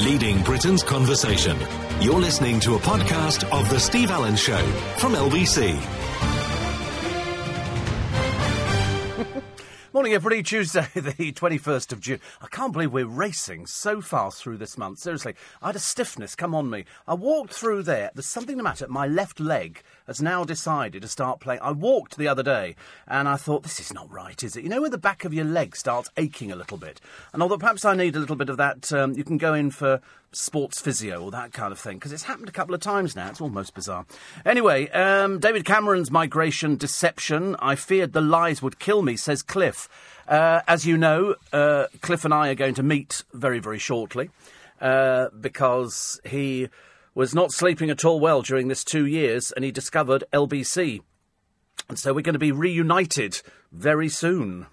leading Britain's conversation. You're listening to a podcast of The Steve Allen Show from LBC. Morning, everybody. Tuesday, the 21st of June. I can't believe we're racing so fast through this month. Seriously, I had a stiffness come on me. I walked through there. There's something the matter. My left leg has now decided to start playing. I walked the other day and I thought, this is not right, is it? You know, where the back of your leg starts aching a little bit. And although perhaps I need a little bit of that, um, you can go in for sports physio or that kind of thing because it's happened a couple of times now. It's almost bizarre. Anyway, um, David Cameron's migration deception. I feared the lies would kill me, says Cliff. Uh, as you know, uh, Cliff and I are going to meet very, very shortly uh, because he was not sleeping at all well during this two years and he discovered LBC. And so we're going to be reunited very soon.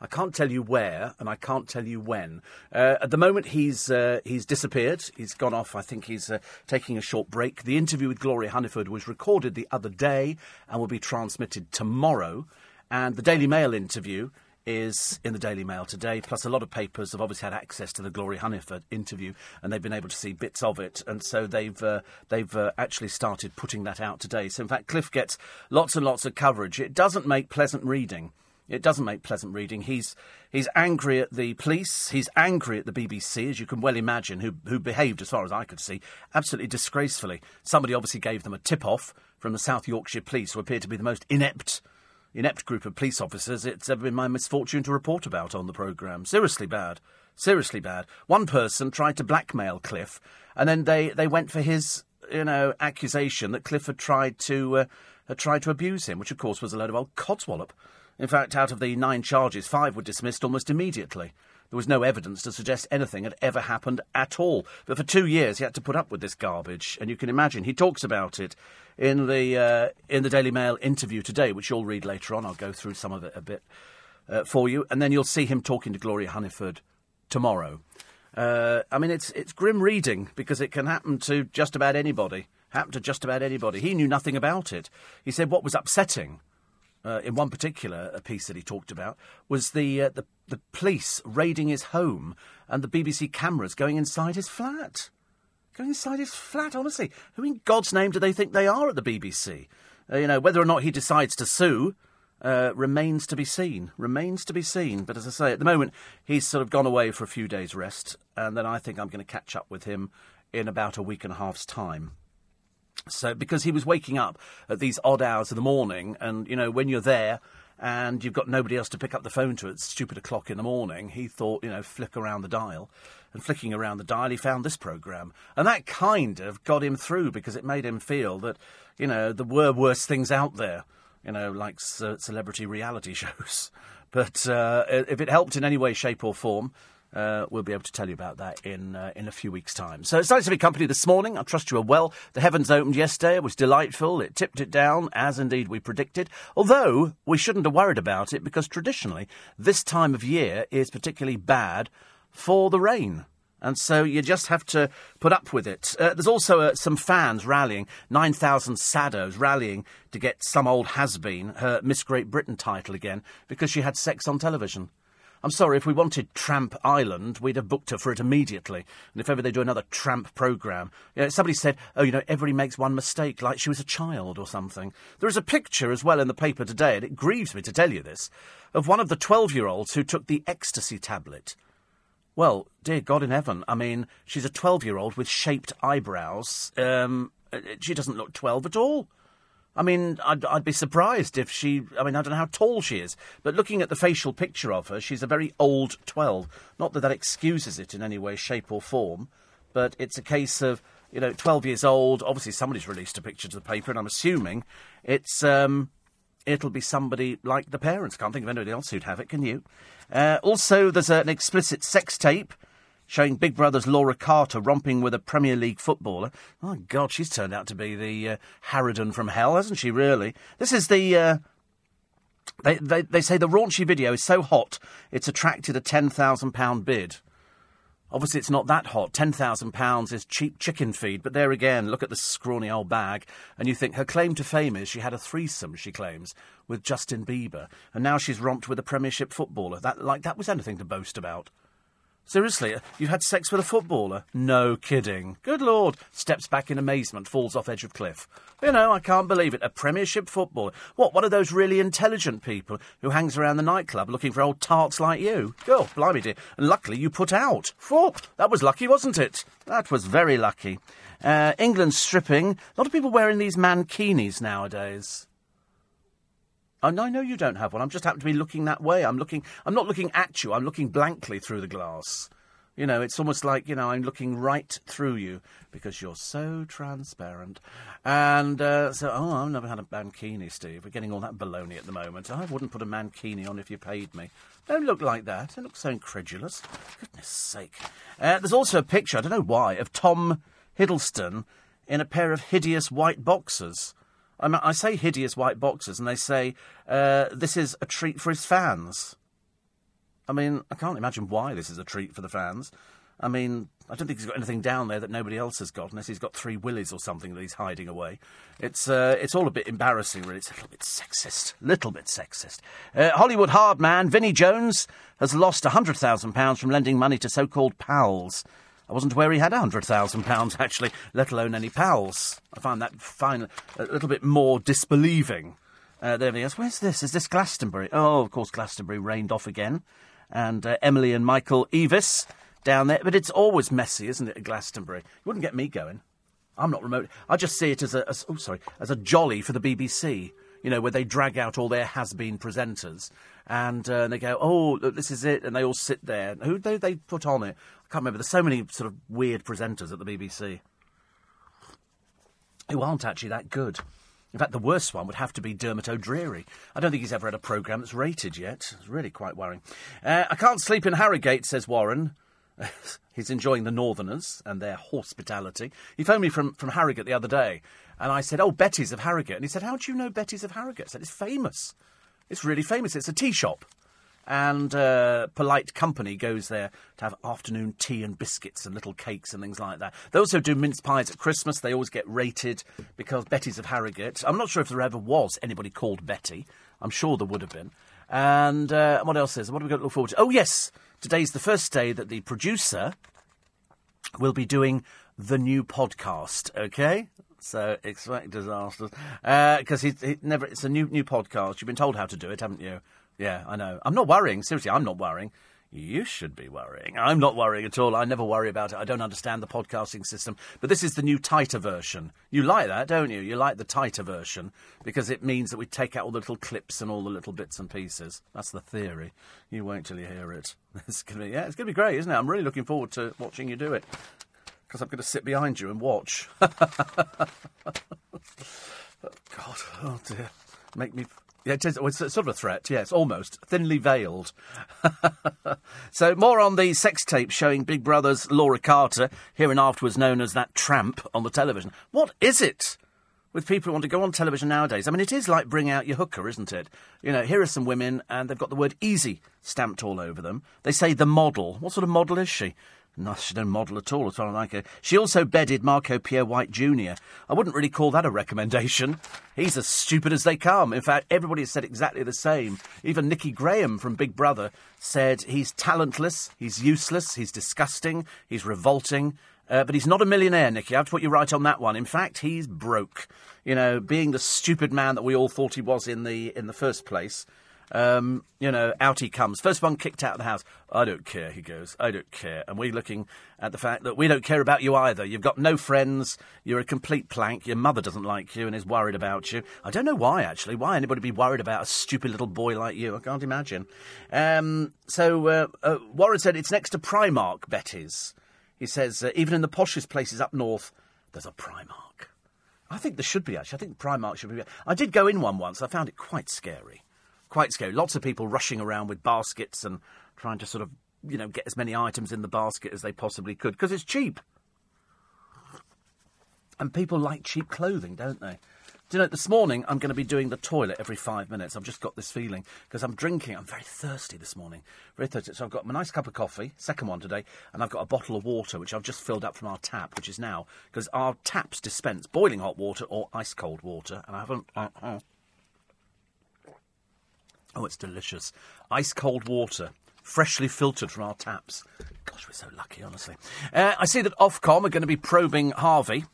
I can't tell you where, and I can't tell you when. Uh, at the moment, he's uh, he's disappeared. He's gone off. I think he's uh, taking a short break. The interview with Gloria Hunniford was recorded the other day and will be transmitted tomorrow. And the Daily Mail interview is in the Daily Mail today. Plus, a lot of papers have obviously had access to the Gloria Hunniford interview, and they've been able to see bits of it. And so they've uh, they've uh, actually started putting that out today. So in fact, Cliff gets lots and lots of coverage. It doesn't make pleasant reading. It doesn't make pleasant reading. He's he's angry at the police. He's angry at the BBC, as you can well imagine, who who behaved, as far as I could see, absolutely disgracefully. Somebody obviously gave them a tip off from the South Yorkshire Police, who appear to be the most inept inept group of police officers it's ever been my misfortune to report about on the programme. Seriously bad. Seriously bad. One person tried to blackmail Cliff, and then they, they went for his, you know, accusation that Cliff had tried to uh, had tried to abuse him, which of course was a load of old codswallop. In fact, out of the nine charges, five were dismissed almost immediately. There was no evidence to suggest anything had ever happened at all. But for two years, he had to put up with this garbage, and you can imagine he talks about it in the uh, in the Daily Mail interview today, which you'll read later on. I'll go through some of it a bit uh, for you, and then you'll see him talking to Gloria Hunniford tomorrow. Uh, I mean, it's it's grim reading because it can happen to just about anybody. Happen to just about anybody. He knew nothing about it. He said what was upsetting uh, in one particular uh, piece that he talked about was the, uh, the the police raiding his home and the BBC cameras going inside his flat. Going inside his flat, honestly. Who in God's name do they think they are at the BBC? Uh, you know, whether or not he decides to sue uh, remains to be seen. Remains to be seen. But as I say, at the moment, he's sort of gone away for a few days' rest, and then I think I'm going to catch up with him in about a week and a half's time. So, because he was waking up at these odd hours of the morning, and, you know, when you're there and you've got nobody else to pick up the phone to at stupid o'clock in the morning, he thought, you know, flick around the dial. And flicking around the dial, he found this programme. And that kind of got him through because it made him feel that, you know, there were worse things out there, you know, like celebrity reality shows. But uh, if it helped in any way, shape, or form, uh, we'll be able to tell you about that in uh, in a few weeks' time. So it's nice to be company this morning. I trust you are well. The heavens opened yesterday. It was delightful. It tipped it down, as indeed we predicted. Although we shouldn't have worried about it because traditionally this time of year is particularly bad for the rain. And so you just have to put up with it. Uh, there's also uh, some fans rallying, 9,000 saddos rallying to get some old has been her Miss Great Britain title again because she had sex on television. I'm sorry, if we wanted Tramp Island, we'd have booked her for it immediately. And if ever they do another Tramp programme, you know, somebody said, oh, you know, everybody makes one mistake, like she was a child or something. There is a picture as well in the paper today, and it grieves me to tell you this, of one of the 12 year olds who took the ecstasy tablet. Well, dear God in heaven, I mean, she's a 12 year old with shaped eyebrows. Um, she doesn't look 12 at all. I mean, I'd, I'd, be surprised if she. I mean, I don't know how tall she is, but looking at the facial picture of her, she's a very old 12. Not that that excuses it in any way, shape, or form, but it's a case of, you know, 12 years old. Obviously, somebody's released a picture to the paper, and I'm assuming it's. Um, it'll be somebody like the parents. Can't think of anybody else who'd have it, can you? Uh, also, there's an explicit sex tape showing Big Brother's Laura Carter romping with a Premier League footballer. Oh, God, she's turned out to be the uh, Harridan from hell, hasn't she, really? This is the. Uh, they, they, they say the raunchy video is so hot it's attracted a £10,000 bid. Obviously, it's not that hot. £10,000 is cheap chicken feed, but there again, look at the scrawny old bag, and you think her claim to fame is she had a threesome, she claims, with Justin Bieber, and now she's romped with a Premiership footballer. That, like, that was anything to boast about. Seriously, uh, you had sex with a footballer? No kidding. Good lord. Steps back in amazement, falls off edge of cliff. You know, I can't believe it. A Premiership footballer. What, one of those really intelligent people who hangs around the nightclub looking for old tarts like you? Oh, blimey dear. And luckily you put out. Phew, that was lucky, wasn't it? That was very lucky. Uh, England stripping. A lot of people wearing these mankinis nowadays. Oh, I know you don't have one. I'm just happen to be looking that way. I'm looking. I'm not looking at you. I'm looking blankly through the glass. You know, it's almost like you know I'm looking right through you because you're so transparent. And uh, so, oh, I've never had a mankini, Steve. We're getting all that baloney at the moment. I wouldn't put a mankini on if you paid me. Don't look like that. Don't look so incredulous. Goodness sake. Uh, there's also a picture. I don't know why of Tom Hiddleston in a pair of hideous white boxers. I, mean, I say hideous white boxers, and they say uh, this is a treat for his fans. I mean, I can't imagine why this is a treat for the fans. I mean, I don't think he's got anything down there that nobody else has got, unless he's got three willies or something that he's hiding away. It's uh, it's all a bit embarrassing, really. It's a little bit sexist, little bit sexist. Uh, Hollywood hard man Vinnie Jones has lost hundred thousand pounds from lending money to so-called pals. I wasn't aware he had £100,000, actually, let alone any pals. I find that fine, a little bit more disbelieving uh, than everything. Where's this? Is this Glastonbury? Oh, of course, Glastonbury rained off again. And uh, Emily and Michael Eavis down there. But it's always messy, isn't it, at Glastonbury? You wouldn't get me going. I'm not remote. I just see it as a, as, oh, sorry, as a jolly for the BBC you know, where they drag out all their has-been presenters and uh, they go, "Oh, look, this is it," and they all sit there. Who they they put on it? I can't remember. There's so many sort of weird presenters at the BBC who aren't actually that good. In fact, the worst one would have to be Dermot O'Dreary. I don't think he's ever had a programme that's rated yet. It's really quite worrying. Uh, I can't sleep in Harrogate, says Warren. he's enjoying the Northerners and their hospitality. He phoned me from, from Harrogate the other day, and I said, Oh, Betty's of Harrogate. And he said, How do you know Betty's of Harrogate? I said, It's famous. It's really famous. It's a tea shop and uh, polite company goes there to have afternoon tea and biscuits and little cakes and things like that. They also do mince pies at Christmas. They always get rated because Betty's of Harrogate. I'm not sure if there ever was anybody called Betty. I'm sure there would have been. And uh, what else is? What have we got to look forward to? Oh yes, today's the first day that the producer will be doing the new podcast. Okay. So expect disasters because uh, he, he never. It's a new new podcast. You've been told how to do it, haven't you? Yeah, I know. I'm not worrying. Seriously, I'm not worrying. You should be worrying. I'm not worrying at all. I never worry about it. I don't understand the podcasting system. But this is the new tighter version. You like that, don't you? You like the tighter version because it means that we take out all the little clips and all the little bits and pieces. That's the theory. You wait till you hear it. It's gonna be, yeah, it's to be great, isn't it? I'm really looking forward to watching you do it because I'm going to sit behind you and watch. God, oh dear. Make me yeah, it is. It's sort of a threat, yes, almost. Thinly veiled. so, more on the sex tape showing Big Brother's Laura Carter, here and afterwards known as that tramp on the television. What is it with people who want to go on television nowadays? I mean, it is like bring out your hooker, isn't it? You know, here are some women, and they've got the word easy stamped all over them. They say the model. What sort of model is she? Don't model at all, as far as I. She also bedded Marco Pierre White Jr. I wouldn't really call that a recommendation. He's as stupid as they come. In fact, everybody has said exactly the same. Even Nikki Graham from Big Brother said he's talentless, he's useless, he's disgusting, he's revolting. Uh, but he's not a millionaire, Nikki. I have to put you right on that one. In fact, he's broke. You know, being the stupid man that we all thought he was in the in the first place. Um, you know, out he comes. First one kicked out of the house. I don't care, he goes. I don't care. And we're looking at the fact that we don't care about you either. You've got no friends. You're a complete plank. Your mother doesn't like you and is worried about you. I don't know why, actually. Why anybody be worried about a stupid little boy like you? I can't imagine. Um, so uh, uh, Warren said it's next to Primark, Betty's. He says, uh, even in the poshest places up north, there's a Primark. I think there should be, actually. I think Primark should be. I did go in one once. I found it quite scary quite scary. Lots of people rushing around with baskets and trying to sort of, you know, get as many items in the basket as they possibly could because it's cheap. And people like cheap clothing, don't they? Do you know, this morning I'm going to be doing the toilet every five minutes. I've just got this feeling because I'm drinking. I'm very thirsty this morning. Very thirsty. So I've got my nice cup of coffee, second one today, and I've got a bottle of water, which I've just filled up from our tap, which is now, because our taps dispense boiling hot water or ice cold water, and I haven't. Uh, uh, Oh, it's delicious. Ice cold water freshly filtered from our taps. Gosh, we're so lucky, honestly. Uh, I see that Ofcom are going to be probing Harvey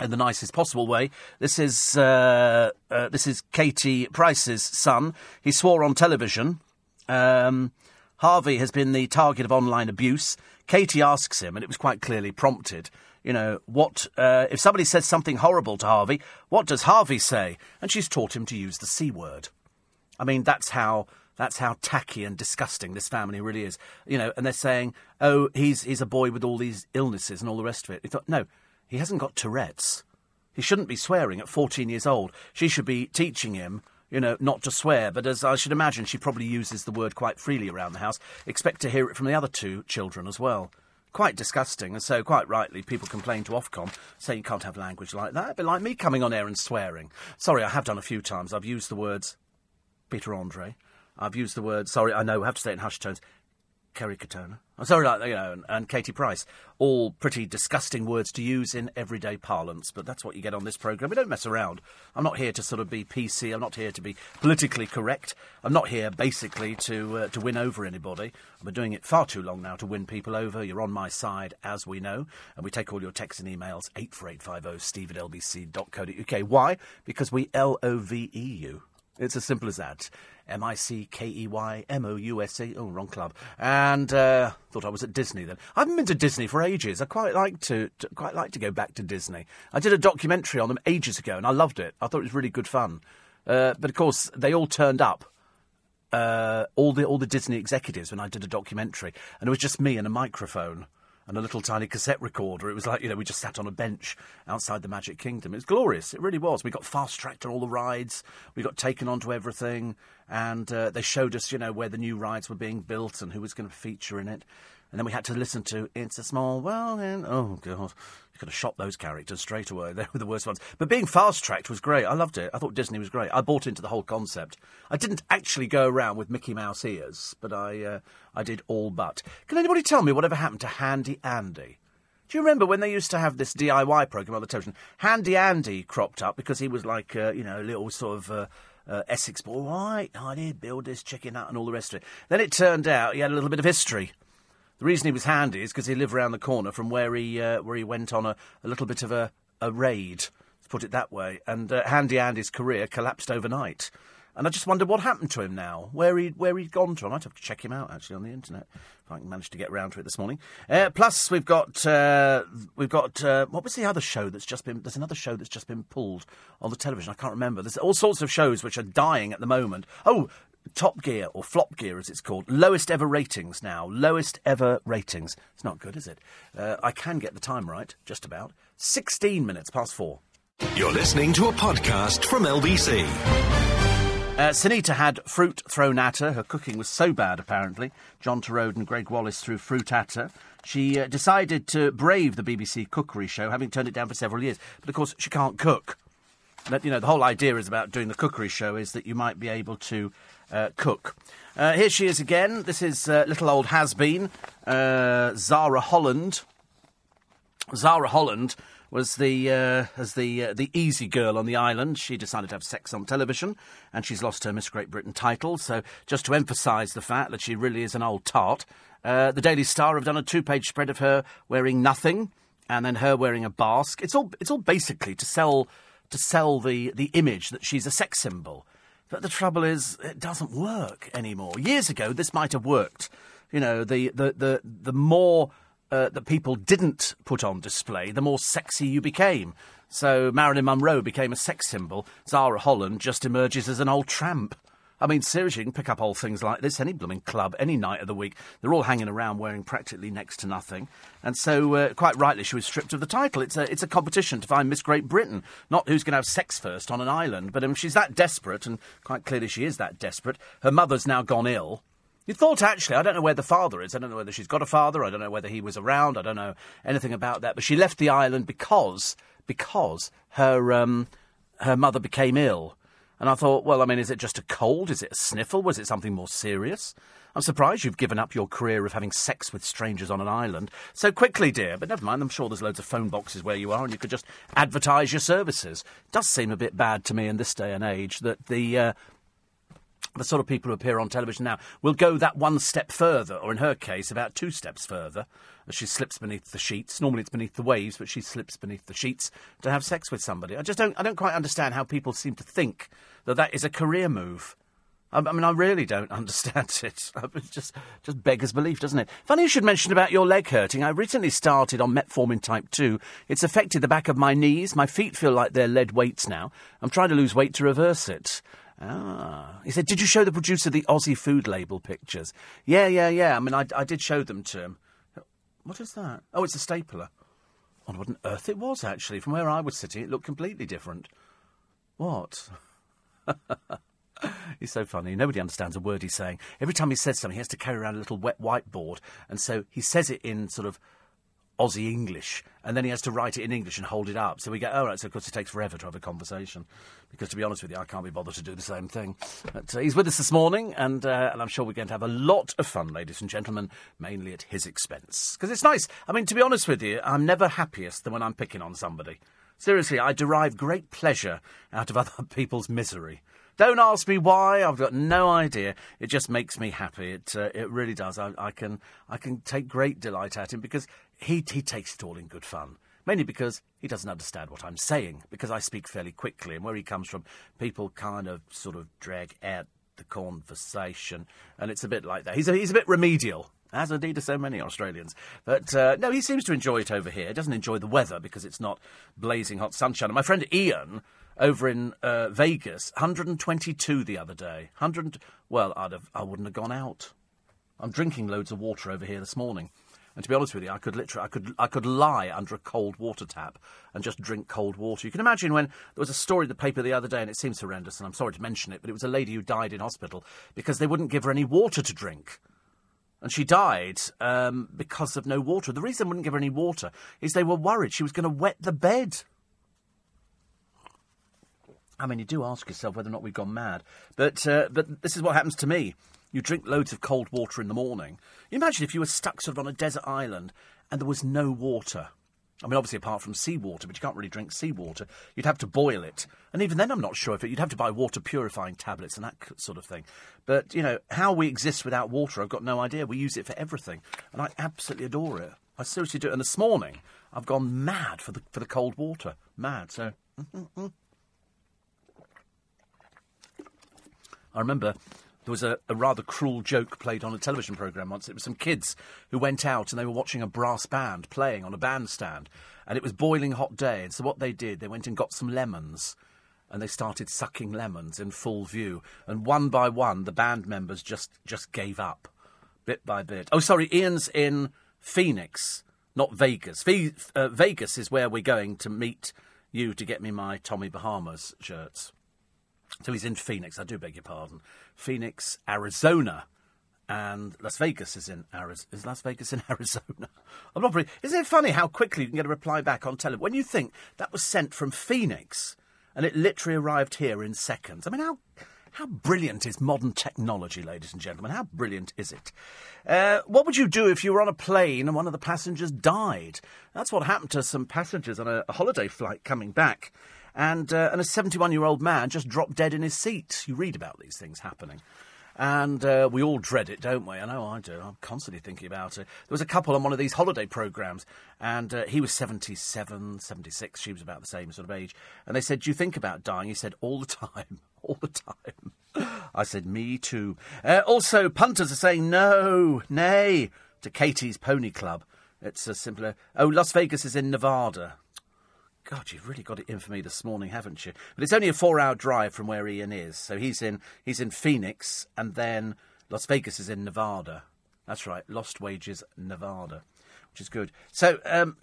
in the nicest possible way. This is uh, uh, this is Katie Price's son. He swore on television. Um, Harvey has been the target of online abuse. Katie asks him, and it was quite clearly prompted. You know, what uh, if somebody says something horrible to Harvey? What does Harvey say? And she's taught him to use the c word. I mean, that's how that's how tacky and disgusting this family really is. You know, and they're saying, "Oh, he's he's a boy with all these illnesses and all the rest of it." He thought, no, he hasn't got Tourette's. He shouldn't be swearing at 14 years old. She should be teaching him, you know, not to swear. But as I should imagine, she probably uses the word quite freely around the house. Expect to hear it from the other two children as well. Quite disgusting, and so quite rightly, people complain to Ofcom, saying you can't have language like that. It'd like me coming on air and swearing. Sorry, I have done a few times. I've used the words Peter Andre. I've used the word, sorry, I know, we have to say it in hushed tones, Kerry Katona. I'm sorry, like, you know, and, and, Katie Price. All pretty disgusting words to use in everyday parlance, but that's what you get on this programme. We don't mess around. I'm not here to sort of be PC. I'm not here to be politically correct. I'm not here basically to uh, to win over anybody. I've been doing it far too long now to win people over. You're on my side, as we know, and we take all your texts and emails, 84850 steve at lbc.co.uk. Why? Because we L-O-V-E you. It's as simple as that. M I C K E Y M O U S A. Oh, wrong club. And uh, thought I was at Disney then. I haven't been to Disney for ages. I quite like to, to, quite like to go back to Disney. I did a documentary on them ages ago, and I loved it. I thought it was really good fun. Uh, but of course, they all turned up. Uh, all the all the Disney executives when I did a documentary, and it was just me and a microphone and a little tiny cassette recorder. It was like, you know, we just sat on a bench outside the Magic Kingdom. It was glorious. It really was. We got fast tracked on all the rides. We got taken onto everything. And uh, they showed us, you know, where the new rides were being built and who was going to feature in it. And then we had to listen to It's a Small World. And, oh, God. Could have shot those characters straight away. They were the worst ones. But being fast tracked was great. I loved it. I thought Disney was great. I bought into the whole concept. I didn't actually go around with Mickey Mouse ears, but I, uh, I did all but. Can anybody tell me whatever happened to Handy Andy? Do you remember when they used to have this DIY program on the television? Handy Andy cropped up because he was like, uh, you know, a little sort of. Uh, uh, Essex boy, right, I did build this chicken hut and all the rest of it. Then it turned out he had a little bit of history. The reason he was handy is because he lived around the corner from where he uh, where he went on a, a little bit of a, a raid, to put it that way. And uh, Handy Andy's career collapsed overnight. And I just wondered what happened to him now, where he where he'd gone to. I might have to check him out actually on the internet if I can manage to get round to it this morning. Uh, plus, we've got uh, we've got uh, what was the other show that's just been? There's another show that's just been pulled on the television. I can't remember. There's all sorts of shows which are dying at the moment. Oh, Top Gear, or Flop Gear as it's called, lowest ever ratings now. Lowest ever ratings. It's not good, is it? Uh, I can get the time right, just about. 16 minutes past four. You're listening to a podcast from LBC. Uh, Sunita had fruit thrown at her. Her cooking was so bad, apparently. John Torode and Gregg Wallace threw fruit at her. She uh, decided to brave the BBC cookery show, having turned it down for several years. But of course, she can't cook. But, you know, the whole idea is about doing the cookery show is that you might be able to uh, cook. Uh, here she is again. This is uh, little old has been uh, Zara Holland. Zara Holland was the uh, as the uh, the easy girl on the island. She decided to have sex on television, and she's lost her Miss Great Britain title. So, just to emphasise the fact that she really is an old tart, the Daily Star have done a two-page spread of her wearing nothing, and then her wearing a basque. It's all it's all basically to sell to sell the the image that she's a sex symbol. But the trouble is, it doesn't work anymore. Years ago, this might have worked. You know, the, the, the, the more uh, that people didn't put on display, the more sexy you became. So Marilyn Monroe became a sex symbol. Zara Holland just emerges as an old tramp. I mean, seriously, you can pick up old things like this any blooming club, any night of the week. They're all hanging around wearing practically next to nothing. And so, uh, quite rightly, she was stripped of the title. It's a, it's a competition to find Miss Great Britain, not who's going to have sex first on an island. But um, she's that desperate, and quite clearly she is that desperate. Her mother's now gone ill. You thought, actually, I don't know where the father is. I don't know whether she's got a father. I don't know whether he was around. I don't know anything about that. But she left the island because, because her, um, her mother became ill. And I thought, well, I mean, is it just a cold? Is it a sniffle? Was it something more serious? I'm surprised you've given up your career of having sex with strangers on an island so quickly, dear. But never mind, I'm sure there's loads of phone boxes where you are and you could just advertise your services. It does seem a bit bad to me in this day and age that the. Uh, the sort of people who appear on television now will go that one step further, or in her case, about two steps further, as she slips beneath the sheets. Normally it's beneath the waves, but she slips beneath the sheets to have sex with somebody. I just don't, I don't quite understand how people seem to think that that is a career move. I, I mean, I really don't understand it. It just, just beggars belief, doesn't it? Funny you should mention about your leg hurting. I recently started on metformin type 2. It's affected the back of my knees. My feet feel like they're lead weights now. I'm trying to lose weight to reverse it. Ah. He said, Did you show the producer the Aussie food label pictures? Yeah, yeah, yeah. I mean, I, I did show them to him. What is that? Oh, it's a stapler. I wonder what on earth it was, actually. From where I was sitting, it looked completely different. What? he's so funny. Nobody understands a word he's saying. Every time he says something, he has to carry around a little wet whiteboard. And so he says it in sort of Aussie English, and then he has to write it in English and hold it up. So we go, oh, right, so of course it takes forever to have a conversation. Because to be honest with you, I can't be bothered to do the same thing. But uh, he's with us this morning, and, uh, and I'm sure we're going to have a lot of fun, ladies and gentlemen, mainly at his expense. Because it's nice. I mean, to be honest with you, I'm never happiest than when I'm picking on somebody. Seriously, I derive great pleasure out of other people's misery. Don't ask me why. I've got no idea. It just makes me happy. It uh, it really does. I, I can I can take great delight at him because he he takes it all in good fun. Mainly because he doesn't understand what I'm saying because I speak fairly quickly and where he comes from, people kind of sort of drag out the conversation, and it's a bit like that. He's a, he's a bit remedial as indeed are so many Australians. But uh, no, he seems to enjoy it over here. He doesn't enjoy the weather because it's not blazing hot sunshine. And my friend Ian over in uh, Vegas, 122 the other day. 100. Well, I'd have, I wouldn't have gone out. I'm drinking loads of water over here this morning. And to be honest with you, I could literally, I could, I could lie under a cold water tap and just drink cold water. You can imagine when there was a story in the paper the other day, and it seems horrendous, and I'm sorry to mention it, but it was a lady who died in hospital because they wouldn't give her any water to drink. And she died um, because of no water. The reason they wouldn't give her any water is they were worried she was going to wet the bed. I mean, you do ask yourself whether or not we've gone mad. But, uh, but this is what happens to me. You drink loads of cold water in the morning. Imagine if you were stuck sort of on a desert island and there was no water. I mean, obviously, apart from seawater, but you can't really drink seawater. You'd have to boil it. And even then, I'm not sure if it, you'd have to buy water purifying tablets and that sort of thing. But, you know, how we exist without water, I've got no idea. We use it for everything. And I absolutely adore it. I seriously do. And this morning, I've gone mad for the, for the cold water. Mad. So. I remember there was a, a, rather cruel joke played on a television programme once. It was some kids who went out and they were watching a brass band playing on a bandstand, and it was boiling hot day. And so what they did, they went and got some lemons, and they started sucking lemons in full view. And one by one, the band members just just gave up, bit by bit. Oh, sorry, Ian's in Phoenix, not Vegas. uh, Vegas is where we're going to meet you to get me my Tommy Bahamas shirts. So he's in Phoenix. I do beg your pardon. Phoenix, Arizona, and Las Vegas is in Arizona. Is Las Vegas in Arizona? I'm not really. Isn't it funny how quickly you can get a reply back on television when you think that was sent from Phoenix and it literally arrived here in seconds? I mean, how how brilliant is modern technology, ladies and gentlemen? How brilliant is it? Uh, what would you do if you were on a plane and one of the passengers died? That's what happened to some passengers on a, a holiday flight coming back and, uh, and a 71 year old man just dropped dead in his seat. You read about these things happening. And uh, we all dread it, don't we? I know I do. I'm constantly thinking about it. There was a couple on one of these holiday programmes, and uh, he was 77, 76. She was about the same sort of age. And they said, Do you think about dying? He said, All the time. All the time. I said, Me too. Uh, also, punters are saying no, nay to Katie's Pony Club. It's a simpler. Oh, Las Vegas is in Nevada. God, you've really got it in for me this morning, haven't you? But it's only a four-hour drive from where Ian is. So he's in he's in Phoenix, and then Las Vegas is in Nevada. That's right, Lost Wages, Nevada, which is good. So um,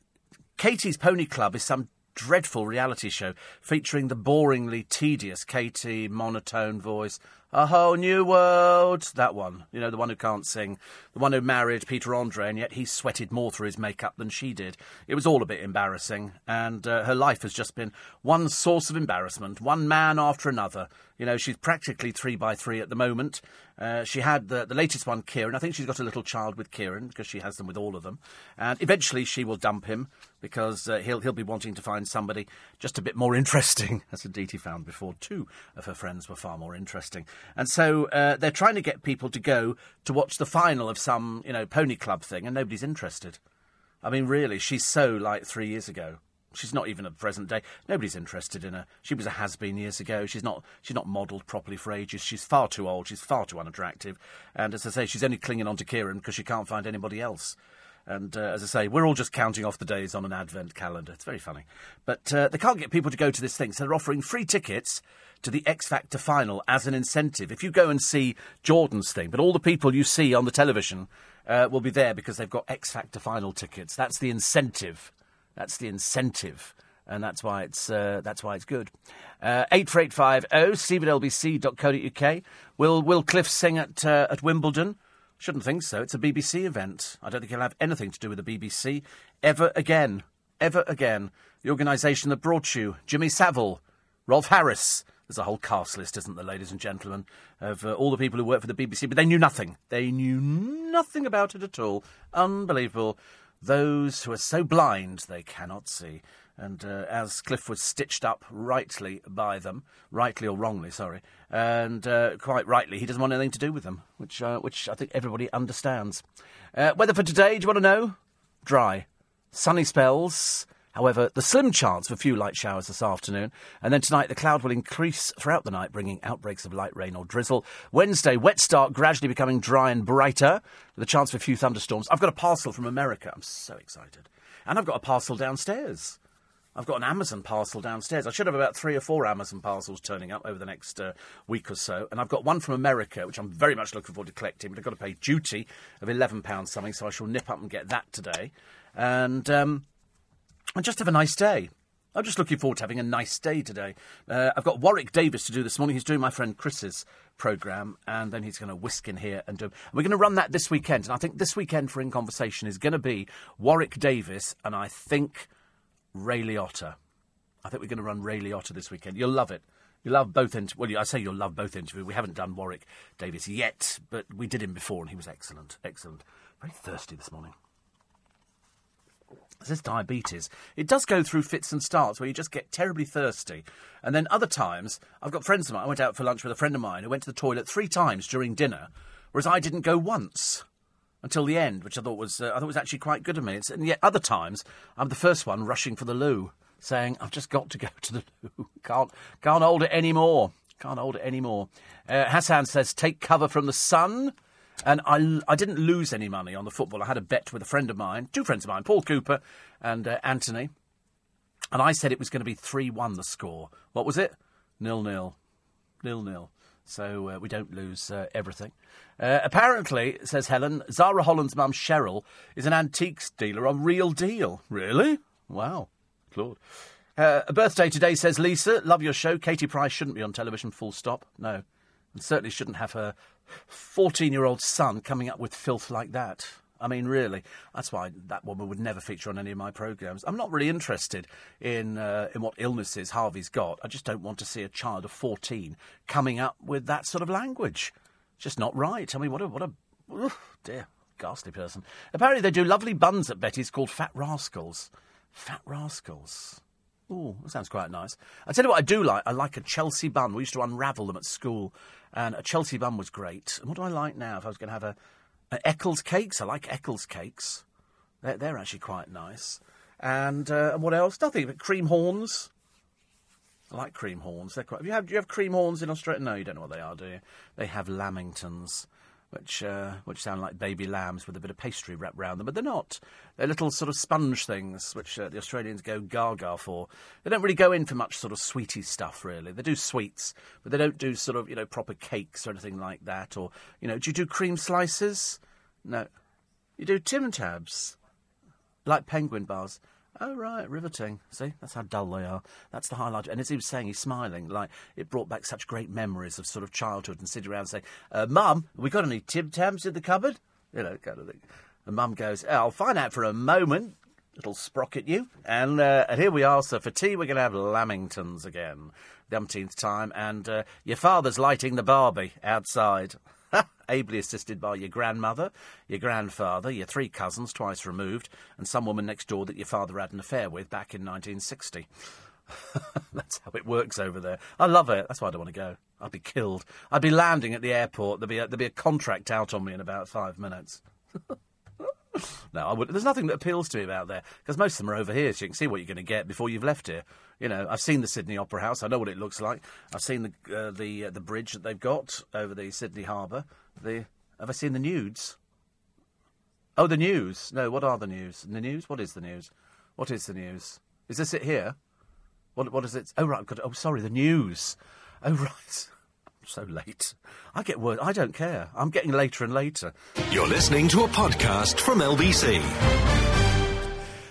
Katie's Pony Club is some dreadful reality show featuring the boringly tedious Katie, monotone voice, a whole new world. That one, you know, the one who can't sing, the one who married Peter Andre, and yet he sweated more through his makeup than she did. It was all a bit embarrassing, and uh, her life has just been one source of embarrassment, one man after another. You know, she's practically three by three at the moment. Uh, she had the, the latest one, Kieran. I think she's got a little child with Kieran because she has them with all of them. And eventually she will dump him because uh, he'll, he'll be wanting to find somebody just a bit more interesting, as indeed he found before. Two of her friends were far more interesting. And so uh, they're trying to get people to go to watch the final of some, you know, pony club thing, and nobody's interested. I mean, really, she's so like three years ago. She's not even at the present day. Nobody's interested in her. She was a has been years ago. She's not. She's not modelled properly for ages. She's far too old. She's far too unattractive. And as I say, she's only clinging on to Kieran because she can't find anybody else. And uh, as I say, we're all just counting off the days on an advent calendar. It's very funny. But uh, they can't get people to go to this thing, so they're offering free tickets to the X Factor final as an incentive. If you go and see Jordan's thing, but all the people you see on the television uh, will be there because they've got X Factor final tickets. That's the incentive. That's the incentive. And that's why it's uh, that's why it's good. Uh, eight four eight five zero steve at. Will Will Cliff sing at uh, at Wimbledon? Shouldn't think so. It's a BBC event. I don't think he'll have anything to do with the BBC ever again. Ever again. The organisation that brought you Jimmy Savile, Rolf Harris. There's a whole cast list, isn't there, ladies and gentlemen, of uh, all the people who work for the BBC, but they knew nothing. They knew nothing about it at all. Unbelievable. Those who are so blind they cannot see. And uh, as Cliff was stitched up rightly by them, rightly or wrongly, sorry, and uh, quite rightly, he doesn't want anything to do with them, which uh, which I think everybody understands. Uh, weather for today, do you want to know? Dry, sunny spells. However, the slim chance of a few light showers this afternoon, and then tonight the cloud will increase throughout the night, bringing outbreaks of light rain or drizzle. Wednesday, wet start, gradually becoming dry and brighter, with a chance for a few thunderstorms. I've got a parcel from America. I'm so excited, and I've got a parcel downstairs. I've got an Amazon parcel downstairs. I should have about three or four Amazon parcels turning up over the next uh, week or so. And I've got one from America, which I'm very much looking forward to collecting, but I've got to pay duty of £11 something, so I shall nip up and get that today. And, um, and just have a nice day. I'm just looking forward to having a nice day today. Uh, I've got Warwick Davis to do this morning. He's doing my friend Chris's programme, and then he's going to whisk in here and do. And we're going to run that this weekend. And I think this weekend for In Conversation is going to be Warwick Davis, and I think Ray Liotta. I think we're going to run Ray Liotta this weekend. You'll love it. You love both. Well, I say you'll love both interviews. We haven't done Warwick Davis yet, but we did him before, and he was excellent. Excellent. Very thirsty this morning. This is diabetes. It does go through fits and starts where you just get terribly thirsty. And then other times, I've got friends of mine. I went out for lunch with a friend of mine who went to the toilet three times during dinner, whereas I didn't go once until the end, which I thought was uh, I thought was actually quite good of me. It's, and yet other times I'm the first one rushing for the loo, saying I've just got to go to the loo. can't can't hold it anymore. Can't hold it anymore. Uh, Hassan says take cover from the sun. And I, I didn't lose any money on the football. I had a bet with a friend of mine, two friends of mine, Paul Cooper and uh, Anthony. And I said it was going to be 3 1 the score. What was it? Nil nil. Nil nil so uh, we don't lose uh, everything. Uh, apparently, says Helen, Zara Holland's mum Cheryl is an antiques dealer on Real Deal. Really? Wow, Claude. Uh, a birthday today, says Lisa. Love your show. Katie Price shouldn't be on television, full stop. No. And certainly shouldn't have her 14 year old son coming up with filth like that. I mean, really, that's why that woman would never feature on any of my programmes. I'm not really interested in uh, in what illnesses Harvey's got. I just don't want to see a child of 14 coming up with that sort of language. It's just not right. I mean, what a what a oh, dear ghastly person. Apparently, they do lovely buns at Betty's called Fat Rascals. Fat Rascals. Oh, that sounds quite nice. I tell you what, I do like. I like a Chelsea bun. We used to unravel them at school, and a Chelsea bun was great. And what do I like now? If I was going to have a uh, Eccles cakes. I like Eccles cakes. They're, they're actually quite nice. And uh, what else? Nothing but cream horns. I like cream horns. They're quite. Have you have, do you have cream horns in Australia? No, you don't know what they are, do you? They have lamingtons which uh, which sound like baby lambs with a bit of pastry wrapped round them, but they're not. They're little sort of sponge things, which uh, the Australians go gaga for. They don't really go in for much sort of sweety stuff, really. They do sweets, but they don't do sort of you know proper cakes or anything like that. Or you know, do you do cream slices? No, you do Tim Tams, like penguin bars. Oh, right, riveting. See, that's how dull they are. That's the highlight. And as he was saying, he's smiling. Like, it brought back such great memories of sort of childhood and sitting around saying, uh, Mum, we got any Tim Tams in the cupboard? You know, kind of thing. And Mum goes, oh, I'll find out for a moment. It'll sprocket you. And, uh, and here we are. So for tea, we're going to have Lamingtons again. The umpteenth time. And uh, your father's lighting the Barbie outside. ably assisted by your grandmother, your grandfather, your three cousins twice removed, and some woman next door that your father had an affair with back in 1960. That's how it works over there. I love it. That's why I don't want to go. I'd be killed. I'd be landing at the airport. There'd be a, there'd be a contract out on me in about five minutes. no, I would. There's nothing that appeals to me about there because most of them are over here, so you can see what you're going to get before you've left here. You know, I've seen the Sydney Opera House. I know what it looks like. I've seen the uh, the uh, the bridge that they've got over the Sydney Harbour. The have I seen the nudes? Oh, the news. No, what are the news? The news. What is the news? What is the news? Is this it here? What what is it? Oh right. I've got, oh, sorry. The news. Oh right. So late. I get word. I don't care. I'm getting later and later. You're listening to a podcast from LBC.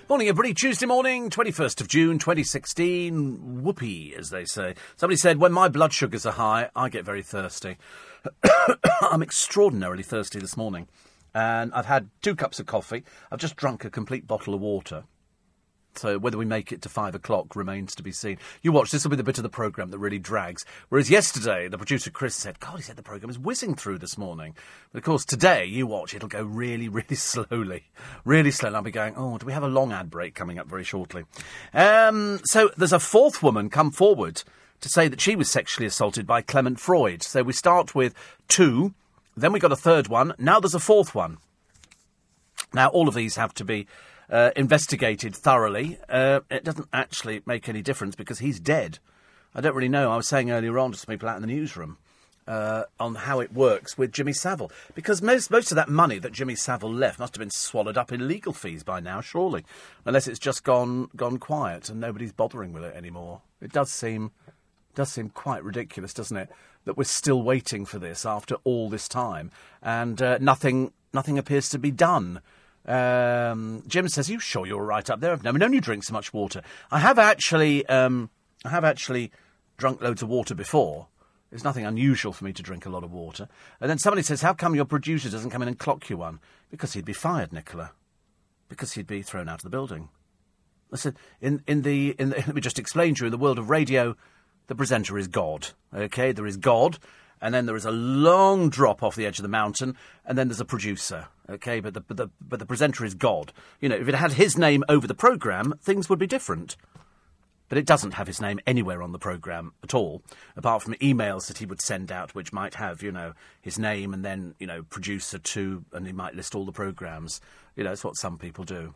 Morning, everybody. Tuesday morning, 21st of June, 2016. Whoopee, as they say. Somebody said, when my blood sugars are high, I get very thirsty. I'm extraordinarily thirsty this morning. And I've had two cups of coffee. I've just drunk a complete bottle of water. So whether we make it to five o'clock remains to be seen. You watch, this will be the bit of the programme that really drags. Whereas yesterday, the producer Chris said, God, he said the programme is whizzing through this morning. But of course, today, you watch, it'll go really, really slowly. Really slowly. I'll be going, oh, do we have a long ad break coming up very shortly? Um, so there's a fourth woman come forward to say that she was sexually assaulted by Clement Freud. So we start with two, then we got a third one, now there's a fourth one. Now, all of these have to be uh, investigated thoroughly. Uh, it doesn't actually make any difference because he's dead. I don't really know. I was saying earlier on to some people out in the newsroom uh, on how it works with Jimmy Savile because most most of that money that Jimmy Savile left must have been swallowed up in legal fees by now, surely, unless it's just gone gone quiet and nobody's bothering with it anymore. It does seem does seem quite ridiculous, doesn't it? That we're still waiting for this after all this time, and uh, nothing nothing appears to be done. Um, Jim says, "You sure you're right up there? I've never known you drink so much water. I have actually, um, I have actually drunk loads of water before. It's nothing unusual for me to drink a lot of water." And then somebody says, "How come your producer doesn't come in and clock you one?" Because he'd be fired, Nicola. Because he'd be thrown out of the building. Listen, in in the in the, let me just explain to you. In the world of radio, the presenter is God. Okay, there is God and then there is a long drop off the edge of the mountain, and then there's a producer. Okay, but the, but the but the presenter is God. You know, if it had his name over the program, things would be different. But it doesn't have his name anywhere on the program at all, apart from emails that he would send out, which might have, you know, his name and then, you know, producer two, and he might list all the programs. You know, it's what some people do.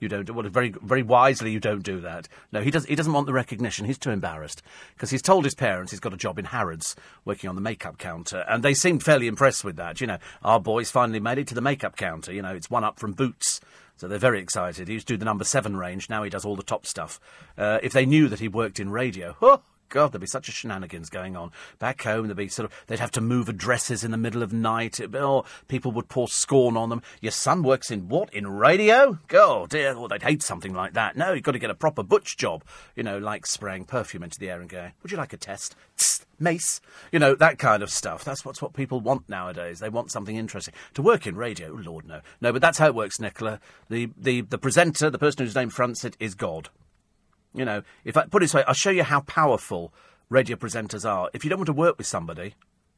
You don't. Well, very, very wisely, you don't do that. No, he does. He doesn't want the recognition. He's too embarrassed because he's told his parents he's got a job in Harrods working on the makeup counter, and they seemed fairly impressed with that. You know, our boy's finally made it to the makeup counter. You know, it's one up from Boots. So they're very excited. He used to do the number seven range. Now he does all the top stuff. Uh, if they knew that he worked in radio, oh, God, there'd be such a shenanigans going on. Back home, there'd be sort of, they'd have to move addresses in the middle of night. It, oh, people would pour scorn on them. Your son works in what? In radio? Oh, dear. Well, they'd hate something like that. No, you've got to get a proper butch job. You know, like spraying perfume into the air and going, would you like a test? Tss, mace. You know, that kind of stuff. That's what's what people want nowadays. They want something interesting. To work in radio, oh, Lord, no. No, but that's how it works, Nicola. The, the, the presenter, the person whose name fronts it, is God. You know, if I put it this way, I'll show you how powerful radio presenters are. If you don't want to work with somebody,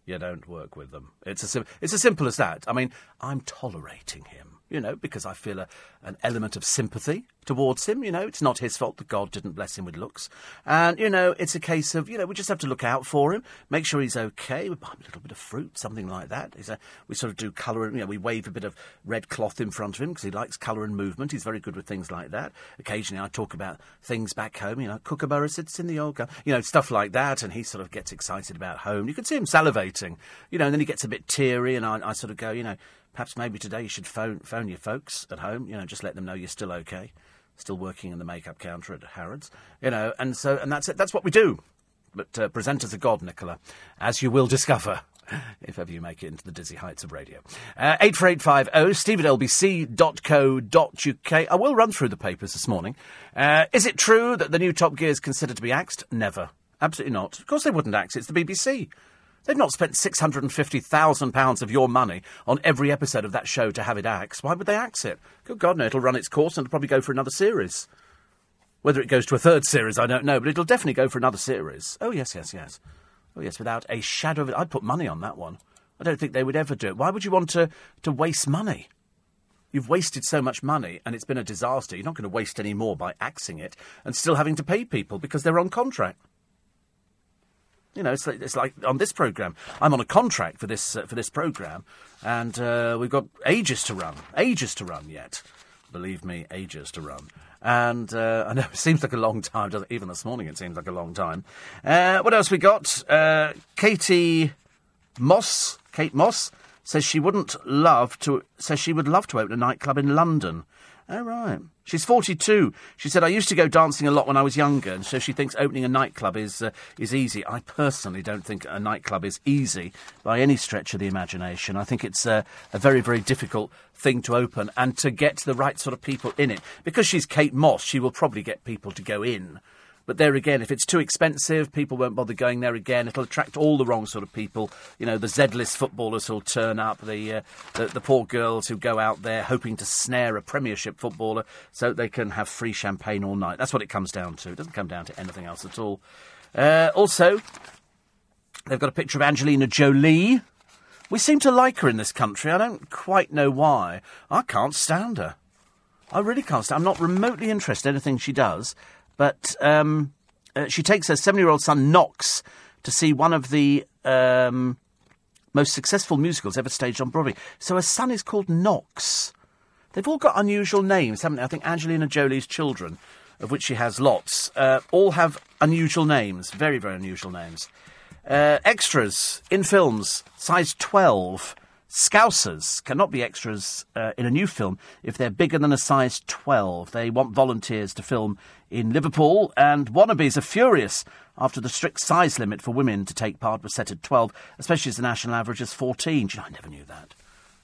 you don't work with them. It's as, sim- it's as simple as that. I mean, I'm tolerating him, you know, because I feel a, an element of sympathy towards him. You know, it's not his fault that God didn't bless him with looks. And, you know, it's a case of, you know, we just have to look out for him, make sure he's okay. We buy him a little bit of fruit, something like that. A, we sort of do colour, you know, we wave a bit of red cloth in front of him because he likes colour and movement. He's very good with things like that. Occasionally I talk about things back home, you know, Kookaburra sits in the old you know, stuff like that. And he sort of gets excited about home. You can see him salivating, you know, and then he gets a bit teary and I, I sort of go, you know, perhaps maybe today you should phone, phone your folks at home, you know, just let them know you're still okay still working in the makeup counter at Harrods, you know, and so and that's it. That's what we do. But uh, presenters are God, Nicola, as you will discover if ever you make it into the dizzy heights of radio. Uh, 84850 steve at lbc.co.uk. I will run through the papers this morning. Uh, is it true that the new Top Gear is considered to be axed? Never. Absolutely not. Of course they wouldn't axe it. It's the BBC. They've not spent £650,000 of your money on every episode of that show to have it axed. Why would they axe it? Good God, no, it'll run its course and it'll probably go for another series. Whether it goes to a third series, I don't know, but it'll definitely go for another series. Oh, yes, yes, yes. Oh, yes, without a shadow of it. I'd put money on that one. I don't think they would ever do it. Why would you want to, to waste money? You've wasted so much money and it's been a disaster. You're not going to waste any more by axing it and still having to pay people because they're on contract. You know, it's like, it's like on this program. I'm on a contract for this uh, for this program, and uh, we've got ages to run, ages to run yet. Believe me, ages to run. And uh, I know it seems like a long time. Even this morning, it seems like a long time. Uh, what else we got? Uh, Katie Moss, Kate Moss says she wouldn't love to. Says she would love to open a nightclub in London. Oh, right. She's 42. She said, I used to go dancing a lot when I was younger, and so she thinks opening a nightclub is, uh, is easy. I personally don't think a nightclub is easy by any stretch of the imagination. I think it's uh, a very, very difficult thing to open and to get the right sort of people in it. Because she's Kate Moss, she will probably get people to go in. But there again, if it's too expensive, people won't bother going there again. It'll attract all the wrong sort of people. You know, the Z-list footballers who'll turn up, the, uh, the, the poor girls who go out there hoping to snare a Premiership footballer so they can have free champagne all night. That's what it comes down to. It doesn't come down to anything else at all. Uh, also, they've got a picture of Angelina Jolie. We seem to like her in this country. I don't quite know why. I can't stand her. I really can't stand. I'm not remotely interested in anything she does. But um, uh, she takes her seven year old son, Knox, to see one of the um, most successful musicals ever staged on Broadway. So her son is called Knox. They've all got unusual names, haven't they? I think Angelina Jolie's children, of which she has lots, uh, all have unusual names. Very, very unusual names. Uh, extras in films, size 12. Scousers cannot be extras uh, in a new film if they're bigger than a size 12. They want volunteers to film in Liverpool, and wannabes are furious after the strict size limit for women to take part was set at 12, especially as the national average is 14. You know, I never knew that.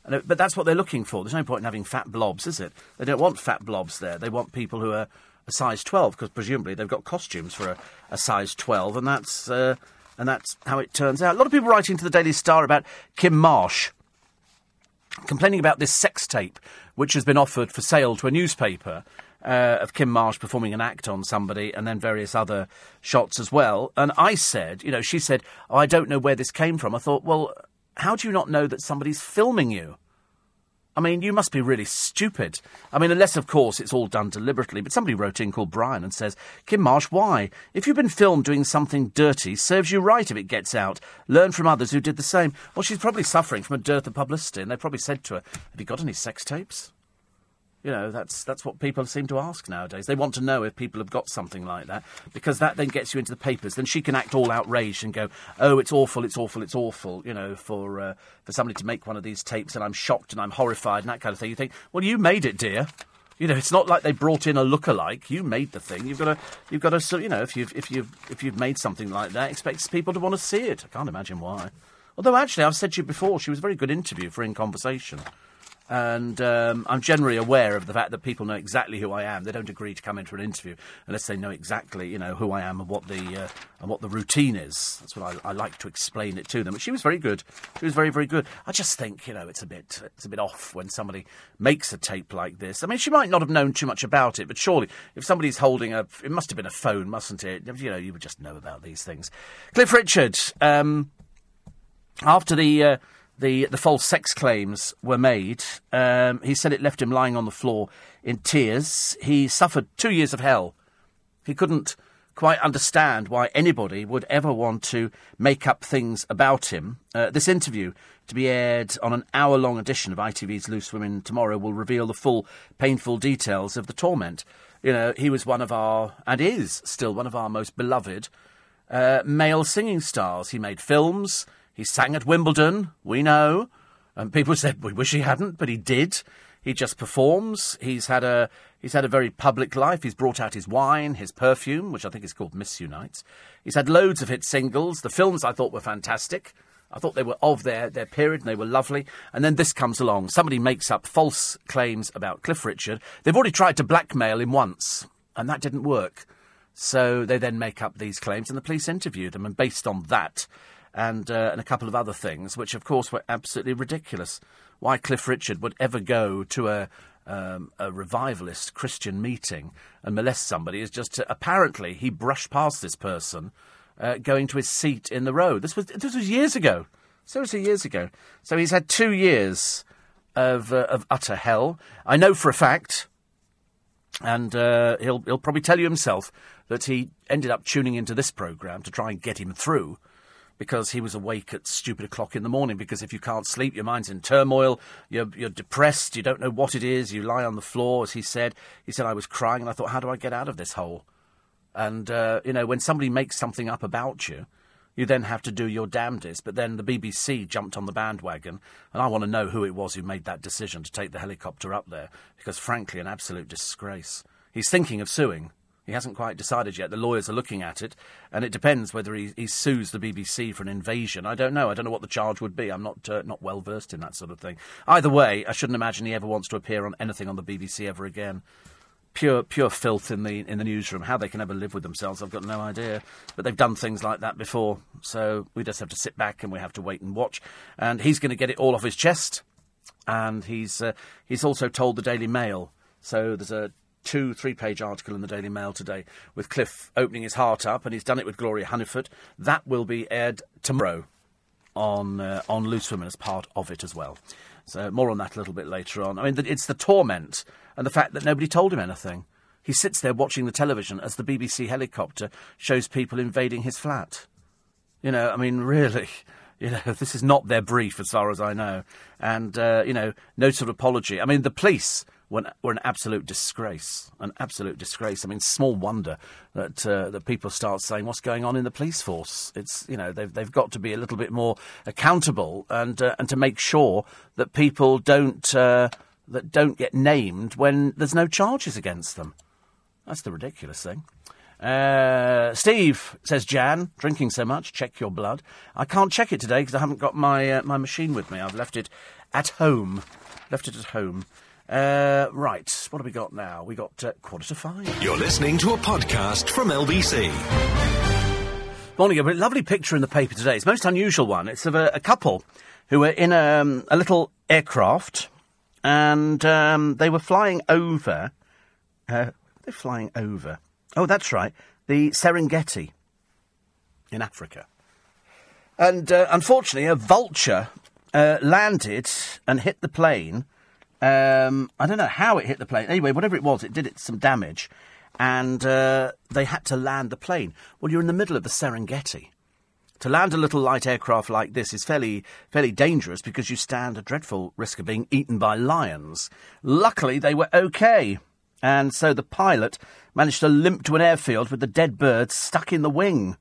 Uh, but that's what they're looking for. There's no point in having fat blobs, is it? They don't want fat blobs there. They want people who are a size 12, because presumably they've got costumes for a, a size 12, and that's, uh, and that's how it turns out. A lot of people writing to the Daily Star about Kim Marsh complaining about this sex tape which has been offered for sale to a newspaper uh, of Kim Marsh performing an act on somebody and then various other shots as well. And I said, you know, she said, oh, I don't know where this came from. I thought, well, how do you not know that somebody's filming you? I mean, you must be really stupid. I mean, unless, of course, it's all done deliberately. But somebody wrote in called Brian and says, Kim Marsh, why? If you've been filmed doing something dirty, serves you right if it gets out. Learn from others who did the same. Well, she's probably suffering from a dearth of publicity, and they probably said to her, Have you got any sex tapes? You know, that's that's what people seem to ask nowadays. They want to know if people have got something like that because that then gets you into the papers. Then she can act all outraged and go, "Oh, it's awful, it's awful, it's awful." You know, for uh, for somebody to make one of these tapes, and I'm shocked and I'm horrified and that kind of thing. You think, well, you made it, dear. You know, it's not like they brought in a lookalike. You made the thing. You've got to, you've got to, you know, if you've if you've if you've made something like that, expect people to want to see it. I can't imagine why. Although actually, I've said to you before, she was a very good interview for In Conversation and um, I'm generally aware of the fact that people know exactly who I am. They don't agree to come in for an interview unless they know exactly, you know, who I am and what the uh, and what the routine is. That's what I, I, like to explain it to them. But she was very good. She was very, very good. I just think, you know, it's a bit it's a bit off when somebody makes a tape like this. I mean, she might not have known too much about it, but surely if somebody's holding a, it must have been a phone, mustn't it? You know, you would just know about these things. Cliff Richard, um, after the. Uh, the, the false sex claims were made. Um, he said it left him lying on the floor in tears. He suffered two years of hell. He couldn't quite understand why anybody would ever want to make up things about him. Uh, this interview, to be aired on an hour long edition of ITV's Loose Women tomorrow, will reveal the full painful details of the torment. You know, he was one of our, and is still one of our most beloved uh, male singing stars. He made films. He sang at Wimbledon, we know. And people said, we wish he hadn't, but he did. He just performs. He's had a he's had a very public life. He's brought out his wine, his perfume, which I think is called Miss You Nights. He's had loads of hit singles. The films I thought were fantastic. I thought they were of their, their period and they were lovely. And then this comes along. Somebody makes up false claims about Cliff Richard. They've already tried to blackmail him once, and that didn't work. So they then make up these claims, and the police interview them. And based on that, and, uh, and a couple of other things, which of course were absolutely ridiculous. Why Cliff Richard would ever go to a, um, a revivalist Christian meeting and molest somebody is just to, apparently he brushed past this person uh, going to his seat in the road. This was this was years ago, seriously years ago. So he's had two years of, uh, of utter hell. I know for a fact, and uh, he'll, he'll probably tell you himself, that he ended up tuning into this programme to try and get him through because he was awake at stupid o'clock in the morning. Because if you can't sleep, your mind's in turmoil, you're, you're depressed, you don't know what it is, you lie on the floor, as he said. He said, I was crying, and I thought, how do I get out of this hole? And, uh, you know, when somebody makes something up about you, you then have to do your damnedest. But then the BBC jumped on the bandwagon, and I want to know who it was who made that decision to take the helicopter up there, because frankly, an absolute disgrace. He's thinking of suing. He hasn't quite decided yet. The lawyers are looking at it, and it depends whether he, he sues the BBC for an invasion. I don't know. I don't know what the charge would be. I'm not uh, not well versed in that sort of thing. Either way, I shouldn't imagine he ever wants to appear on anything on the BBC ever again. Pure pure filth in the in the newsroom. How they can ever live with themselves, I've got no idea. But they've done things like that before, so we just have to sit back and we have to wait and watch. And he's going to get it all off his chest. And he's uh, he's also told the Daily Mail. So there's a two, three page article in the Daily Mail today with Cliff opening his heart up, and he's done it with Gloria Hunniford. That will be aired tomorrow on, uh, on Loose Women as part of it as well. So, more on that a little bit later on. I mean, it's the torment and the fact that nobody told him anything. He sits there watching the television as the BBC helicopter shows people invading his flat. You know, I mean, really. You know, this is not their brief, as far as I know. And, uh, you know, no sort of apology. I mean, the police were an, were an absolute disgrace. An absolute disgrace. I mean, small wonder that uh, that people start saying, "What's going on in the police force?" It's you know they've they've got to be a little bit more accountable and uh, and to make sure that people don't uh, that don't get named when there's no charges against them. That's the ridiculous thing. Uh, Steve says Jan, drinking so much, check your blood. I can't check it today because I haven't got my uh, my machine with me. I've left it at home. Left it at home. Uh, right, what have we got now? We got uh, quarter to five. You're listening to a podcast from LBC. Morning, a lovely picture in the paper today. It's a most unusual one. It's of a, a couple who were in a, um, a little aircraft and um, they were flying over. Uh, they're flying over. Oh, that's right. The Serengeti in Africa. And uh, unfortunately, a vulture uh, landed and hit the plane um, I don't know how it hit the plane. Anyway, whatever it was, it did it some damage, and uh, they had to land the plane. Well, you're in the middle of the Serengeti. To land a little light aircraft like this is fairly fairly dangerous because you stand a dreadful risk of being eaten by lions. Luckily, they were okay, and so the pilot managed to limp to an airfield with the dead bird stuck in the wing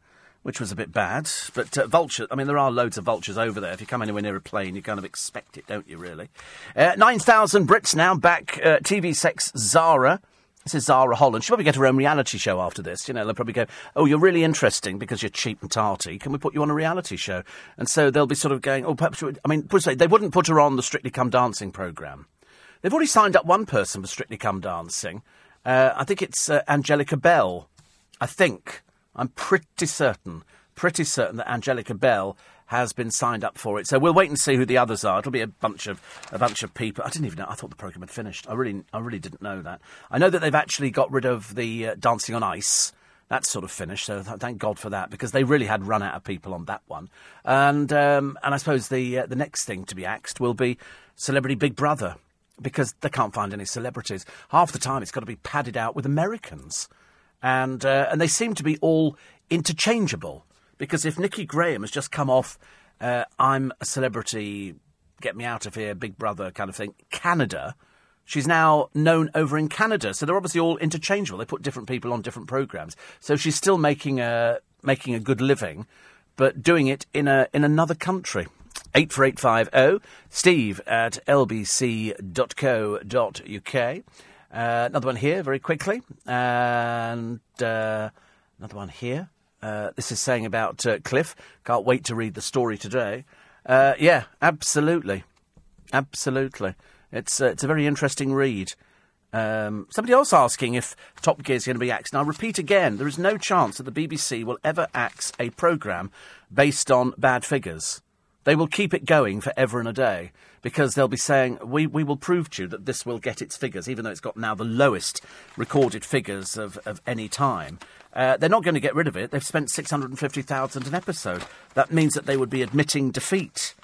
which was a bit bad. But uh, vultures, I mean, there are loads of vultures over there. If you come anywhere near a plane, you kind of expect it, don't you, really? Uh, 9,000 Brits now back. Uh, TV sex Zara. This is Zara Holland. She'll probably get her own reality show after this. You know, they'll probably go, oh, you're really interesting because you're cheap and tarty. Can we put you on a reality show? And so they'll be sort of going, oh, perhaps, I mean, they wouldn't put her on the Strictly Come Dancing programme. They've already signed up one person for Strictly Come Dancing. Uh, I think it's uh, Angellica Bell. I think. I'm pretty certain, pretty certain that Angellica Bell has been signed up for it. So we'll wait and see who the others are. It'll be a bunch of a bunch of people. I didn't even know. I thought the program had finished. I really, I really didn't know that. I know that they've actually got rid of the uh, Dancing on Ice. That's sort of finished, so th- thank God for that because they really had run out of people on that one. And um, and I suppose the uh, the next thing to be axed will be Celebrity Big Brother because they can't find any celebrities. Half the time, it's got to be padded out with Americans and uh, and they seem to be all interchangeable. Because if Nikki Graham has just come off, uh, I'm a celebrity, get me out of here, Big Brother kind of thing, Canada. She's now known over in Canada, so they're obviously all interchangeable. They put different people on different programs, so she's still making a making a good living, but doing it in a in another country. 84850 steve at lbc.co.uk. Uh, another one here, very quickly. And uh, another one here. Uh, this is saying about uh, Cliff. Can't wait to read the story today. Uh, yeah, absolutely. Absolutely. It's, uh, it's a very interesting read. Um, somebody else asking if Top Gear is going to be axed. Now, I repeat again, there is no chance that the BBC will ever axe a programme based on bad figures. They will keep it going forever and a day because they'll be saying, we, we will prove to you that this will get its figures, even though it's got now the lowest recorded figures of, of any time. Uh, they're not going to get rid of it. They've spent 650000 an episode. That means that they would be admitting defeat.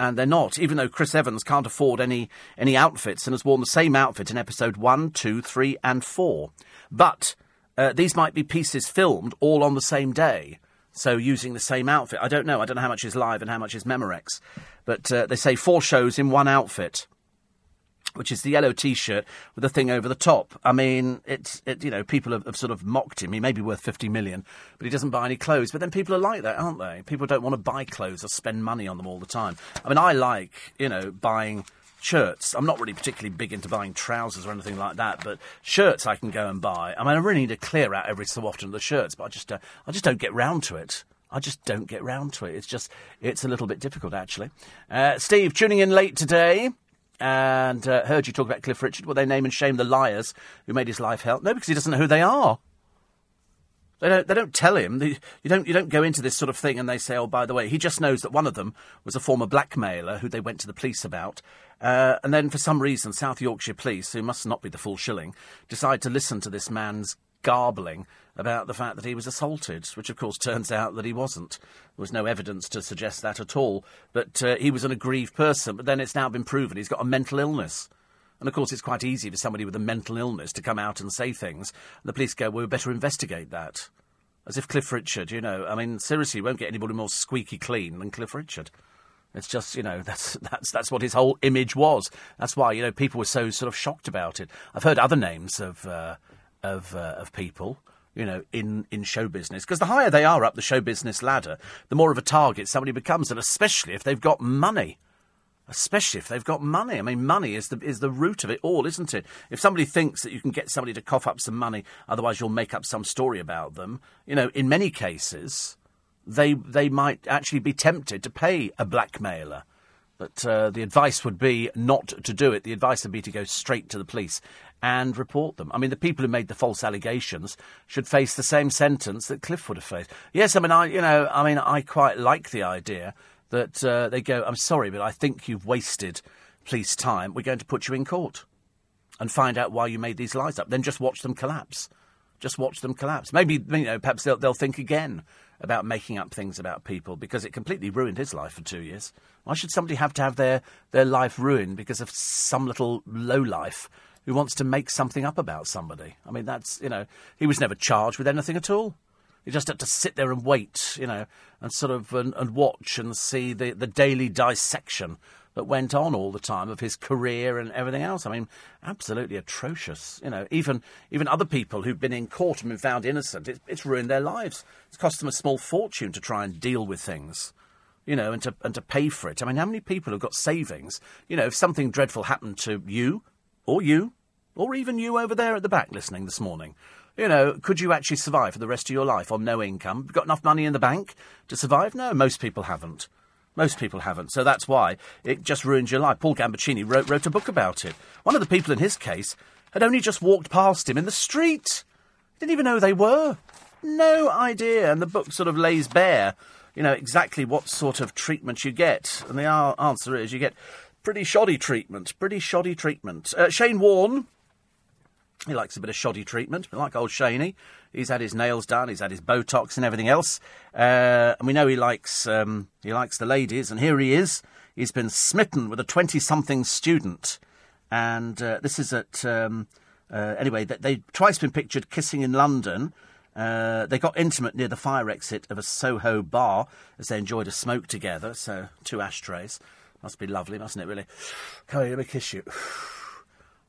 and they're not. Even though Chris Evans can't afford any any outfits and has worn the same outfit in episode one, two, three, and four, but uh, these might be pieces filmed all on the same day. So using the same outfit, I don't know. I don't know how much is live and how much is Memorex, but uh, they say four shows in one outfit which is the yellow T-shirt with the thing over the top. I mean, it's it, you know people have, have, sort of mocked him. He may be worth fifty million, but he doesn't buy any clothes. But then people are like that, aren't they? People don't want to buy clothes or spend money on them all the time. I mean, I like you know buying shirts. I'm not really particularly big into buying trousers or anything like that, but shirts I can go and buy. I mean, I really need to clear out every so often the shirts, but I just uh, I just don't get round to it. I just don't get round to it. It's just it's a little bit difficult actually. Uh, Steve tuning in late today and uh, heard you talk about Cliff Richard. Will they name and shame the liars who made his life hell? No, because he doesn't know who they are. They don't. They don't tell him. They, you don't. You don't go into this sort of thing and they say, "Oh, by the way," he just knows that one of them was a former blackmailer who they went to the police about, uh, and then for some reason, South Yorkshire Police, who must not be the full shilling, decide to listen to this man's garbling about the fact that he was assaulted, which of course turns out that he wasn't. There was no evidence to suggest that at all. But uh, he was an aggrieved person, but then it's now been proven he's got a mental illness. And of course, it's quite easy for somebody with a mental illness to come out and say things. And the police go, well, we better investigate that. As if Cliff Richard, you know, I mean, seriously, you won't get anybody more squeaky clean than Cliff Richard. It's just, you know, that's, that's, that's what his whole image was. That's why, you know, people were so sort of shocked about it. I've heard other names of, uh, of, uh, of people you know, in, in show business. Because the higher they are up the show business ladder, the more of a target somebody becomes, and especially if they've got money. Especially if they've got money. I mean, money is the, is the root of it all, isn't it? If somebody thinks that you can get somebody to cough up some money, otherwise you'll make up some story about them, you know, in many cases, they, they might actually be tempted to pay a blackmailer. But uh, the advice would be not to do it. The advice would be to go straight to the police and report them. I mean, the people who made the false allegations should face the same sentence that Cliff would have faced. Yes, I mean, I, you know, I mean, I quite like the idea that uh, they go, I'm sorry, but I think you've wasted police time. We're going to put you in court and find out why you made these lies up. Then just watch them collapse. Just watch them collapse. Maybe, you know, perhaps they'll, they'll think again about making up things about people because it completely ruined his life for two years. Why should somebody have to have their, their life ruined because of some little low life who wants to make something up about somebody. I mean, that's, you know, he was never charged with anything at all. He just had to sit there and wait, you know, and sort of and, and watch and see the, the daily dissection that went on all the time of his career and everything else. I mean, absolutely atrocious. You know, even even other people who've been in court and been found innocent, it, it's ruined their lives. It's cost them a small fortune to try and deal with things. You know, and to and to pay for it. I mean, how many people have got savings? You know, if something dreadful happened to you or you or even you over there at the back listening this morning. You know, could you actually survive for the rest of your life on no income? Got enough money in the bank to survive? No, most people haven't. Most people haven't. So that's why it just ruins your life. Paul Gambaccini wrote, wrote a book about it. One of the people in his case had only just walked past him in the street. Didn't even know they were. No idea. And the book sort of lays bare, you know, exactly what sort of treatment you get. And the answer is you get pretty shoddy treatment. Pretty shoddy treatment. Uh, Shane Warne he likes a bit of shoddy treatment, like old Shaney. He's had his nails done, he's had his Botox and everything else. Uh, and we know he likes um, he likes the ladies. And here he is. He's been smitten with a twenty-something student, and uh, this is at um, uh, anyway. They, they twice been pictured kissing in London. Uh, they got intimate near the fire exit of a Soho bar as they enjoyed a smoke together. So two ashtrays must be lovely, mustn't it? Really. Come here, let me kiss you.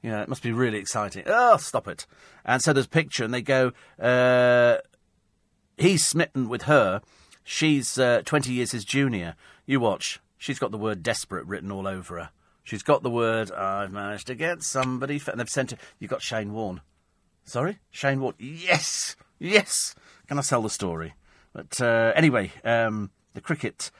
You know, it must be really exciting. Oh, stop it. And so there's a picture, and they go, uh, he's smitten with her. She's uh, 20 years his junior. You watch. She's got the word desperate written all over her. She's got the word, I've managed to get somebody. F-. And they've sent her. You've got Shane Warne. Sorry? Shane Warne. Yes! Yes! Can I sell the story? But uh, anyway, um, the cricket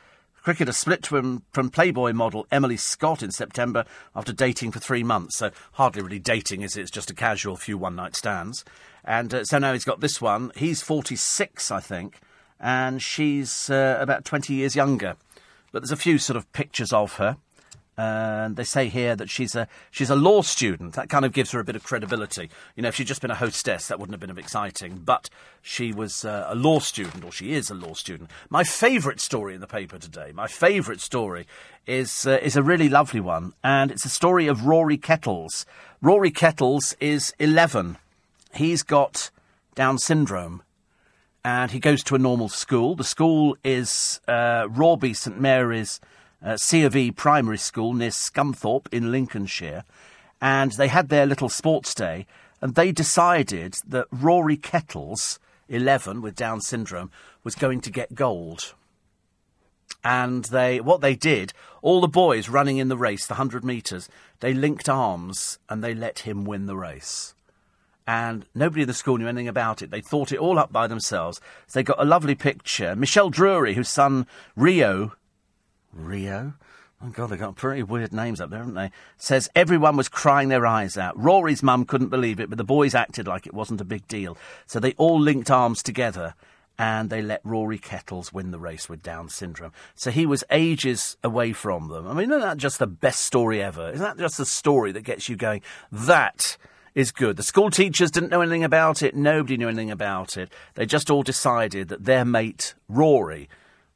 Cricketer split from, from Playboy model Emily Scott in September after dating for three months. So hardly really dating, is it? It's just a casual few one night stands. And uh, so now he's got this one. He's 46, I think, and she's uh, about 20 years younger. But there's a few sort of pictures of her. And they say here that she's a she's a law student. That kind of gives her a bit of credibility. You know, if she'd just been a hostess, that wouldn't have been exciting. But she was uh, a law student, or she is a law student. My favourite story in the paper today, my favourite story, is uh, is a really lovely one, and it's a story of Rory Kettles. Rory Kettles is eleven. He's got Down syndrome and he goes to a normal school. The school is uh, Rawby St Mary's uh, C of E Primary School near Scunthorpe in Lincolnshire, and they had their little sports day, and they decided that Rory Kettles, 11 with Down syndrome, was going to get gold. And they, what they did, all the boys running in the race, the 100 metres, they linked arms and they let him win the race and nobody in the school knew anything about it. They thought it all up by themselves. So they got a lovely picture. Michelle Drury, whose son Rio, Rio? Oh God, they've got pretty weird names up there, haven't they? Says everyone was crying their eyes out. Rory's mum couldn't believe it, but the boys acted like it wasn't a big deal. So they all linked arms together and they let Rory Kettles win the race with Down syndrome. So he was ages away from them. I mean, isn't that just the best story ever? Isn't that just the story that gets you going? That is good. The school teachers didn't know anything about it. Nobody knew anything about it. They just all decided that their mate, Rory,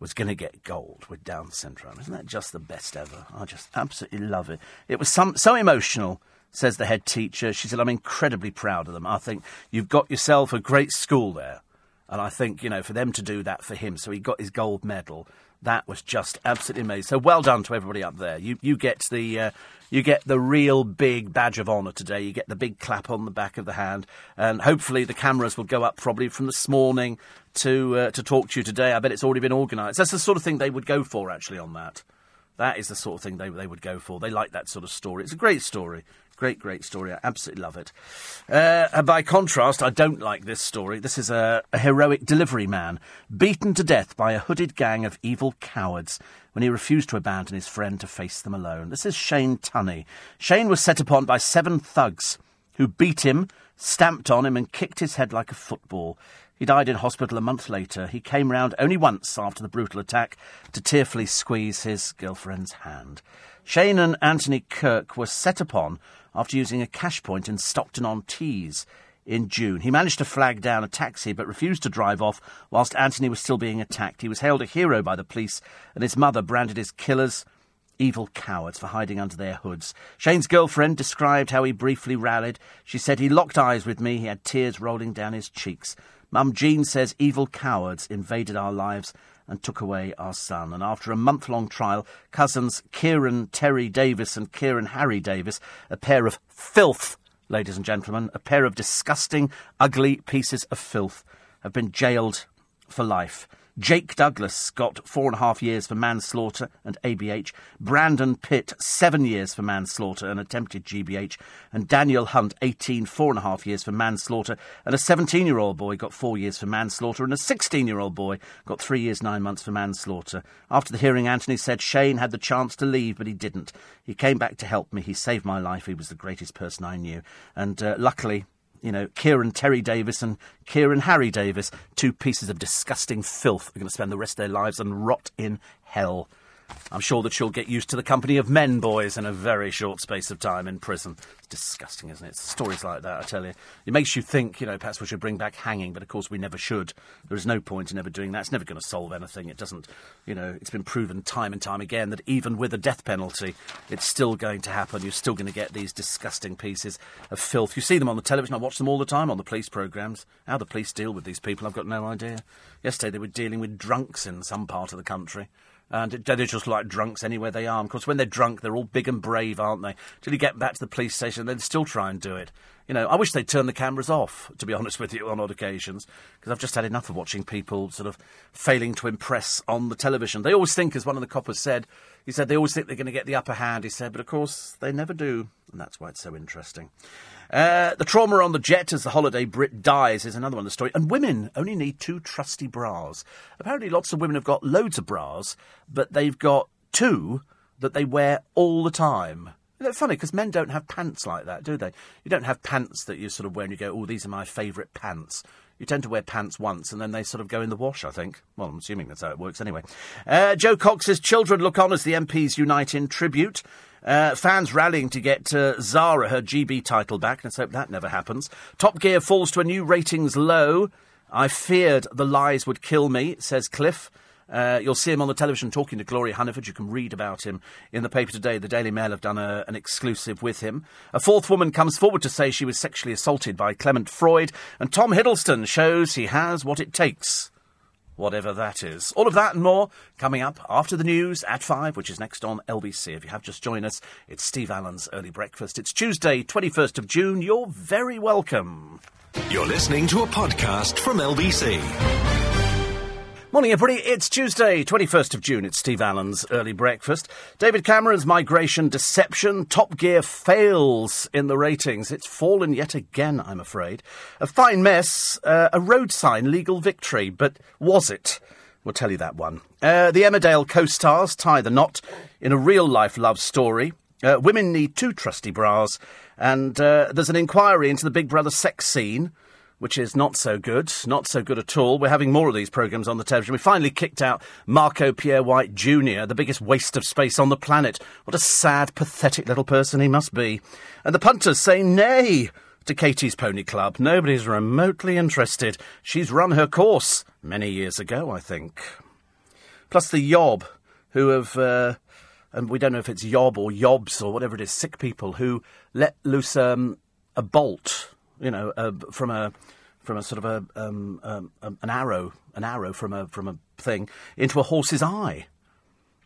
was going to get gold with Down syndrome. Isn't that just the best ever? I just absolutely love it. It was some, so emotional, says the head teacher. She said, I'm incredibly proud of them. I think you've got yourself a great school there. And I think, you know, for them to do that for him, so he got his gold medal, that was just absolutely amazing. So well done to everybody up there. You you get the uh, you get the real big badge of honour today. You get the big clap on the back of the hand, and hopefully the cameras will go up probably from this morning to uh, to talk to you today. I bet it's already been organised. That's the sort of thing they would go for actually on that. That is the sort of thing they they would go for. They like that sort of story. It's a great story. Great, great story. I absolutely love it. Uh, by contrast, I don't like this story. This is a, a, heroic delivery man beaten to death by a hooded gang of evil cowards when he refused to abandon his friend to face them alone. This is Shane Tunney. Shane was set upon by seven thugs who beat him, stamped on him, and kicked his head like a football. He died in hospital a month later. He came round only once after the brutal attack to tearfully squeeze his girlfriend's hand. Shane and Anthony Kirk were set upon after using a cash point in Stockton on Tees in June. He managed to flag down a taxi but refused to drive off whilst Anthony was still being attacked. He was hailed a hero by the police, and his mother branded his killers evil cowards for hiding under their hoods. Shane's girlfriend described how he briefly rallied. She said he locked eyes with me, he had tears rolling down his cheeks. Mum Jean says evil cowards invaded our lives and took away our son. And after a month long trial, cousins Kieran Terry Davis and Kieran Harry Davis, a pair of filth, ladies and gentlemen, a pair of disgusting, ugly pieces of filth, have been jailed for life. Jake Douglas got four and a half years for manslaughter and ABH. Brandon Pitt, seven years for manslaughter and attempted GBH. And Daniel Hunt, 18, four and a half years for manslaughter. And a 17 year old boy got four years for manslaughter. And a 16 year old boy got three years, nine months for manslaughter. After the hearing, Anthony said Shane had the chance to leave, but he didn't. He came back to help me. He saved my life. He was the greatest person I knew. And uh, luckily, you know, Kieran Terry Davis and Kieran Harry Davis, two pieces of disgusting filth, are going to spend the rest of their lives and rot in hell. I'm sure that she'll get used to the company of men, boys, in a very short space of time in prison. It's disgusting, isn't it? Stories like that, I tell you. It makes you think, you know, perhaps we should bring back hanging, but of course we never should. There is no point in ever doing that. It's never going to solve anything. It doesn't, you know, it's been proven time and time again that even with a death penalty, it's still going to happen. You're still going to get these disgusting pieces of filth. You see them on the television. I watch them all the time on the police programmes. How the police deal with these people, I've got no idea. Yesterday they were dealing with drunks in some part of the country and they're just like drunks anywhere they are. of course, when they're drunk, they're all big and brave, aren't they? Till you get back to the police station, they'd still try and do it. You know, I wish they'd turn the cameras off, to be honest with you, on odd occasions, because I've just had enough of watching people sort of failing to impress on the television. They always think, as one of the coppers said, he said they always think they're going to get the upper hand, he said, but of course they never do, and that's why it's so interesting. Uh, the trauma on the jet as the holiday Brit dies is another one of the story. And women only need two trusty bras. Apparently, lots of women have got loads of bras, but they've got two that they wear all the time. Isn't that funny? Because men don't have pants like that, do they? You don't have pants that you sort of wear and you go, oh, these are my favourite pants. You tend to wear pants once and then they sort of go in the wash, I think. Well, I'm assuming that's how it works anyway. Uh, Jo Cox's children look on as the MPs unite in tribute. Uh, fans rallying to get uh, Zara her GB title back. Let's hope that never happens. Top Gear falls to a new ratings low. I feared the lies would kill me, says Cliff. Uh, you'll see him on the television talking to Gloria Hunniford. You can read about him in the paper today. The Daily Mail have done a, an exclusive with him. A fourth woman comes forward to say she was sexually assaulted by Clement Freud. And Tom Hiddleston shows he has what it takes. Whatever that is. All of that and more coming up after the news at 5, which is next on LBC. If you have just joined us, it's Steve Allen's Early Breakfast. It's Tuesday, 21st of June. You're very welcome. You're listening to a podcast from LBC. Morning, everybody. It's Tuesday, 21st of June. It's Steve Allen's early breakfast. David Cameron's migration deception. Top Gear fails in the ratings. It's fallen yet again, I'm afraid. A fine mess. Uh, a road sign, legal victory. But was it? We'll tell you that one. Uh, the Emmerdale co stars tie the knot in a real life love story. Uh, women need two trusty bras. And uh, there's an inquiry into the Big Brother sex scene which is not so good, not so good at all. We're having more of these programmes on the television. We finally kicked out Marco Pierre White Jr., the biggest waste of space on the planet. What a sad, pathetic little person he must be. And the punters say nay to Katie's Pony Club. Nobody's remotely interested. She's run her course many years ago, I think. Plus the Yob, who have. Uh, and we don't know if it's Yob or Yobs or whatever it is, sick people who let loose um, a bolt you know, uh, from a from a sort of a um, um, um, an arrow, an arrow from a from a thing into a horse's eye.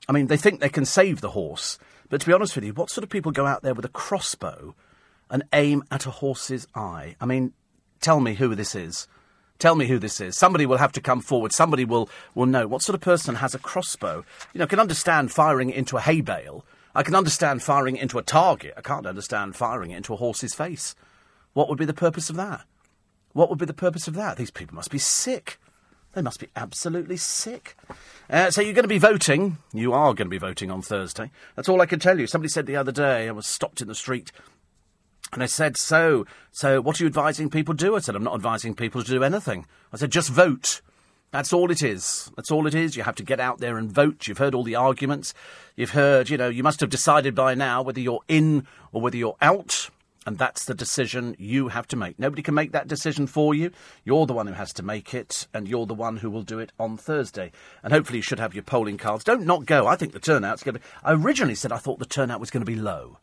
I mean, they think they can save the horse, but to be honest with you, what sort of people go out there with a crossbow and aim at a horse's eye? I mean, tell me who this is. Tell me who this is. Somebody will have to come forward. Somebody will, will know. What sort of person has a crossbow? You know, can understand firing into a hay bale. I can understand firing into a target. I can't understand firing into a horse's face. What would be the purpose of that? What would be the purpose of that? These people must be sick. They must be absolutely sick. Uh, so you're going to be voting. You are going to be voting on Thursday. That's all I can tell you. Somebody said the other day, I was stopped in the street, and I said, "So, so what are you advising people to do?" I said, "I'm not advising people to do anything." I said, "Just vote." That's all it is. That's all it is. You have to get out there and vote. You've heard all the arguments. You've heard, you know, you must have decided by now whether you're in or whether you're out. And that's the decision you have to make. Nobody can make that decision for you. You're the one who has to make it, and you're the one who will do it on Thursday. And hopefully, you should have your polling cards. Don't not go. I think the turnout's going to be. I originally said I thought the turnout was going to be low.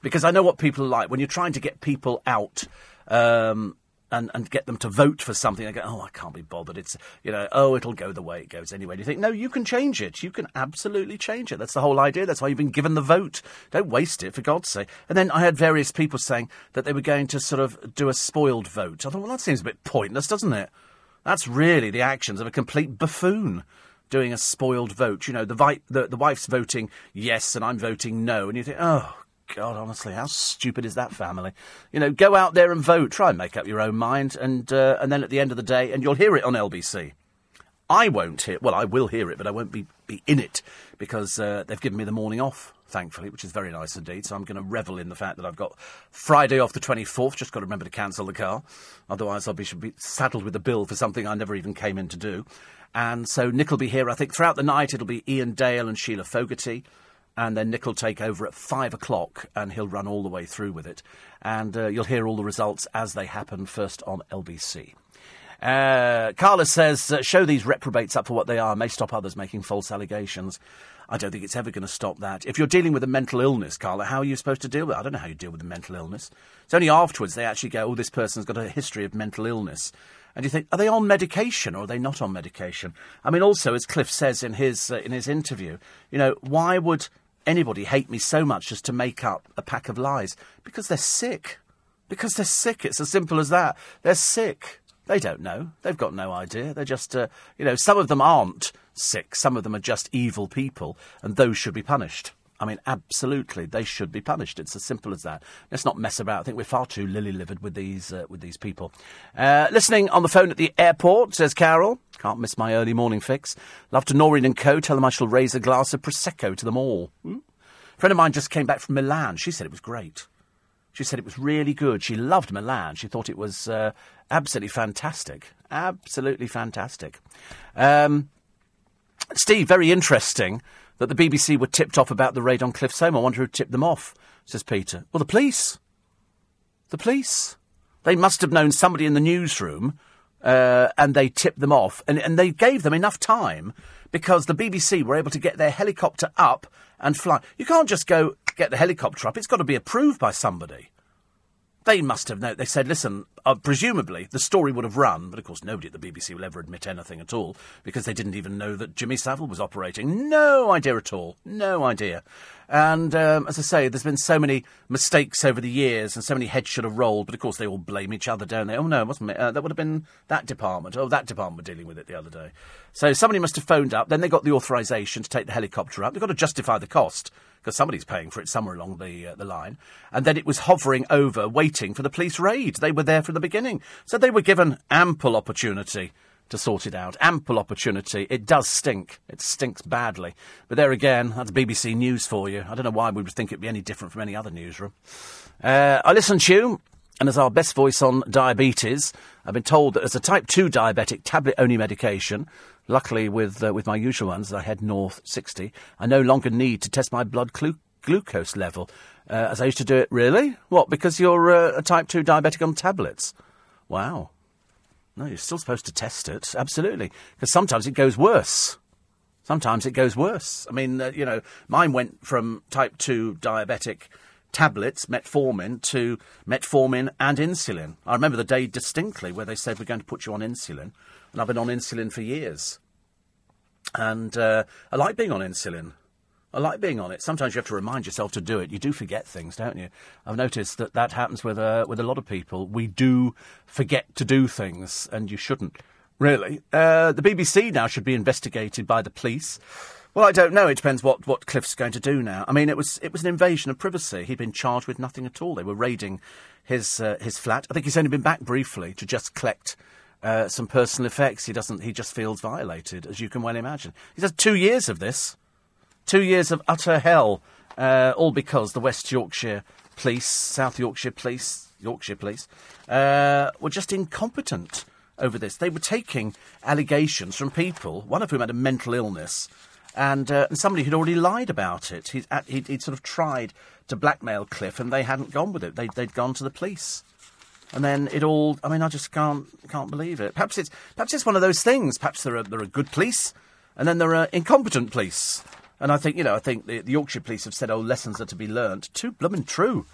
Because I know what people are like. When you're trying to get people out, um, and, and get them to vote for something. They go, oh, I can't be bothered. It's, you know, oh, it'll go the way it goes anyway. And you think, no, you can change it. You can absolutely change it. That's the whole idea. That's why you've been given the vote. Don't waste it, for God's sake. And then I had various people saying that they were going to sort of do a spoiled vote. I thought, well, that seems a bit pointless, doesn't it? That's really the actions of a complete buffoon doing a spoiled vote. You know, the, vi- the, the wife's voting yes and I'm voting no. And you think, oh, God, honestly, how stupid is that family? You know, go out there and vote. Try and make up your own mind, and uh, and then at the end of the day, and you'll hear it on LBC. I won't hear. Well, I will hear it, but I won't be, be in it because uh, they've given me the morning off, thankfully, which is very nice indeed. So I'm going to revel in the fact that I've got Friday off the 24th. Just got to remember to cancel the car, otherwise I'll be should be saddled with a bill for something I never even came in to do. And so Nick will be here. I think throughout the night it'll be Iain Dale and Sheila Fogarty and then Nick will take over at five o'clock and he'll run all the way through with it. And uh, you'll hear all the results as they happen first on LBC. Uh, Carla says, uh, show these reprobates up for what they are, may stop others making false allegations. I don't think it's ever going to stop that. If you're dealing with a mental illness, Carla, how are you supposed to deal with it? I don't know how you deal with a mental illness. It's only afterwards they actually go, oh, this person's got a history of mental illness. And you think, are they on medication or are they not on medication? I mean, also, as Cliff says in his, uh, in his interview, you know, why would anybody hate me so much as to make up a pack of lies? Because they're sick. Because they're sick. It's as simple as that. They're sick. They don't know. They've got no idea. They're just, uh, you know, some of them aren't sick. Some of them are just evil people, and those should be punished. I mean, absolutely, they should be punished. It's as simple as that. Let's not mess about. I think we're far too lily-livered with these uh, with these people. Uh, listening on the phone at the airport says Carol. Can't miss my early morning fix. Love to Noreen and Co. Tell them I shall raise a glass of prosecco to them all. Hmm? A friend of mine just came back from Milan. She said it was great. She said it was really good. She loved Milan. She thought it was uh, absolutely fantastic. Absolutely fantastic. Um, Steve, very interesting that the BBC were tipped off about the raid on Cliff's home. I wonder who tipped them off, says Peter. Well, the police. The police. They must have known somebody in the newsroom uh, and they tipped them off. And, and they gave them enough time because the BBC were able to get their helicopter up and fly. You can't just go get the helicopter up, it's got to be approved by somebody. They must have known. They said, listen, uh, presumably the story would have run, but of course nobody at the BBC will ever admit anything at all because they didn't even know that Jimmy Savile was operating. No idea at all. No idea. And um, as I say, there's been so many mistakes over the years and so many heads should have rolled, but of course they all blame each other, don't they? Oh no, it wasn't. Uh, that would have been that department. Oh, that department were dealing with it the other day. So somebody must have phoned up. Then they got the authorisation to take the helicopter up. They've got to justify the cost because somebody's paying for it somewhere along the uh, the line. And then it was hovering over, waiting for the police raid. They were there from the beginning, so they were given ample opportunity to sort it out. Ample opportunity. It does stink. It stinks badly. But there again, that's BBC News for you. I don't know why we would think it'd be any different from any other newsroom. Uh, I listen to you. And as our best voice on diabetes, I've been told that as a type 2 diabetic, tablet only medication, luckily with, uh, with my usual ones I head north 60, I no longer need to test my blood glu- glucose level uh, as I used to do it. Really? What, because you're uh, a type 2 diabetic on tablets? Wow. No, you're still supposed to test it, absolutely. Because sometimes it goes worse. Sometimes it goes worse. I mean, uh, you know, mine went from type 2 diabetic tablets, metformin, to metformin and insulin. I remember the day distinctly where they said, we're going to put you on insulin. And I've been on insulin for years. And uh, I like being on insulin. I like being on it. Sometimes you have to remind yourself to do it. You do forget things, don't you? I've noticed that that happens with uh, with a lot of people. We do forget to do things, and you shouldn't. Really, uh, the BBC now should be investigated by the police. Well, I don't know. It depends what, what Cliff's going to do now. I mean, it was it was an invasion of privacy. He'd been charged with nothing at all. They were raiding his uh, his flat. I think he's only been back briefly to just collect uh, some personal effects. He doesn't. He just feels violated, as you can well imagine. He's had two years of this. Two years of utter hell, uh, all because the West Yorkshire Police, South Yorkshire Police, Yorkshire Police, uh, were just incompetent over this. They were taking allegations from people, one of whom had a mental illness, and, uh, and somebody who'd already lied about it. He'd, he'd, he'd, sort of tried to blackmail Cliff, and they hadn't gone with it. They'd, they'd gone to the police. And then it all. I mean, I just can't can't believe it. Perhaps it's perhaps it's one of those things. Perhaps there are there are good police, and then there are incompetent police. And I think, you know, I think the, the Yorkshire police have said, oh, lessons are to be learnt. Too blooming true.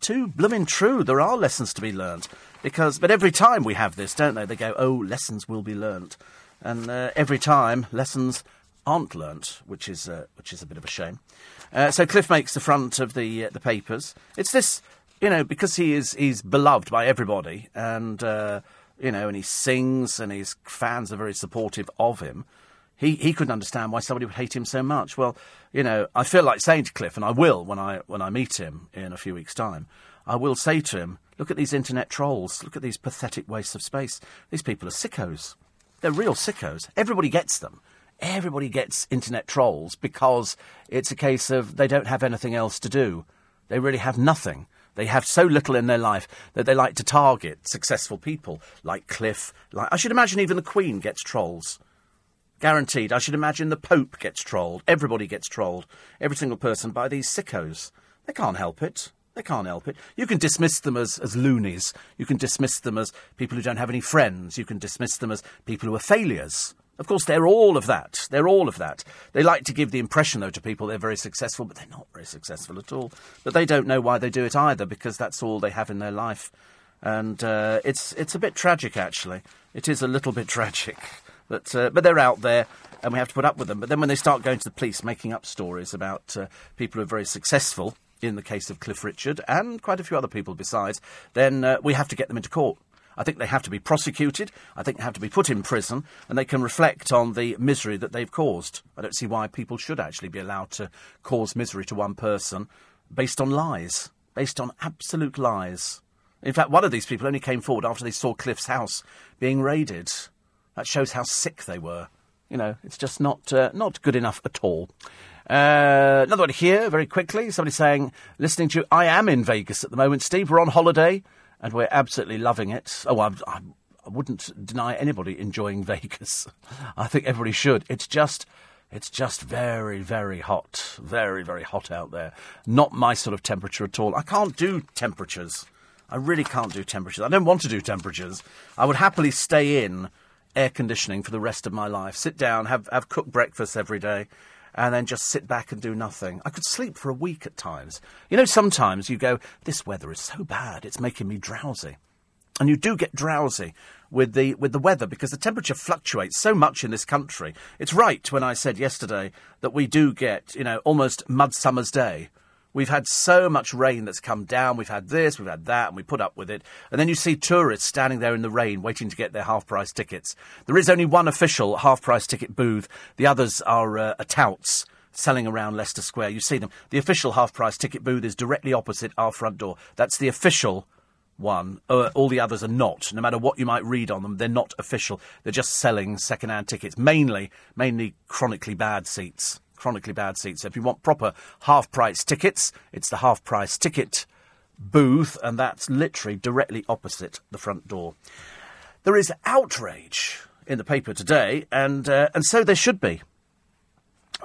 Too blooming true. There are lessons to be learnt. Because, but every time we have this, don't they? They go, oh, lessons will be learnt. And uh, every time, lessons aren't learnt, which is, uh, which is a bit of a shame. Uh, so Cliff makes the front of the, uh, the papers. It's this, you know, because he is he's beloved by everybody, and, uh, you know, and he sings, and his fans are very supportive of him. He, he couldn't understand why somebody would hate him so much. Well, you know, I feel like saying to Cliff, and I will when I, when I meet him in a few weeks' time, I will say to him, look at these internet trolls, look at these pathetic wastes of space. These people are sickos. They're real sickos. Everybody gets them. Everybody gets internet trolls because it's a case of they don't have anything else to do. They really have nothing. They have so little in their life that they like to target successful people like Cliff. Like I should imagine even the Queen gets trolls. Guaranteed. I should imagine the Pope gets trolled. Everybody gets trolled. Every single person by these sickos. They can't help it. They can't help it. You can dismiss them as, as loonies. You can dismiss them as people who don't have any friends. You can dismiss them as people who are failures. Of course, they're all of that. They're all of that. They like to give the impression, though, to people they're very successful, but they're not very successful at all. But they don't know why they do it either, because that's all they have in their life. And uh, it's, it's a bit tragic, actually. It is a little bit tragic. But, uh, but they're out there and we have to put up with them. But then when they start going to the police, making up stories about uh, people who are very successful, in the case of Cliff Richard and quite a few other people besides, then uh, we have to get them into court. I think they have to be prosecuted. I think they have to be put in prison, and they can reflect on the misery that they've caused. I don't see why people should actually be allowed to cause misery to one person based on lies, based on absolute lies. In fact, one of these people only came forward after they saw Cliff's house being raided. That shows how sick they were. You know, it's just not uh, not good enough at all. Uh, another one here, very quickly. Somebody saying, listening to you, I am in Vegas at the moment, Steve. We're on holiday and we're absolutely loving it. Oh, I'm, I'm, I would not deny anybody enjoying Vegas. I think everybody should. It's just It's just very, very hot. Very, very hot out there. Not my sort of temperature at all. I can't do temperatures. I really can't do temperatures. I don't want to do temperatures. I would happily stay in air conditioning for the rest of my life. Sit down, have, have cooked breakfast every day, and then just sit back and do nothing. I could sleep for a week at times. You know, sometimes you go, this weather is so bad, it's making me drowsy. And you do get drowsy with the with the weather because the temperature fluctuates so much in this country. It's right when I said yesterday that we do get, you know, almost mud summer's day. We've had so much rain that's come down. We've had this, we've had that, and we put up with it. And then you see tourists standing there in the rain waiting to get their half price tickets. There is only one official half price ticket booth, the others are, uh, touts selling around Leicester Square. You see them. The official half price ticket booth is directly opposite our front door. That's the official one. Uh, all the others are not. No matter what you might read on them, they're not official. They're just selling second-hand tickets, mainly, mainly chronically bad seats. Chronically bad seats. So if you want proper half-price tickets, it's the half-price ticket booth, and that's literally directly opposite the front door. There is outrage in the paper today, and uh, and so there should be.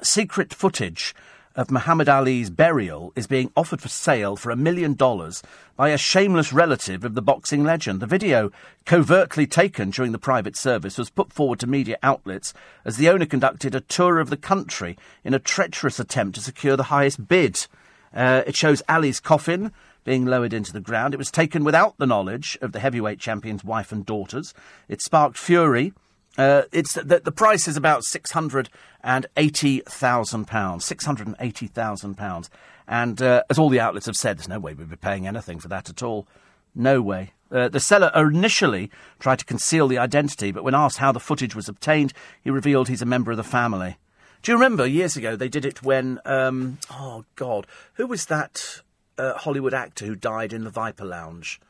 Secret footage of Muhammad Ali's burial is being offered for sale for a million dollars by a shameless relative of the boxing legend. The video, covertly taken during the private service, was put forward to media outlets as the owner conducted a tour of the country in a treacherous attempt to secure the highest bid. Uh, it shows Ali's coffin being lowered into the ground. It was taken without the knowledge of the heavyweight champion's wife and daughters. It sparked fury uh, it's the, the price is about six hundred and eighty thousand pounds. Six hundred and eighty thousand pounds, and uh, as all the outlets have said, there's no way we'd be paying anything for that at all. No way. Uh, the seller initially tried to conceal the identity, but when asked how the footage was obtained, he revealed he's a member of the family. Do you remember years ago they did it when? Um, oh God, who was that uh, Hollywood actor who died in the Viper Lounge?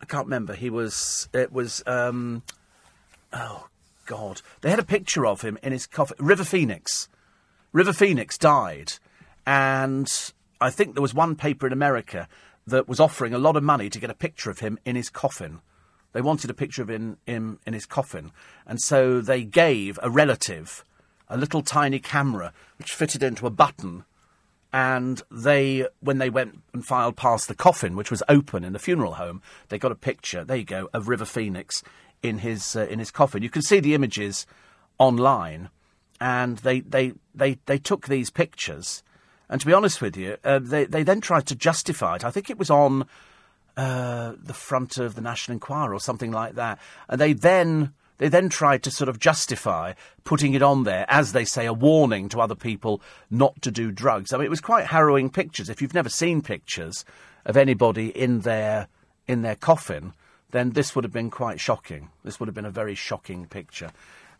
I can't remember. He was. It was. Um, oh God. They had a picture of him in his coffin. River Phoenix. River Phoenix died. And I think there was one paper in America that was offering a lot of money to get a picture of him in his coffin. They wanted a picture of him in, in his coffin. And so they gave a relative a little tiny camera which fitted into a button. And they, when they went and filed past the coffin, which was open in the funeral home, they got a picture, there you go, of River Phoenix in his uh, in his coffin. You can see the images online, and they they they they took these pictures. And to be honest with you, uh, they they then tried to justify it. I think it was on uh, the front of the National Enquirer or something like that. And they then they then tried to sort of justify putting it on there as they say a warning to other people not to do drugs. I mean, it was quite harrowing pictures. If you've never seen pictures of anybody in their in their coffin, then this would have been quite shocking. This would have been a very shocking picture.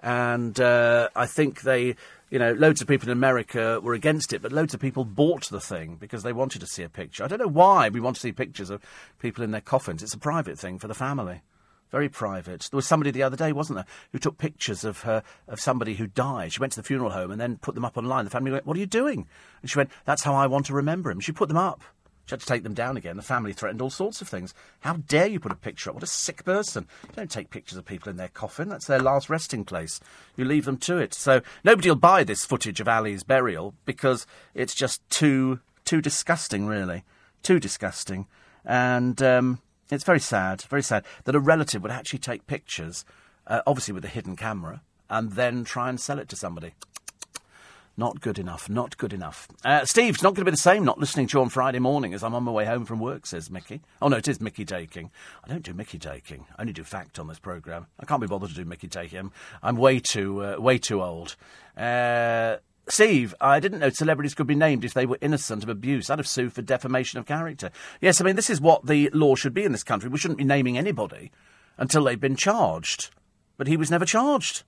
And uh, I think they, you know, loads of people in America were against it, but loads of people bought the thing because they wanted to see a picture. I don't know why we want to see pictures of people in their coffins. It's a private thing for the family. Very private. There was somebody the other day, wasn't there, who took pictures of her of somebody who died. She went to the funeral home and then put them up online. The family went, "What are you doing?" And she went, "That's how I want to remember him." She put them up. She had to take them down again. The family threatened all sorts of things. How dare you put a picture up? What a sick person. You don't take pictures of people in their coffin. That's their last resting place. You leave them to it. So nobody will buy this footage of Ali's burial because it's just too, too disgusting, really. Too disgusting. And um, it's very sad, very sad that a relative would actually take pictures, uh, obviously with a hidden camera, and then try and sell it to somebody. Not good enough. Not good enough. Uh, Steve's not going to be the same not listening to you on Friday morning as I'm on my way home from work, says Mickey. Oh, no, it is Mickey taking. I don't do Mickey taking. I only do fact on this programme. I can't be bothered to do Mickey taking. I'm, I'm way too, uh, way too old. Uh, Steve, I didn't know celebrities could be named if they were innocent of abuse. I'd have sued for defamation of character. Yes, I mean, this is what the law should be in this country. We shouldn't be naming anybody until they've been charged. But he was never charged.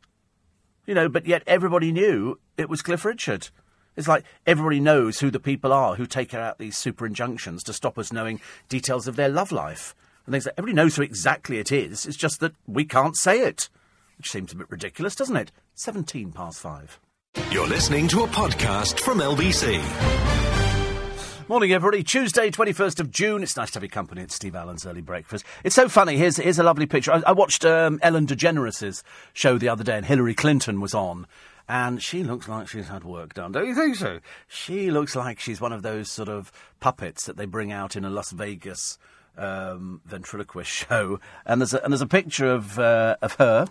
You know, but yet everybody knew it was Cliff Richard. It's like everybody knows who the people are who take out these super injunctions to stop us knowing details of their love life. And things like everybody knows who exactly it is. It's just that we can't say it. Which seems a bit ridiculous, doesn't it? 17 past five. You're listening to a podcast from LBC. Morning, everybody. Tuesday, 21st of June. It's nice to have your company at Steve Allen's Early Breakfast. It's so funny. Here's, here's a lovely picture. I, I watched um, Ellen DeGeneres' show the other day, and Hillary Clinton was on. and she looks like she's had work done. Don't you think so? She looks like she's one of those sort of puppets that they bring out in a Las Vegas um, ventriloquist show. And there's a, and there's a picture of uh, of her,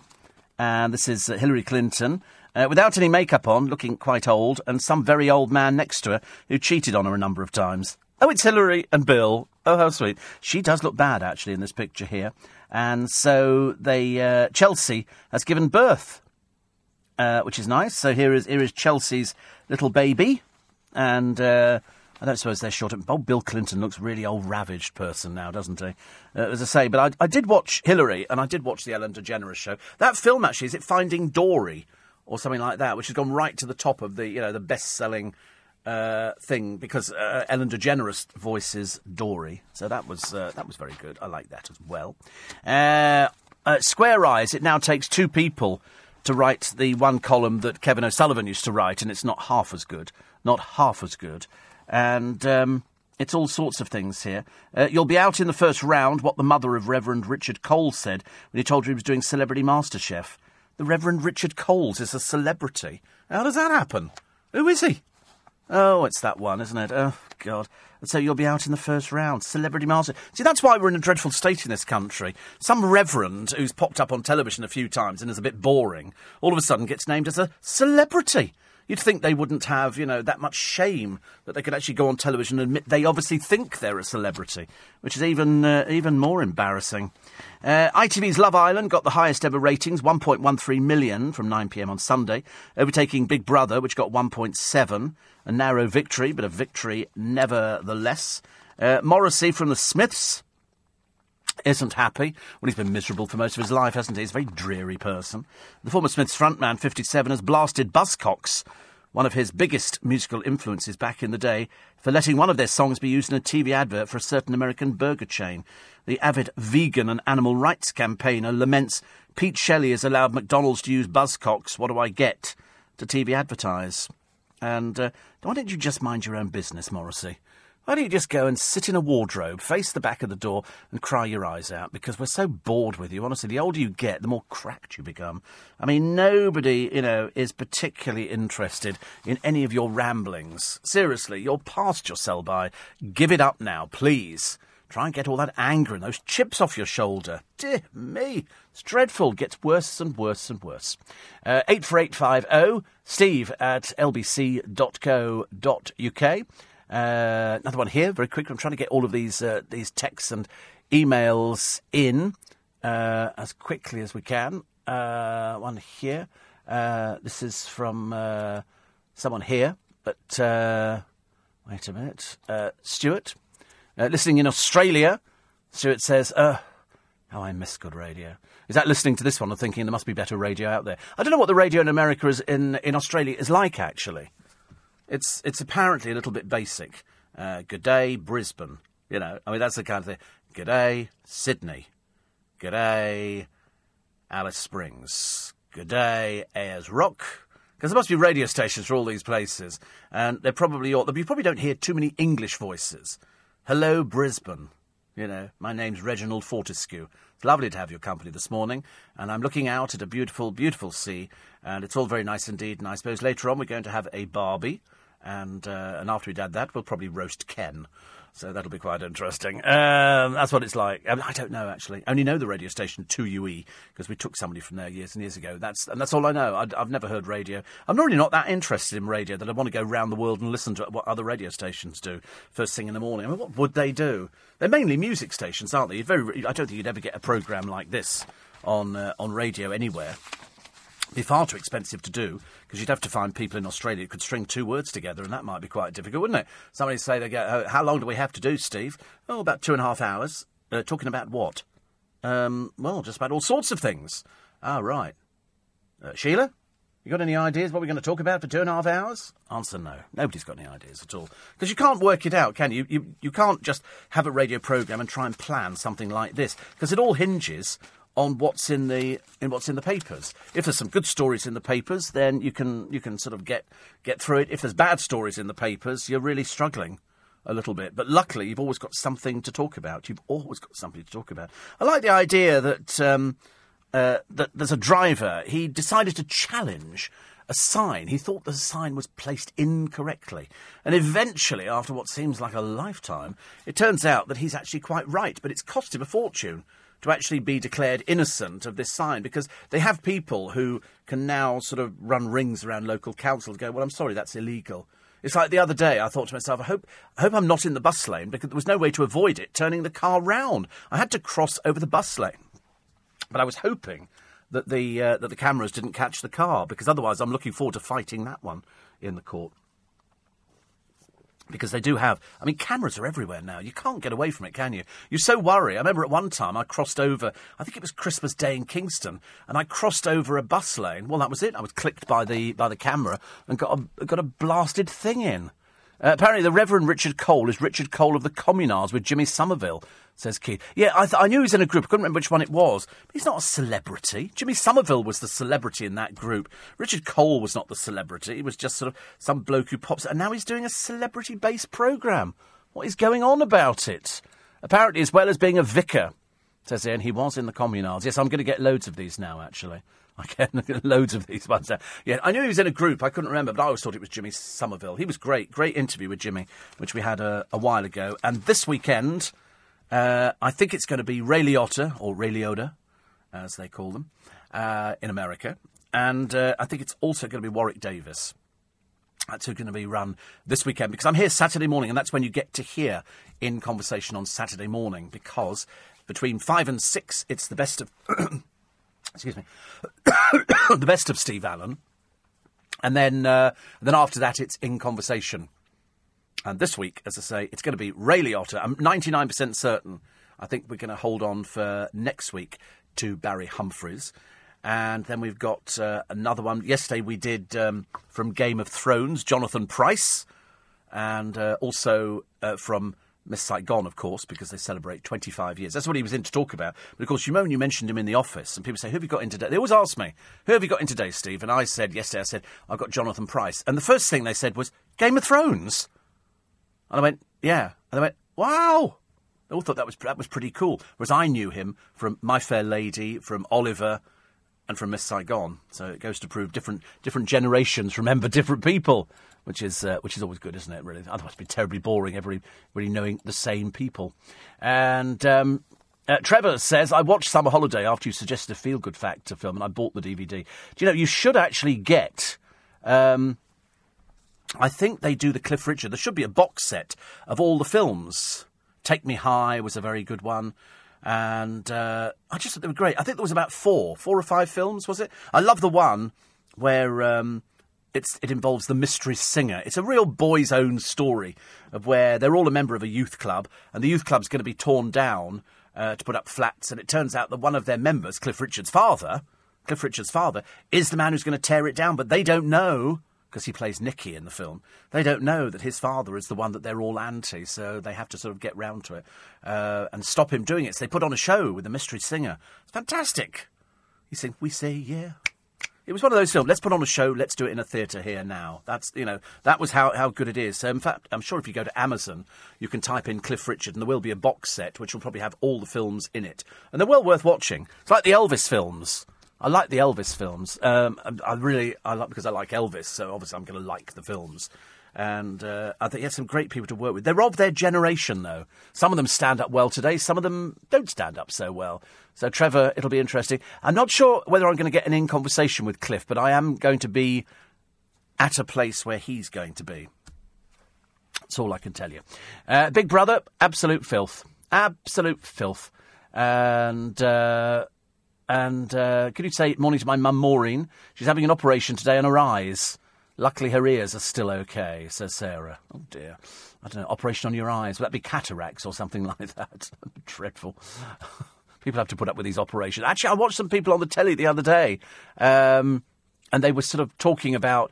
and this is uh, Hillary Clinton. Uh, without any makeup on, looking quite old, and some very old man next to her who cheated on her a number of times. Oh, it's Hillary and Bill. Oh, how sweet. She does look bad, actually, in this picture here. And so they uh, Chelsea has given birth, uh, which is nice. So here is here is Chelsea's little baby, and uh, I don't suppose they're short. Oh, Bill Clinton looks really old, ravaged person now, doesn't he? Uh, as I say, but I, I did watch Hillary, and I did watch the Ellen DeGeneres show. That film actually is it Finding Dory or something like that, which has gone right to the top of the you know the best-selling uh, thing because uh, Ellen DeGeneres voices Dory, so that was uh, that was very good. I like that as well. Uh, Square Eyes. It now takes two people to write the one column that Kevin O'Sullivan used to write, and it's not half as good. Not half as good, and. Um, it's all sorts of things here. Uh, you'll be out in the first round, what the mother of Reverend Richard Coles said when he told her he was doing Celebrity MasterChef. The Reverend Richard Coles is a celebrity. How does that happen? Who is he? Oh, it's that one, isn't it? Oh, God. And so you'll be out in the first round. Celebrity Master. See, that's why we're in a dreadful state in this country. Some reverend who's popped up on television a few times and is a bit boring, all of a sudden gets named as a celebrity. You'd think they wouldn't have, you know, that much shame that they could actually go on television and admit they obviously think they're a celebrity, which is even uh, even more embarrassing. Uh, ITV's Love Island got the highest ever ratings, 1.13 million from 9 pm on Sunday, overtaking Big Brother, which got 1.7. A narrow victory, but a victory nevertheless. Uh, Morrissey from the Smiths isn't happy. Well, he's been miserable for most of his life, hasn't he? He's a very dreary person. The former Smiths frontman, 57, has blasted Buzzcocks, one of his biggest musical influences back in the day, for letting one of their songs be used in a TV advert for a certain American burger chain. The avid vegan and animal rights campaigner laments Pete Shelley has allowed McDonald's to use Buzzcocks, what do I get, to TV advertise. And uh, why don't you just mind your own business, Morrissey? Why don't you just go and sit in a wardrobe, face the back of the door, and cry your eyes out? Because we're so bored with you. Honestly, the older you get, the more cracked you become. I mean, nobody, you know, is particularly interested in any of your ramblings. Seriously, you're past your sell by. Give it up now, please. Try and get all that anger and those chips off your shoulder. Dear me, it's dreadful. Gets worse and worse and worse. Uh, 84850 steve at lbc.co.uk. Uh, another one here, very quick. I'm trying to get all of these uh, these texts and emails in uh, as quickly as we can. Uh, one here. Uh, this is from someone here, but wait a minute. Stuart, listening in Australia. Stuart says, "Oh, how I miss good radio." Is that listening to this one and thinking there must be better radio out there? I don't know what the radio in America is in in Australia is like actually. It's it's apparently a little bit basic. Uh, good day, Brisbane. You know, I mean that's the kind of thing. Good day, Sydney. Good day, Alice Springs. Good day, Ayers Rock. Because there must be radio stations for all these places, and they're probably all. You probably don't hear too many English voices. Hello, Brisbane. You know, my name's Reginald Fortescue. It's lovely to have your company this morning, and I'm looking out at a beautiful, beautiful sea, and it's all very nice indeed. And I suppose later on we're going to have a Barbie and uh, and after we'd had that, we'll probably roast Ken. So that'll be quite interesting. Um, that's what it's like. I, mean, I, don't know actually. I only know the radio station 2UE because we took somebody from there years and years ago. That's and that's all I know. I, have never heard radio. I'm really not that interested in radio that I want to go around the world and listen to what other radio stations do first thing in the morning. I mean, what would they do? They're mainly music stations, aren't they? Very, I don't think you'd ever get a program like this on uh, on radio anywhere be far too expensive to do because you'd have to find people in Australia who could string two words together, and that might be quite difficult, wouldn't it? Somebody say they get, oh, how long do we have to do, Steve? Oh, about two and a half hours. Uh, talking about what? Um, well, just about all sorts of things. Ah, right. Uh, Sheila, you got any ideas what we're going to talk about for two and a half hours? Answer no. Nobody's got any ideas at all. Because you can't work it out, can you? you? You can't just have a radio programme and try and plan something like this. Because it all hinges on what's in the in what's in the papers. If there's some good stories in the papers, then you can you can sort of get get through it. If there's bad stories in the papers, you're really struggling a little bit. But luckily, you've always got something to talk about. You've always got something to talk about. I like the idea that um, uh, that there's a driver. He decided to challenge a sign. He thought the sign was placed incorrectly. And eventually, after what seems like a lifetime, it turns out that he's actually quite right, but it's cost him a fortune to actually be declared innocent of this sign because they have people who can now sort of run rings around local councils go, well, I'm sorry, that's illegal. It's like the other day, I thought to myself, I hope, I hope I'm not in the bus lane because there was no way to avoid it turning the car round. I had to cross over the bus lane. But I was hoping that the, uh, that the cameras didn't catch the car because otherwise I'm looking forward to fighting that one in the court because they do have. I mean, cameras are everywhere now. You can't get away from it, can you? You so worry. I remember at one time I crossed over. I think it was Christmas Day in Kingston, and I crossed over a bus lane. Well, that was it. I was clicked by the by the camera and got a got a blasted thing in. Uh, apparently, the Reverend Richard Cole is Richard Cole of the Communards with Jimmy Somerville, says Keith. Yeah, I, th- I knew he was in a group. I couldn't remember which one it was. But he's not a celebrity. Jimmy Somerville was the celebrity in that group. Richard Cole was not the celebrity. He was just sort of some bloke who pops. And now he's doing a celebrity based programme. What is going on about it? Apparently, as well as being a vicar, says Ian, he was in the Communards. Yes, I'm going to get loads of these now, actually. I get loads of these ones. Yeah, I knew he was in a group. I couldn't remember, but I always thought it was Jimmy Somerville. He was great. Great interview with Jimmy, which we had a, a while ago. And this weekend, uh, I think it's going to be Ray Liotta, or Ray Liotta, as they call them, uh, in America. And uh, I think it's also going to be Warwick Davis. That's who's going to be run this weekend because I'm here Saturday morning, and that's when you get to hear in conversation on Saturday morning because between five and six, it's the best of. excuse me, the best of Steve Allen, and then uh, then after that it's in conversation. And this week, as I say, it's going to be Ray Liotta. I'm 99% certain. I think we're going to hold on for next week to Barry Humphries. And then we've got uh, another one. Yesterday we did um, from Game of Thrones, Jonathan Pryce, and uh, also uh, from Miss Saigon, of course, because they celebrate 25 years. That's what he was in to talk about. But of course, you when you mentioned him in the office, and people say, Who have you got in today? They always ask me, Who have you got in today, Steve? And I said, Yesterday, I said, I've got Jonathan Pryce. And the first thing they said was, Game of Thrones. And I went, Yeah. And they went, Wow. They all thought that was, that was pretty cool. Whereas I knew him from My Fair Lady, from Oliver, and from Miss Saigon. So it goes to prove different different generations remember different people which is uh, which is always good, isn't it? Really, otherwise it'd be terribly boring. Everybody really knowing the same people. And um, uh, Trevor says, I watched Summer Holiday after you suggested a feel good factor film, and I bought the DVD. Do you know you should actually get? Um, I think they do the Cliff Richard. There should be a box set of all the films. Take Me High was a very good one. And uh, I just thought they were great. I think there was about four, four or five films, was it? I love the one where um, it's, it involves the mystery singer. It's a real boy's own story of where they're all a member of a youth club, and the youth club's going to be torn down uh, to put up flats. And it turns out that one of their members, Cliff Richard's father, Cliff Richard's father, is the man who's going to tear it down. But they don't know because he plays Nicky in the film. They don't know that his father is the one that they're all anti, so they have to sort of get round to it uh, and stop him doing it. So they put on a show with the mystery singer. It's fantastic. You think we say yeah, it was one of those films. Let's put on a show. Let's do it in a theatre here now. That's you know that was how, how good it is. So in fact, I'm sure if you go to Amazon, you can type in Cliff Richard, and there will be a box set which will probably have all the films in it, and they're well worth watching. It's like the Elvis films. I like the Elvis films. Um, I really I like because I like Elvis, so obviously I'm going to like the films. And uh, I think he had some great people to work with. They're of their generation, though. Some of them stand up well today, some of them don't stand up so well. So, Trevor, it'll be interesting. I'm not sure whether I'm going to get an in conversation with Cliff, but I am going to be at a place where he's going to be. That's all I can tell you. Uh, Big Brother, absolute filth. Absolute filth. And. Uh, and uh, could you say morning to my mum Maureen? She's having an operation today on her eyes. Luckily, her ears are still okay, says Sarah. Oh dear. I don't know, operation on your eyes. Would that be cataracts or something like that? Dreadful. people have to put up with these operations. Actually, I watched some people on the telly the other day, um, and they were sort of talking about,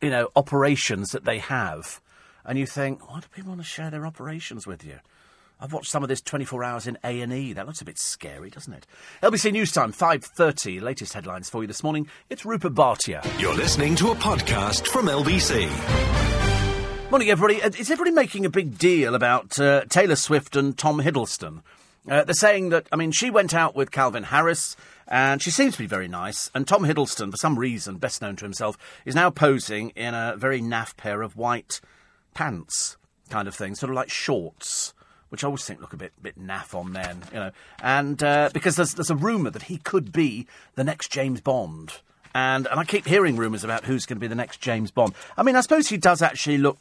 you know, operations that they have. And you think, why do people want to share their operations with you? I've watched some of this 24 hours in A&E. That looks a bit scary, doesn't it? LBC News Time, 5.30. Latest headlines for you this morning. It's Rupert Bhatia. You're listening to a podcast from LBC. Morning, everybody. Uh, is everybody making a big deal about uh, Taylor Swift and Tom Hiddleston? Uh, they're saying that, I mean, she went out with Calvin Harris And she seems to be very nice. And Tom Hiddleston, for some reason, best known to himself, is now posing in a very naff pair of white pants, kind of thing, sort of like shorts. Which I always think look a bit bit naff on men, you know, and uh, because there's there's a rumor that he could be the next James Bond, and and I keep hearing rumours about who's going to be the next James Bond. I mean, I suppose he does actually look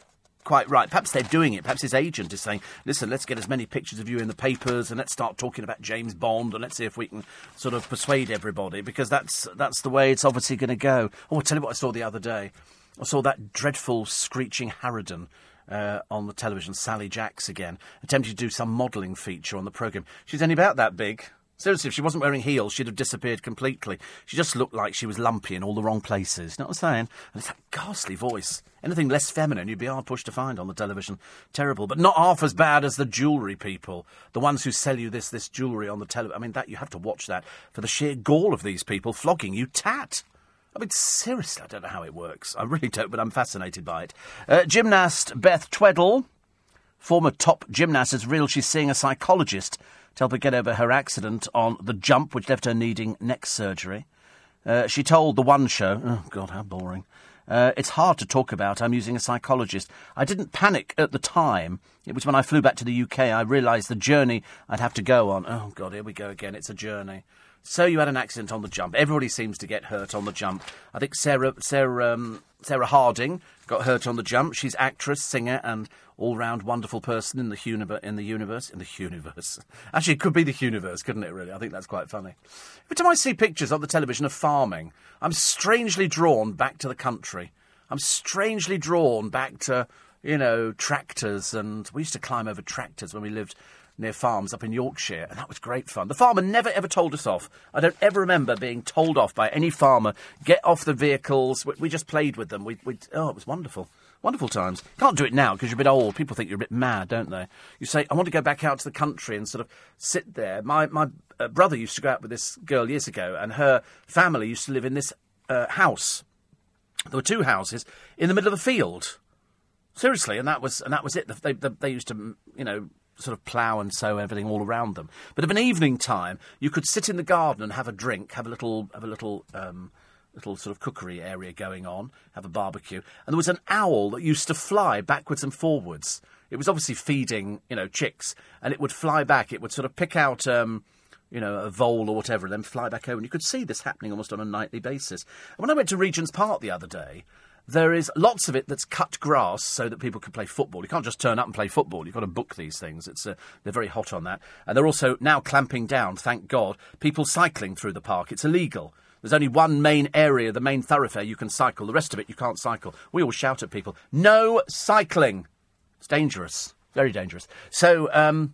quite right. Perhaps they're doing it. Perhaps his agent is saying, listen, let's get as many pictures of you in the papers and let's start talking about James Bond and let's see if we can sort of persuade everybody because that's, that's the way it's obviously going to go. Oh, I'll tell you what I saw the other day. I saw that dreadful screeching harridan. Uh, on the television, Sally Jacks again, attempting to do some modelling feature on the programme. She's only about that big. Seriously, if she wasn't wearing heels, she'd have disappeared completely. She just looked like she was lumpy in all the wrong places. You know what I'm saying? And it's that ghastly voice. Anything less feminine, you'd be hard pushed to find on the television. Terrible, but not half as bad as the jewellery people. The ones who sell you this this jewellery on the television. I mean, that you have to watch that for the sheer gall of these people flogging you tat. I mean, seriously, I don't know how it works. I really don't, but I'm fascinated by it. Uh, gymnast Beth Tweddle, former top gymnast, is real. She's seeing a psychologist to help her get over her accident on the jump, which left her needing neck surgery. Uh, she told the One Show, oh God, how boring. Uh, it's hard to talk about. I'm using a psychologist. I didn't panic at the time. It was when I flew back to the UK I realised the journey I'd have to go on. Oh God, here we go again. It's a journey. So you had an accident on the jump. Everybody seems to get hurt on the jump. I think Sarah Sarah um, Sarah Harding got hurt on the jump. She's actress, singer, and all-round wonderful person in the universe. In the universe, in the universe. Actually, it could be the universe, couldn't it? Really, I think that's quite funny. Every time I see pictures on the television of farming, I'm strangely drawn back to the country. I'm strangely drawn back to you know tractors, and we used to climb over tractors when we lived near farms up in Yorkshire, and that was great fun. The farmer never ever told us off. I don't ever remember being told off by any farmer. Get off the vehicles. We, we just played with them. We, we, oh, it was wonderful. Wonderful times. Can't do it now because you're a bit old. People think you're a bit mad, don't they? You say, I want to go back out to the country and sort of sit there. My, my uh, brother used to go out with this girl years ago, and her family used to live in this uh, house. There were two houses in the middle of a field. Seriously, and that was and that was it. They, they, they used to, you know, sort of plough and sow everything all around them. But of an evening time, you could sit in the garden and have a drink, have a little, have a little, um, little sort of cookery area going on, have a barbecue, and there was an owl that used to fly backwards and forwards. It was obviously feeding, you know, chicks, and it would fly back. It would sort of pick out. Um, you know, a vole or whatever, and then fly back over. And you could see this happening almost on a nightly basis. And when I went to Regent's Park the other day, there is lots of it that's cut grass so that people can play football. You can't just turn up and play football. You've got to book these things. It's uh, they're very hot on that, and they're also now clamping down. Thank God, people cycling through the park. It's illegal. There's only one main area, the main thoroughfare you can cycle. The rest of it you can't cycle. We all shout at people, "No cycling!" It's dangerous, very dangerous. So, um,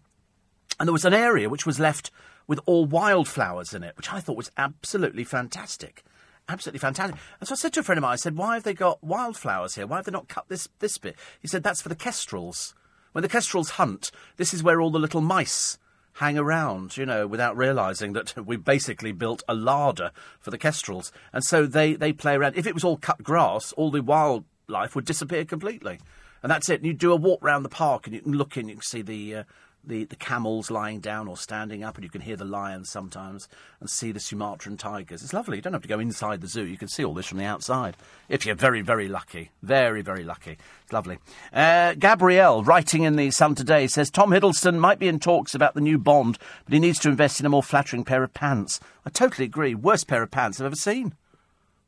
and there was an area which was left with all wildflowers in it, which I thought was absolutely fantastic absolutely fantastic. And so I said to a friend of mine, I said, why have they got wildflowers here? Why have they not cut this, this bit? He said, that's for the kestrels. When the kestrels hunt, this is where all the little mice hang around, you know, without realising that we basically built a larder for the kestrels. And so they, they play around. If it was all cut grass, all the wildlife would disappear completely. And that's it. And you do a walk round the park and you can look in, you can see the, uh, the, the camels lying down or standing up, and you can hear the lions sometimes and see the Sumatran tigers. It's lovely. You don't have to go inside the zoo. You can see all this from the outside. If you're very, very lucky. Very, very lucky. It's lovely. Uh, Gabrielle, writing in the Sun today, says Tom Hiddleston might be in talks about the new Bond, but he needs to invest in a more flattering pair of pants. I totally agree. Worst pair of pants I've ever seen.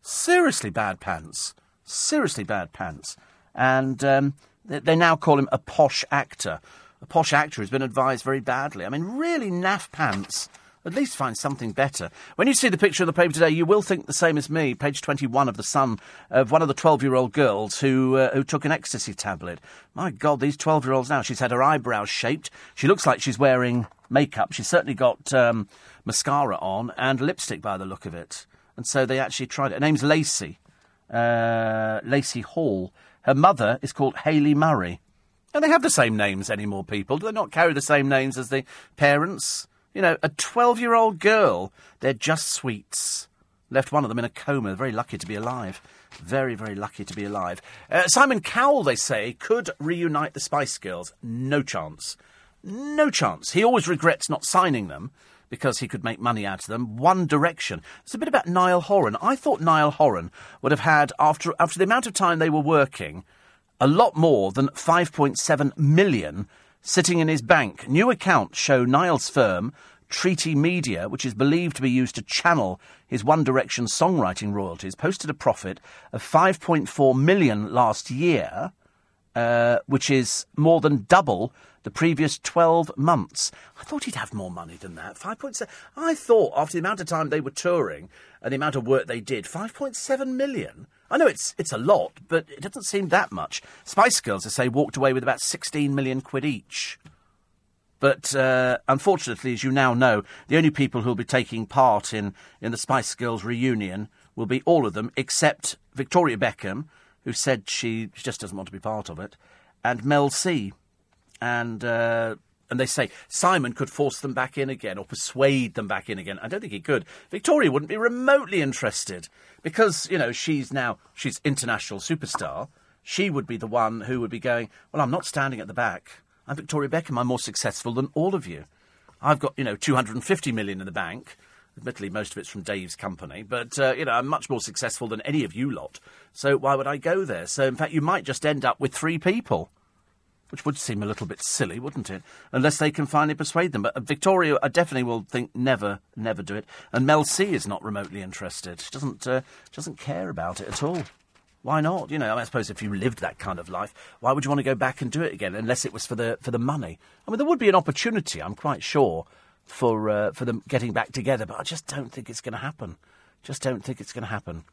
Seriously bad pants. Seriously bad pants. And um, they, they now call him a posh actor a posh actor who's been advised very badly. I mean, really naff pants. At least find something better. When you see the picture of the paper today, you will think the same as me, page 21 of The Sun, of one of the 12 year old girls who, uh, who took an ecstasy tablet. My God, these 12 year olds now, she's had her eyebrows shaped. She looks like she's wearing makeup. She's certainly got um, mascara on and lipstick by the look of it. And so they actually tried it. Her name's Lacey, uh, Lacey Hall. Her mother is called Haley Murray. Don't they have the same names anymore, people? Do they not carry the same names as the parents? You know, a 12 year old girl, they're just sweets. Left one of them in a coma. Very lucky to be alive. Very, very lucky to be alive. Uh, Simon Cowell, they say, could reunite the Spice Girls. No chance. No chance. He always regrets not signing them because he could make money out of them. One Direction. It's a bit about Niall Horan. I thought Niall Horan would have had, after, after the amount of time they were working, a lot more than 5.7 million sitting in his bank. New accounts show Niall's firm, Treaty Media, which is believed to be used to channel his One Direction songwriting royalties, posted a profit of 5.4 million last year, uh, which is more than double the previous 12 months. I thought he'd have more money than that. 5.7. I thought after the amount of time they were touring and the amount of work they did, 5.7 million. I know it's it's a lot, but it doesn't seem that much. Spice Girls, they say, walked away with about 16 million quid each. But uh, unfortunately, as you now know, the only people who'll be taking part in, in the Spice Girls reunion will be all of them, except Victoria Beckham, who said she just doesn't want to be part of it, and Mel C and uh, and they say Simon could force them back in again or persuade them back in again. I don't think he could. Victoria wouldn't be remotely interested because you know she's now she's international superstar. She would be the one who would be going. Well, I'm not standing at the back. I'm Victoria Beckham. I'm more successful than all of you. I've got you know 250 million in the bank. Admittedly, most of it's from Dave's company, but uh, you know I'm much more successful than any of you lot. So why would I go there? So in fact, you might just end up with three people which would seem a little bit silly, wouldn't it? Unless they can finally persuade them. But Victoria, definitely will think never, never do it. And Mel C is not remotely interested. She doesn't, uh, doesn't care about it at all. Why not? You know, I, mean, I suppose if you lived that kind of life, why would you want to go back and do it again? Unless it was for the for the money. I mean, there would be an opportunity. I'm quite sure for uh, for them getting back together, but I just don't think it's going to happen. Just don't think it's going to happen.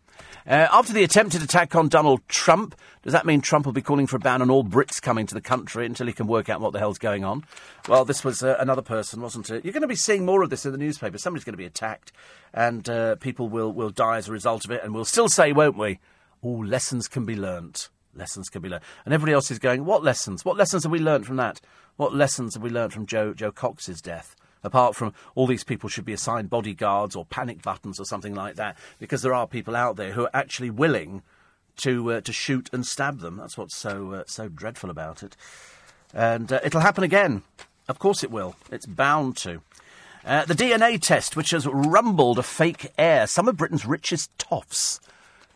Uh, after the attempted attack on Donald Trump, does that mean Trump will be calling for a ban on all Brits coming to the country until he can work out what the hell's going on? Well, this was uh, another person, wasn't it? You're going to be seeing more of this in the newspaper. Somebody's going to be attacked, and uh, people will, will die as a result of it, and we'll still say, won't we? All lessons can be learnt. Lessons can be learnt. And everybody else is going, what lessons? What lessons have we learnt from that? What lessons have we learnt from Joe, Jo Cox's death? Apart from all these people should be assigned bodyguards or panic buttons or something like that, because there are people out there who are actually willing to uh, to shoot and stab them. That's what's so uh, so dreadful about it. And uh, it'll happen again. Of course it will. It's bound to. Uh, the DNA test, which has rumbled a fake heir. Some of Britain's richest toffs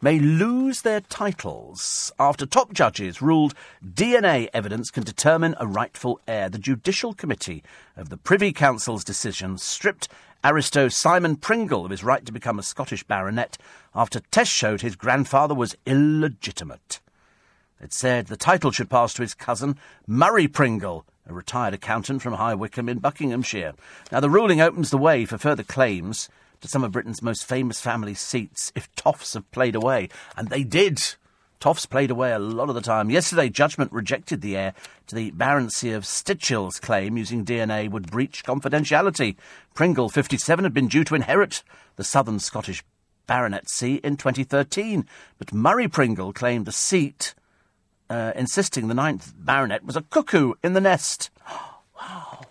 may lose their titles after top judges ruled DNA evidence can determine a rightful heir. The Judicial Committee of the Privy Council's decision stripped aristo Simon Pringle of his right to become a Scottish baronet after tests showed his grandfather was illegitimate. It said the title should pass to his cousin, Murray Pringle, a retired accountant from High Wycombe in Buckinghamshire. Now, the ruling opens the way for further claims to some of Britain's most famous family seats if toffs have played away. And they did. Toffs played away a lot of the time. Yesterday, judgment rejected the heir to the baronetcy of Stichill's claim using DNA would breach confidentiality. Pringle, 57, had been due to inherit the southern Scottish baronetcy in 2013, but Murray Pringle claimed the seat, uh, insisting the ninth baronet was a cuckoo in the nest. wow.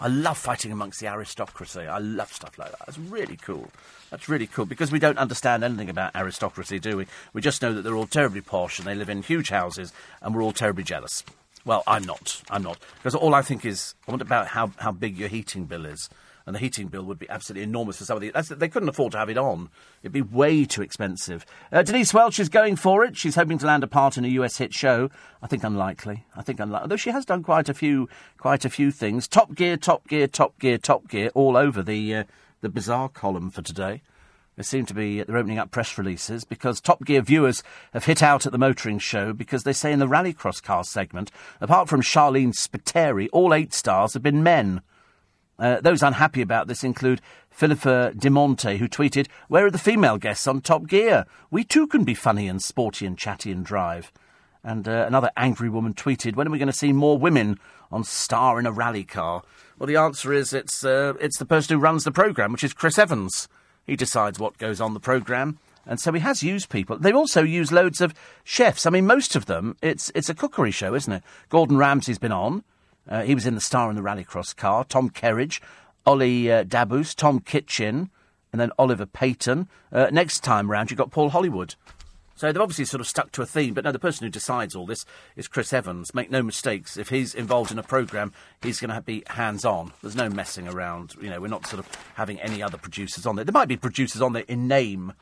I love fighting amongst the aristocracy. I love stuff like that. That's really cool. That's really cool because we don't understand anything about aristocracy, do we? We just know that they're all terribly posh and they live in huge houses and we're all terribly jealous. Well, I'm not. I'm not. Because all I think is, I wonder about how, how big your heating bill is and the heating bill would be absolutely enormous for some of the. they couldn't afford to have it on. It'd be way too expensive. Uh, Denise Welch is going for it. She's hoping to land a part in a US hit show. I think unlikely. I think unlikely. Although she has done quite a few, quite a few things. Top Gear, Top Gear, Top Gear, Top Gear, all over the uh, the bizarre column for today. They seem to be they're opening up press releases because Top Gear viewers have hit out at the motoring show because they say in the rallycross car segment, apart from Sharleen Spiteri, all eight stars have been men. Uh, those unhappy about this include Philippa Dimonte, who tweeted, Where are the female guests on Top Gear? We too can be funny and sporty and chatty and drive. And uh, another angry woman tweeted, When are we going to see more women on Star in a rally car? Well, the answer is it's, uh, it's the person who runs the programme, which is Chris Evans. He decides what goes on the programme. And so he has used people. They've also use loads of chefs. I mean, most of them, it's, it's a cookery show, isn't it? Gordon Ramsay's been on. Uh, he was in the Star in the Rallycross car. Tom Kerridge, Ollie uh, Dabbous, Tom Kitchin, and then Oliver Peyton. Uh, next time round, you've got Paul Hollywood. So they've obviously sort of stuck to a theme, but no, the person who decides all this is Chris Evans. Make no mistakes, if he's involved in a programme, he's going to be hands on. There's no messing around. You know, we're not sort of having any other producers on there. There might be producers on there in name,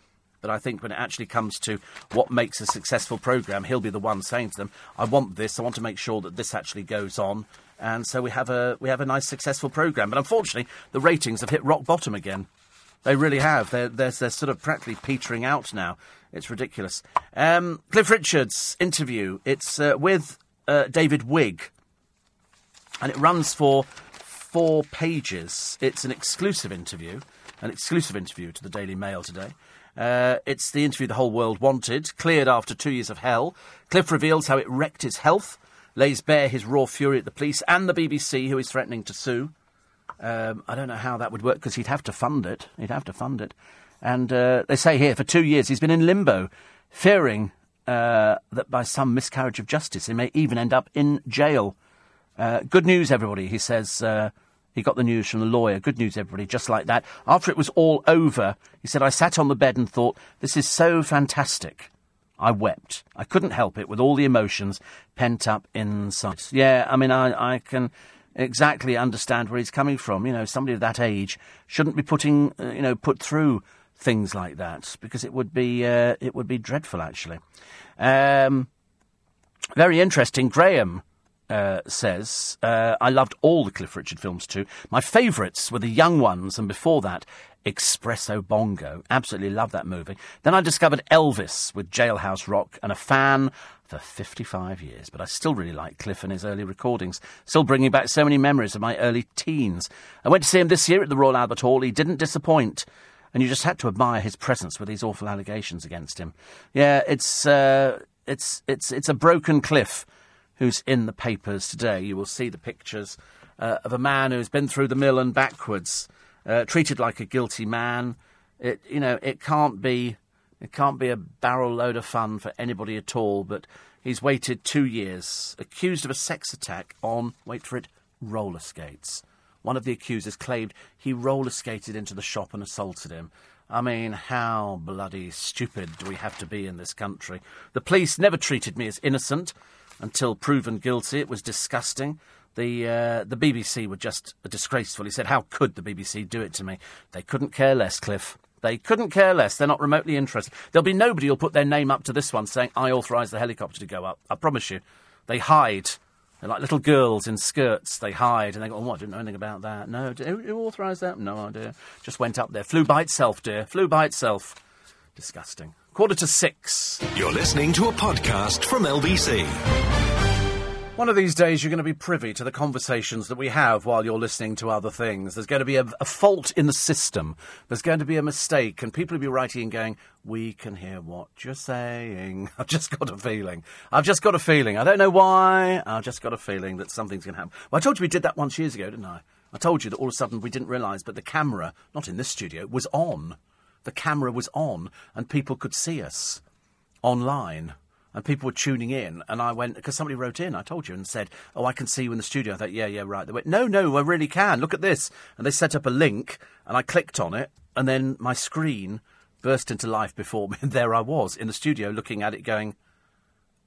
but I think when it actually comes to what makes a successful programme, he'll be the one saying to them, I want this, I want to make sure that this actually goes on. And so we have a we have a nice successful programme. But unfortunately, the ratings have hit rock bottom again. They really have. They're, they're, they're sort of practically petering out now. It's ridiculous. Um, Cliff Richard's interview. It's uh, with uh, David Wigg, and it runs for four pages. It's an exclusive interview, an exclusive interview to the Daily Mail today. Uh, it's the interview the whole world wanted. Cleared after two years of hell. Cliff reveals how it wrecked his health, lays bare his raw fury at the police and the BBC, who is threatening to sue. Um, I don't know how that would work because he'd have to fund it. He'd have to fund it. And uh, they say here, for two years, he's been in limbo, fearing uh, that by some miscarriage of justice, he may even end up in jail. Uh, good news, everybody, he says. Uh, he got the news from the lawyer. Good news, everybody, just like that. After it was all over, he said, I sat on the bed and thought, this is so fantastic. I wept. I couldn't help it with all the emotions pent up inside. Yeah, I mean, I, I can exactly understand where he's coming from. You know, somebody of that age shouldn't be putting, uh, you know, put through things like that because it would be uh, it would be dreadful actually. Um, very interesting. Graham uh, says uh, I loved all the Cliff Richard films too. My favourites were the young ones, and before that, Espresso Bongo. Absolutely love that movie. Then I discovered Elvis with Jailhouse Rock, and a fan for 55 years. But I still really like Cliff and his early recordings, still bringing back so many memories of my early teens. I went to see him this year at the Royal Albert Hall. He didn't disappoint and you just had to admire his presence with these awful allegations against him. Yeah, it's uh, it's it's it's a broken cliff who's in the papers today. You will see the pictures uh, of a man who's been through the mill and backwards, uh, treated like a guilty man. It you know it can't be it can't be a barrel load of fun for anybody at all. But he's waited two years, accused of a sex attack on wait for it roller skates. One of the accusers claimed he roller skated into the shop and assaulted him. I mean, how bloody stupid do we have to be in this country? The police never treated me as innocent until proven guilty. It was disgusting. The uh, the BBC were just disgraceful. He said, "How could the BBC do it to me? They couldn't care less, Cliff. They couldn't care less. They're not remotely interested. There'll be nobody who'll put their name up to this one saying I authorised the helicopter to go up. I promise you. They hide they're like little girls in skirts. They hide and they go, oh, I didn't know anything about that. No, who, who authorised that? No idea. Just went up there. Flew by itself, dear. Flew by itself. Disgusting. Quarter to six. You're listening to a podcast from LBC. One of these days, you're going to be privy to the conversations that we have while you're listening to other things. There's going to be a, a, fault in the system. There's going to be a mistake, and people will be writing and going, We can hear what you're saying. I've just got a feeling. I've just got a feeling. I don't know why. I've just got a feeling that something's going to happen. Well, I told you we did that once years ago, didn't I? I told you that all of a sudden we didn't realise, but the camera, not in this studio, was on. The camera was on, and people could see us online and people were tuning in, and I went because somebody wrote in. I told you and said, "Oh, I can see you in the studio." I thought, "Yeah, yeah, right." They went, "No, no, I really can. Look at this." And they set up a link, and I clicked on it, and then my screen burst into life before me, and there I was in the studio looking at it, going,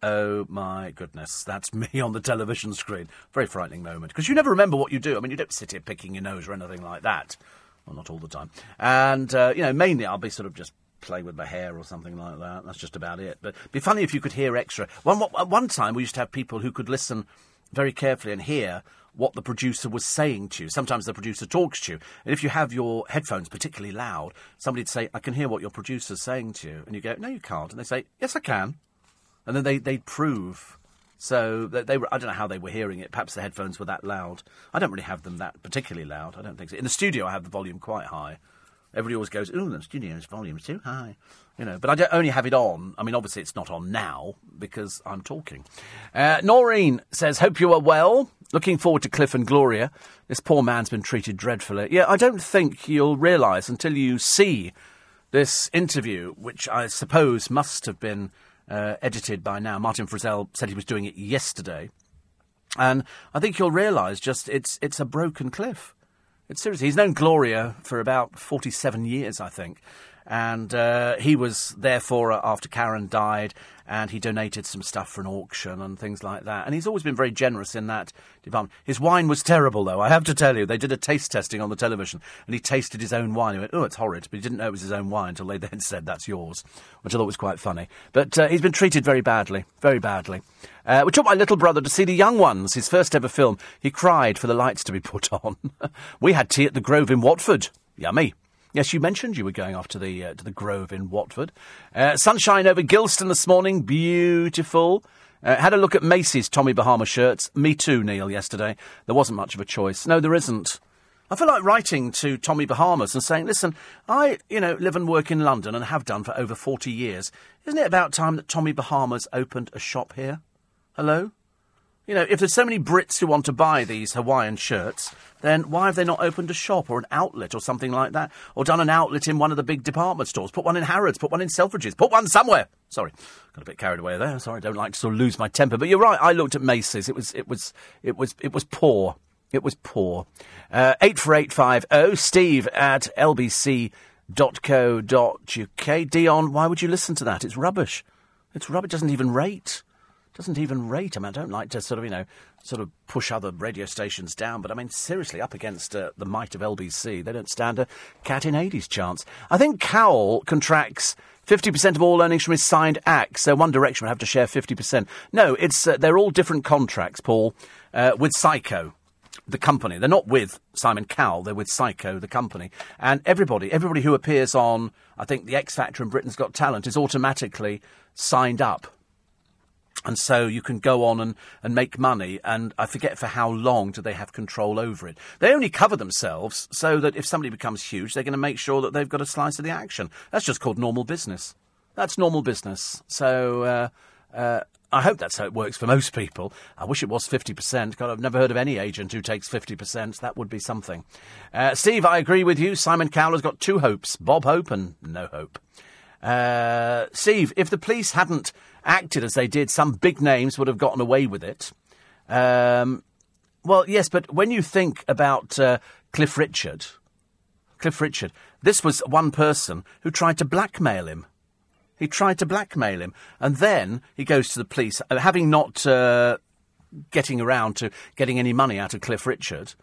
"Oh my goodness, that's me on the television screen." Very frightening moment because you never remember what you do. I mean, you don't sit here picking your nose or anything like that. Well, not all the time. And, uh, you know, mainly I'll be sort of just play with my hair or something like that. That's just about it. But it'd be funny if you could hear extra. One, one time we used to have people who could listen very carefully and hear what the producer was saying to you. Sometimes the producer talks to you. And if you have your headphones particularly loud, somebody'd say, I can hear what your producer's saying to you. And you go, No, you can't. And they say, Yes, I can. And then they, they'd prove. So they, they were, I don't know how they were hearing it. Perhaps the headphones were that loud. I don't really have them that particularly loud. I don't think so. In the studio, I have the volume quite high. Everybody always goes, "Ooh, the studio's volume's too high," you know. But I don't only have it on. I mean, obviously, it's not on now because I'm talking. Uh, Noreen says, "Hope you are well. Looking forward to Cliff and Gloria. This poor man's been treated dreadfully. Yeah, I don't think you'll realise until you see this interview, which I suppose must have been uh, edited by now. Martin Frizell said he was doing it yesterday, and I think you'll realise just it's it's a broken cliff." It's seriously, he's known Gloria for about 47 years, I think. And uh, he was there for her after Caron died, and he donated some stuff for an auction and things like that. And he's always been very generous in that department. His wine was terrible, though. I have to tell you, they did a taste testing on the television, and he tasted his own wine. He went, "Oh, it's horrid," but he didn't know it was his own wine until they then said, "That's yours," which I thought was quite funny. But uh, he's been treated very badly, very badly. Uh, we took my little brother to see The Young Ones, his first ever film. He cried for the lights to be put on. we had tea at the Grove in Watford. Yummy. Yes, you mentioned you were going off to the uh, to the Grove in Watford. Uh, sunshine over Gilston this morning, beautiful. Uh, had a look at Macy's Tommy Bahama shirts. Me too, Neil. Yesterday there wasn't much of a choice. No, there isn't. I feel like writing to Tommy Bahamas and saying, "Listen, I, you know, live and work in London and have done for over forty years. Isn't it about time that Tommy Bahamas opened a shop here? Hello." You know, if there's so many Brits who want to buy these Hawaiian shirts, then why have they not opened a shop or an outlet or something like that? Or done an outlet in one of the big department stores? Put one in Harrods, put one in Selfridges, put one somewhere. Sorry, got a bit carried away there. Sorry, I don't like to sort of lose my temper. But you're right, I looked at Macy's. It was, it was, it was, it was poor. It was poor. Uh, 84850 steve at lbc.co.uk. Dion, why would you listen to that? It's rubbish. It's rubbish. It doesn't even rate doesn't even rate. Mean, I don't like to sort of, you know, sort of push other radio stations down, but I mean, seriously, up against uh, the might of LBC, they don't stand a cat in Hades chance. I think Cowell contracts 50% of all earnings from his signed acts, so One Direction would have to share 50%. No, it's uh, they're all different contracts, Paul, uh, with Syco the company. They're not with Simon Cowell, they're with Syco, the company. And everybody, everybody who appears on, I think, The X Factor and Britain's Got Talent is automatically signed up and so you can go on and, and make money, and I forget for how long do they have control over it. They only cover themselves so that if somebody becomes huge, they're going to make sure that they've got a slice of the action. That's just called normal business. That's normal business. So uh, uh, I hope that's how it works for most people. I wish it was 50%. God, I've never heard of any agent who takes 50%. That would be something. Uh, Steve, I agree with you. Simon Cowell's got two hopes Bob Hope and no hope. Uh, Steve, if the police hadn't acted as they did, some big names would have gotten away with it. Um, well, yes, but when you think about uh, Cliff Richard, Cliff Richard, this was one person who tried to blackmail him. He tried to blackmail him, and then he goes to the police, uh, having not uh, getting around to getting any money out of Cliff Richard.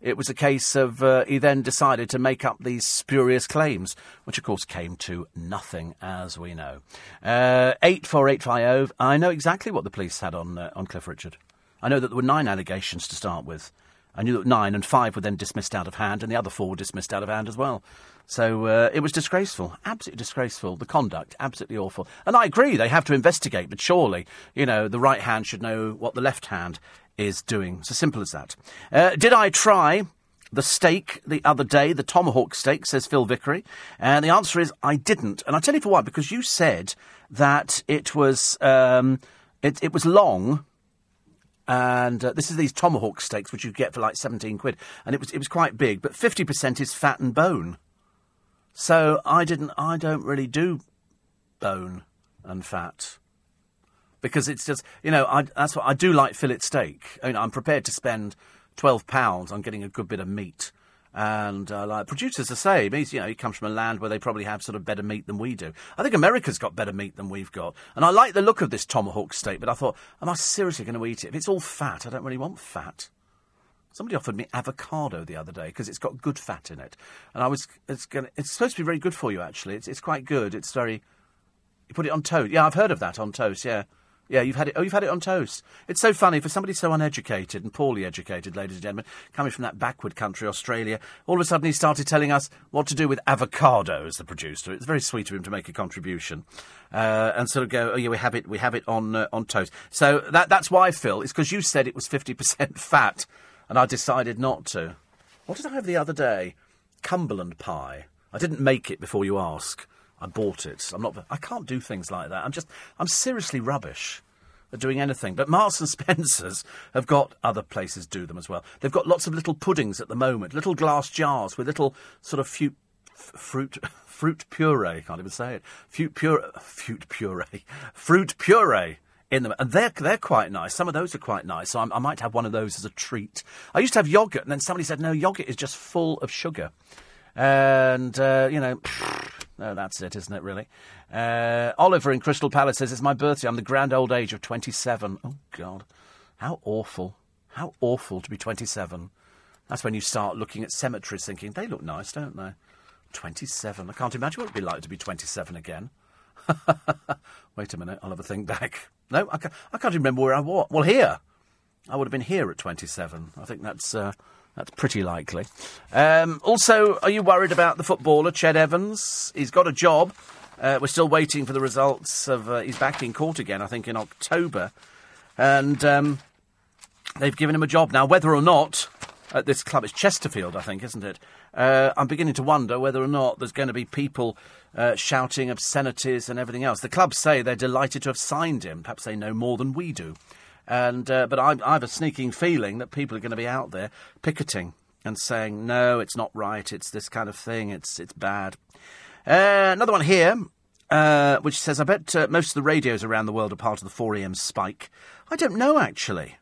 It was a case of uh, he then decided to make up these spurious claims, which of course came to nothing, as we know. Uh, 84850, I know exactly what the police had on, uh, on Cliff Richard. I know that there were nine allegations to start with. I knew that nine and five were then dismissed out of hand, and the other four were dismissed out of hand as well. So uh, it was disgraceful, absolutely disgraceful. The conduct, absolutely awful. And I agree, they have to investigate, but surely, you know, the right hand should know what the left hand is doing. It's as simple as that. Uh, did I try the steak the other day, the tomahawk steak, says Phil Vickery? And the answer is I didn't. And I'll tell you for why, because you said that it was, um, it, it was long. And uh, this is these tomahawk steaks, which you get for like 17 quid. And it was, it was quite big, but 50% is fat and bone. So I didn't, I don't really do bone and fat because it's just you know I, that's what I do like fillet steak. I mean, I'm prepared to spend twelve pounds on getting a good bit of meat. And uh, like producers are saying, he's, you know, he comes from a land where they probably have sort of better meat than we do. I think America's got better meat than we've got. And I like the look of this tomahawk steak, but I thought, am I seriously going to eat it? If it's all fat, I don't really want fat. Somebody offered me avocado the other day because it's got good fat in it, and I was it's going it's supposed to be very good for you actually. It's it's quite good. It's very you put it on toast. Yeah, I've heard of that on toast. Yeah. Yeah, you've had it. Oh, you've had it on toast. It's so funny for somebody so uneducated and poorly educated, ladies and gentlemen, coming from that backward country, Australia. All of a sudden, he started telling us what to do with avocados. The producer. It's very sweet of him to make a contribution, uh, and sort of go, "Oh yeah, we have it. We have it on uh, on toast." So that that's why, Phil. It's because you said it was fifty percent fat, and I decided not to. What did I have the other day? Cumberland pie. I didn't make it before you ask. I bought it. I'm not. I can't do things like that. I'm just. I'm seriously rubbish at doing anything. But Marks and Spencers have got other places do them as well. They've got lots of little puddings at the moment, little glass jars with little sort of fruit, fruit, fruit puree. Can't even say it. Fruit puree. Fruit puree. Fruit puree in them, and they're they're quite nice. Some of those are quite nice, so I'm, i might have one of those as a treat. I used to have yogurt, and then somebody said no, yogurt is just full of sugar, and uh, you know. No, that's it, isn't it, really? Uh, Oliver in Crystal Palace says, It's my birthday. I'm the grand old age of 27. Oh, God. How awful. How awful to be 27. That's when you start looking at cemeteries thinking, they look nice, don't they? 27. I can't imagine what it'd be like to be 27 again. Wait a minute, I'll have a think back. No, I can't, I can't remember where I was. Well, here. I would have been here at 27. I think that's. Uh, that's pretty likely. Um, also, are you worried about the footballer, Ched Evans? He's got a job. Uh, we're still waiting for the results of. Uh, he's back in court again, I think, in October. And um, they've given him a job. Now, whether or not at this club, it's Chesterfield, I think, isn't it? Uh, I'm beginning to wonder whether or not there's going to be people uh, shouting obscenities and everything else. The clubs say they're delighted to have signed him. Perhaps they know more than we do. And uh, but I, I have a sneaking feeling that people are going to be out there picketing and saying no, it's not right. It's this kind of thing. It's it's bad. Uh, another one here, uh, which says, "I bet uh, most of the radios around the world are part of the 4 a.m. spike." I don't know actually.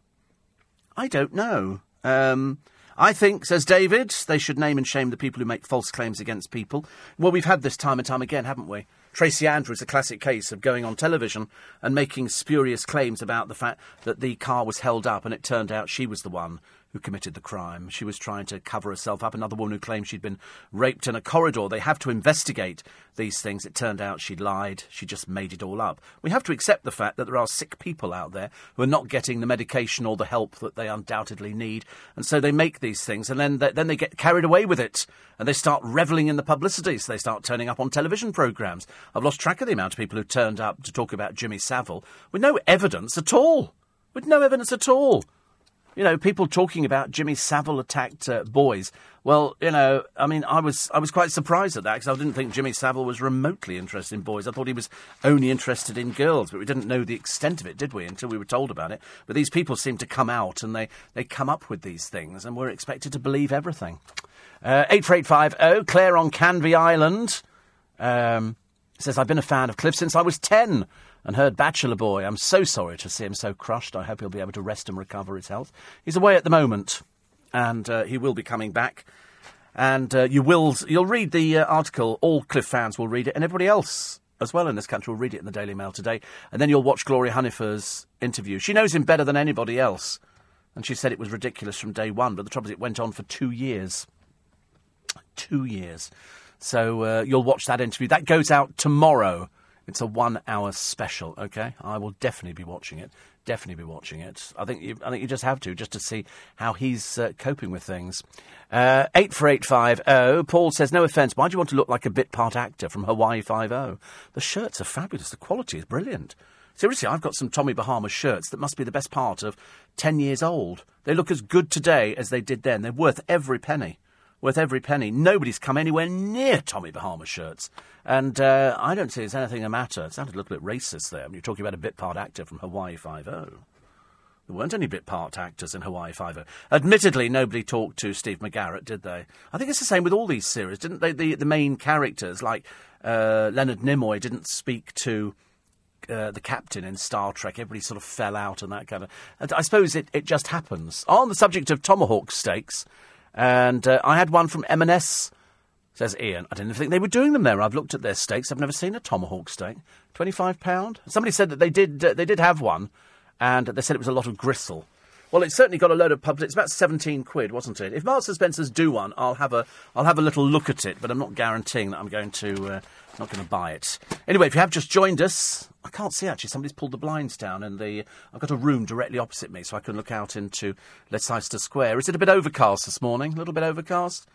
I don't know. Um, I think, says David, they should name and shame the people who make false claims against people. Well, we've had this time and time again, haven't we? Tracie Andrews, is a classic case of going on television and making spurious claims about the fact that the car was held up and it turned out she was the one who committed the crime. She was trying to cover herself up. Another woman who claimed she'd been raped in a corridor. They have to investigate these things. It turned out she'd lied. She just made it all up. We have to accept the fact that there are sick people out there who are not getting the medication or the help that they undoubtedly need. And so they make these things and then they, then they get carried away with it and they start revelling in the publicity. So they start turning up on television programmes. I've lost track of the amount of people who turned up to talk about Jimmy Savile with no evidence at all. With no evidence at all. You know, people talking about Jimmy Savile attacked uh, boys. Well, you know, I mean, I was I was quite surprised at that because I didn't think Jimmy Savile was remotely interested in boys. I thought he was only interested in girls, but we didn't know the extent of it, did we? Until we were told about it. But these people seem to come out and they they come up with these things, and we're expected to believe everything. Uh, eight four eight five zero. Oh, Claire on Canvey Island um, says I've been a fan of Cliff since I was ten and heard Bachelor Boy. I'm so sorry to see him so crushed. I hope he'll be able to rest and recover his health. He's away at the moment, and uh, he will be coming back. And uh, you will, you'll read the uh, article. All Cliff fans will read it, and everybody else as well in this country will read it in the Daily Mail today. And then you'll watch Gloria Hunniford's interview. She knows him better than anybody else, and she said it was ridiculous from day one. But the trouble is, it went on for two years. Two years. So uh, you'll watch that interview. That goes out tomorrow. It's a one-hour special. Okay, I will definitely be watching it. Definitely be watching it. I think you, I think you just have to just to see how he's uh, coping with things. Uh, eight four eight five zero. Paul says, "No offence, why do you want to look like a bit part actor from Hawaii Five O? The shirts are fabulous. The quality is brilliant." Seriously, I've got some Tommy Bahama shirts that must be the best part of 10 years old. They look as good today as they did then. They're worth every penny worth every penny. Nobody's come anywhere near Tommy Bahama shirts. And uh, I don't see there's anything the matter. It sounded a little bit racist there you're talking about a bit part actor from Hawaii Five-O. There weren't any bit part actors in Hawaii Five-O. Admittedly, nobody talked to Steve McGarrett, did they? I think it's the same with all these series, didn't they? The, the main characters, like uh, Leonard Nimoy, didn't speak to uh, the captain in Star Trek. Everybody sort of fell out and that kind of. I suppose it, it just happens. On the subject of tomahawk steaks, and uh, I had one from M&S, says Ian. I didn't think they were doing them there. I've looked at their steaks. I've never seen a tomahawk steak. £25. Somebody said that they did, uh, they did have one, and they said it was a lot of gristle. Well, it's certainly got a load of publicity. It's about seventeen quid, wasn't it? If Marks and Spencers do one, I'll have a I'll have a little look at it, but I'm not guaranteeing that I'm going to uh, not going to buy it. Anyway, if you have just joined us, I can't see actually. Somebody's pulled the blinds down, and the I've got a room directly opposite me, so I can look out into Leicester Square. Is it a bit overcast this morning? A little bit overcast.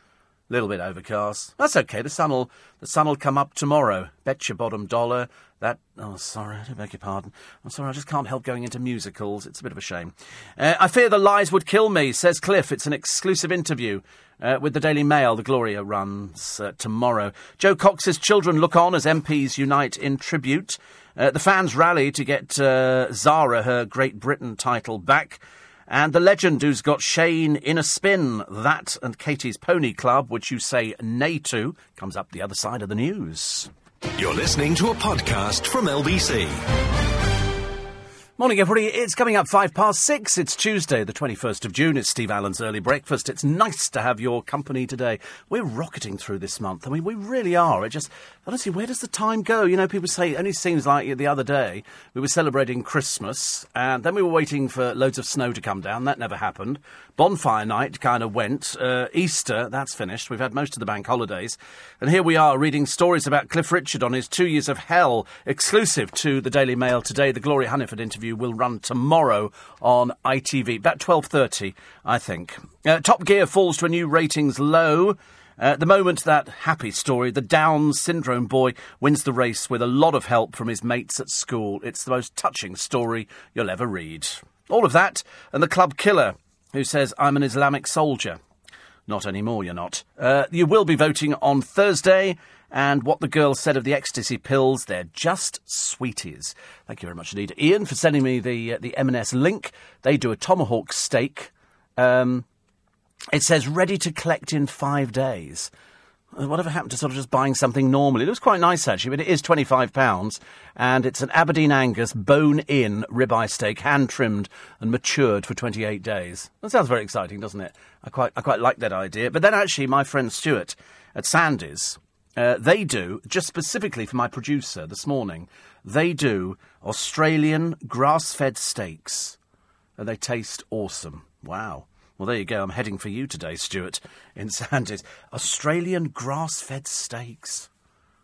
Little bit overcast. That's okay. The sun'll the sun'll come up tomorrow. Bet your bottom dollar. That oh sorry, I beg your pardon. I'm sorry, I just can't help going into musicals. It's a bit of a shame. Uh, I fear the lies would kill me, says Cliff. It's an exclusive interview uh, with the Daily Mail. The Gloria runs uh, tomorrow. Jo Cox's children look on as MPs unite in tribute. Uh, the fans rally to get uh, Zara her Great Britain title back. And the legend who's got Shane in a spin, that and Katie's Pony Club, which you say nay to, comes up the other side of the news. You're listening to a podcast from LBC. Morning, everybody. It's coming up five past six. It's Tuesday, the 21st of June. It's Steve Allen's early breakfast. It's nice to have your company today. We're rocketing through this month. I mean, we really are. It just, honestly, where does the time go? You know, people say it only seems like the other day we were celebrating Christmas and then we were waiting for loads of snow to come down. That never happened. Bonfire night kind of went. Uh, Easter, that's finished. We've had most of the bank holidays. And here we are reading stories about Cliff Richard on his two years of hell, exclusive to the Daily Mail today. The Gloria Hunniford interview will run tomorrow on ITV, about 12.30, I think. Uh, Top Gear falls to a new ratings low. Uh, the moment that happy story, the Down syndrome boy wins the race with a lot of help from his mates at school. It's the most touching story you'll ever read. All of that, and the club killer who says, I'm an Islamic soldier. Not anymore, you're not. Uh, you will be voting on Thursday. And what the girl said of the ecstasy pills, they're just sweeties. Thank you very much indeed, Ian, for sending me the uh, the M&S link. They do a tomahawk steak. Um, it says ready to collect in five days. Uh, whatever happened to sort of just buying something normally? It looks quite nice actually, but it is twenty five pounds, and it's an Aberdeen Angus bone-in ribeye steak, hand trimmed and matured for twenty eight days. That sounds very exciting, doesn't it? I quite I quite like that idea. But then actually, my friend Stuart at Sandy's, uh, they do just specifically for my producer this morning. They do Australian grass-fed steaks, and they taste awesome. Wow. Well, there you go. I'm heading for you today, Stuart, in Sandys. Australian grass-fed steaks.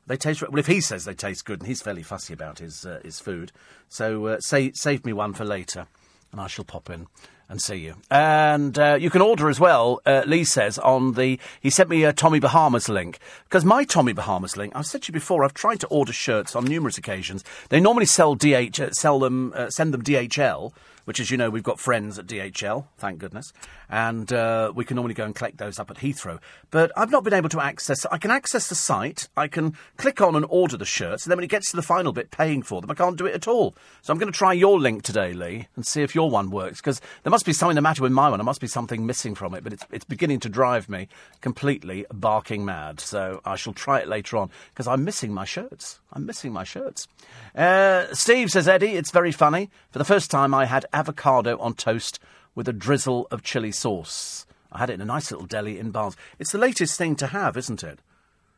They taste well. If he says they taste good, and he's fairly fussy about his uh, his food, so uh, say, save me one for later, and I shall pop in and see you. And uh, you can order as well. Uh, Lee says on the he sent me a Tommy Bahamas link because my Tommy Bahamas link. I've said to you before. I've tried to order shirts on numerous occasions. They normally sell DH uh, sell them uh, send them DHL which, as you know, we've got friends at DHL, thank goodness, and uh, we can normally go and collect those up at Heathrow. But I've not been able to access. I can access the site. I can click on and order the shirts, and then when it gets to the final bit, paying for them, I can't do it at all. So I'm going to try your link today, Lee, and see if your one works because there must be something the matter with my one. There must be something missing from it, but it's it's beginning to drive me completely barking mad. So I shall try it later on because I'm missing my shirts. I'm missing my shirts. Uh, Steve says, Eddie, it's very funny. For the first time, I had avocado on toast with a drizzle of chili sauce. I had it in a nice little deli in Barnes. It's the latest thing to have, isn't it?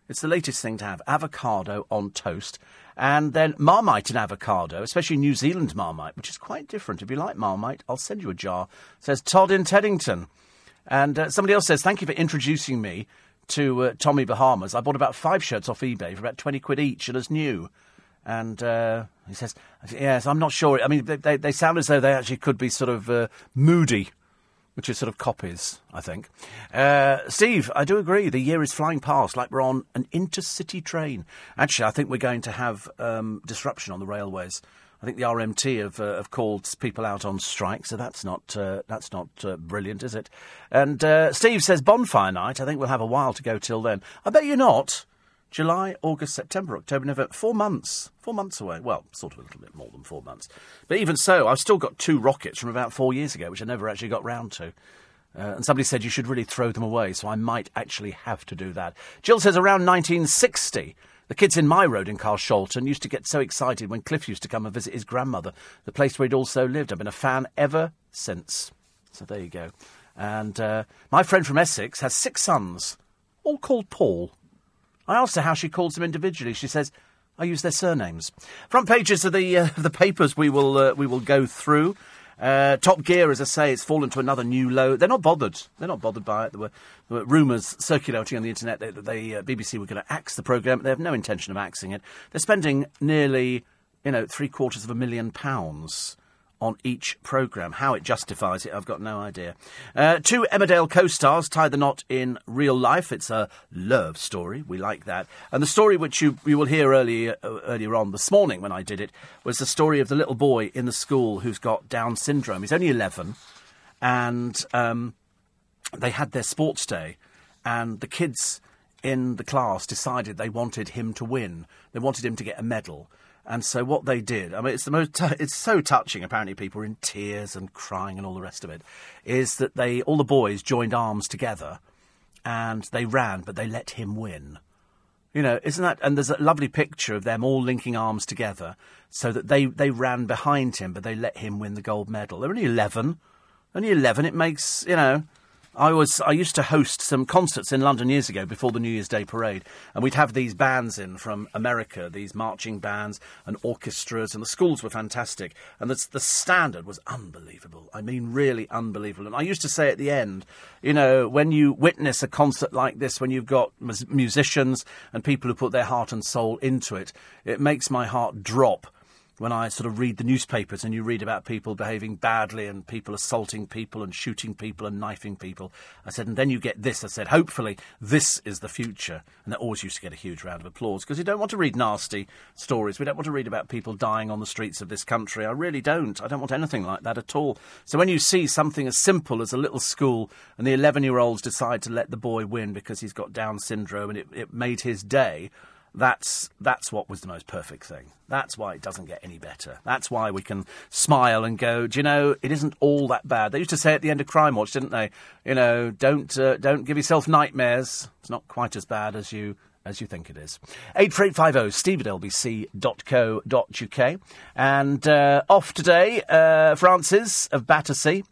It's the latest thing to have avocado on toast. And then Marmite and avocado, especially New Zealand Marmite, which is quite different. If you like Marmite, I'll send you a jar. Says Todd in Teddington. And uh, somebody else says, Thank you for introducing me to uh, Tommy Bahamas. I bought about five shirts off eBay for about 20 quid each and as new. And uh, he says, Yes, I'm not sure. I mean, they, they, they sound as though they actually could be sort of uh, moody, which is sort of copies, I think. Uh, Steve, I do agree. The year is flying past like we're on an intercity train. Actually, I think we're going to have um, disruption on the railways. I think the RMT have, uh, have called people out on strike, so that's not uh, that's not uh, brilliant, is it? And uh, Steve says bonfire night. I think we'll have a while to go till then. I bet you're not. July, August, September, October, November. Four months. Four months away. Well, sort of a little bit more than four months. But even so, I've still got two rockets from about four years ago, which I never actually got round to. Uh, and somebody said you should really throw them away, so I might actually have to do that. Jill says around 1960, the kids in my road in Carshalton used to get so excited when Cliff used to come and visit his grandmother, the place where he'd also lived. I've been a fan ever since. So there you go. And uh, my friend from Essex has six sons, all called Paul. I asked her how she calls them individually. She says, I use their surnames. Front pages of the uh, the papers we will uh, we will go through. Uh, Top Gear, as I say, it's fallen to another new low. They're not bothered. They're not bothered by it. There were, were rumours circulating on the internet that the uh, BBC were going to axe the programme. They have no intention of axing it. They're spending nearly, you know, three quarters of a million pounds on each programme. How it justifies it, I've got no idea. Uh, two Emmerdale co stars tie the knot in real life. It's a love story. We like that. And the story which you, you will hear earlier, uh, earlier on this morning when I did it was the story of the little boy in the school who's got Down syndrome. He's only 11, and um, they had their sports day, and the kids in the class decided they wanted him to win. They wanted him to get a medal. And so what they did, I mean, it's the most, t- it's so touching. Apparently, people are in tears and crying and all the rest of it. Is that they, all the boys joined arms together, and they ran, but they let him win. You know, isn't that? And there's a lovely picture of them all linking arms together so that they, they ran behind him, but they let him win the gold medal. They're only 11. Only 11. It makes, you know, I was I used to host some concerts in London years ago before the New Year's Day parade, and we'd have these bands in from America, these marching bands and orchestras, and the schools were fantastic, and the, the standard was unbelievable. I mean, really unbelievable. And I used to say at the end, you know, when you witness a concert like this, when you've got musicians and people who put their heart and soul into it, it makes my heart drop when I sort of read the newspapers and you read about people behaving badly and people assaulting people and shooting people and knifing people. I said, and then you get this. I said, hopefully this is the future. And that always used to get a huge round of applause because you don't want to read nasty stories. We don't want to read about people dying on the streets of this country. I really don't. I don't want anything like that at all. So when you see something as simple as a little school and the 11 year olds decide to let the boy win because he's got Down syndrome and it, it made his day. That's that's what was the most perfect thing. That's why it doesn't get any better. That's why we can smile and go, do you know, it isn't all that bad. They used to say at the end of Crime Watch, didn't they? You know, don't uh, don't give yourself nightmares. It's not quite as bad as you as you think it is. 84850 steve at lbc.co.uk. And uh, off today, uh, Francis of Battersea,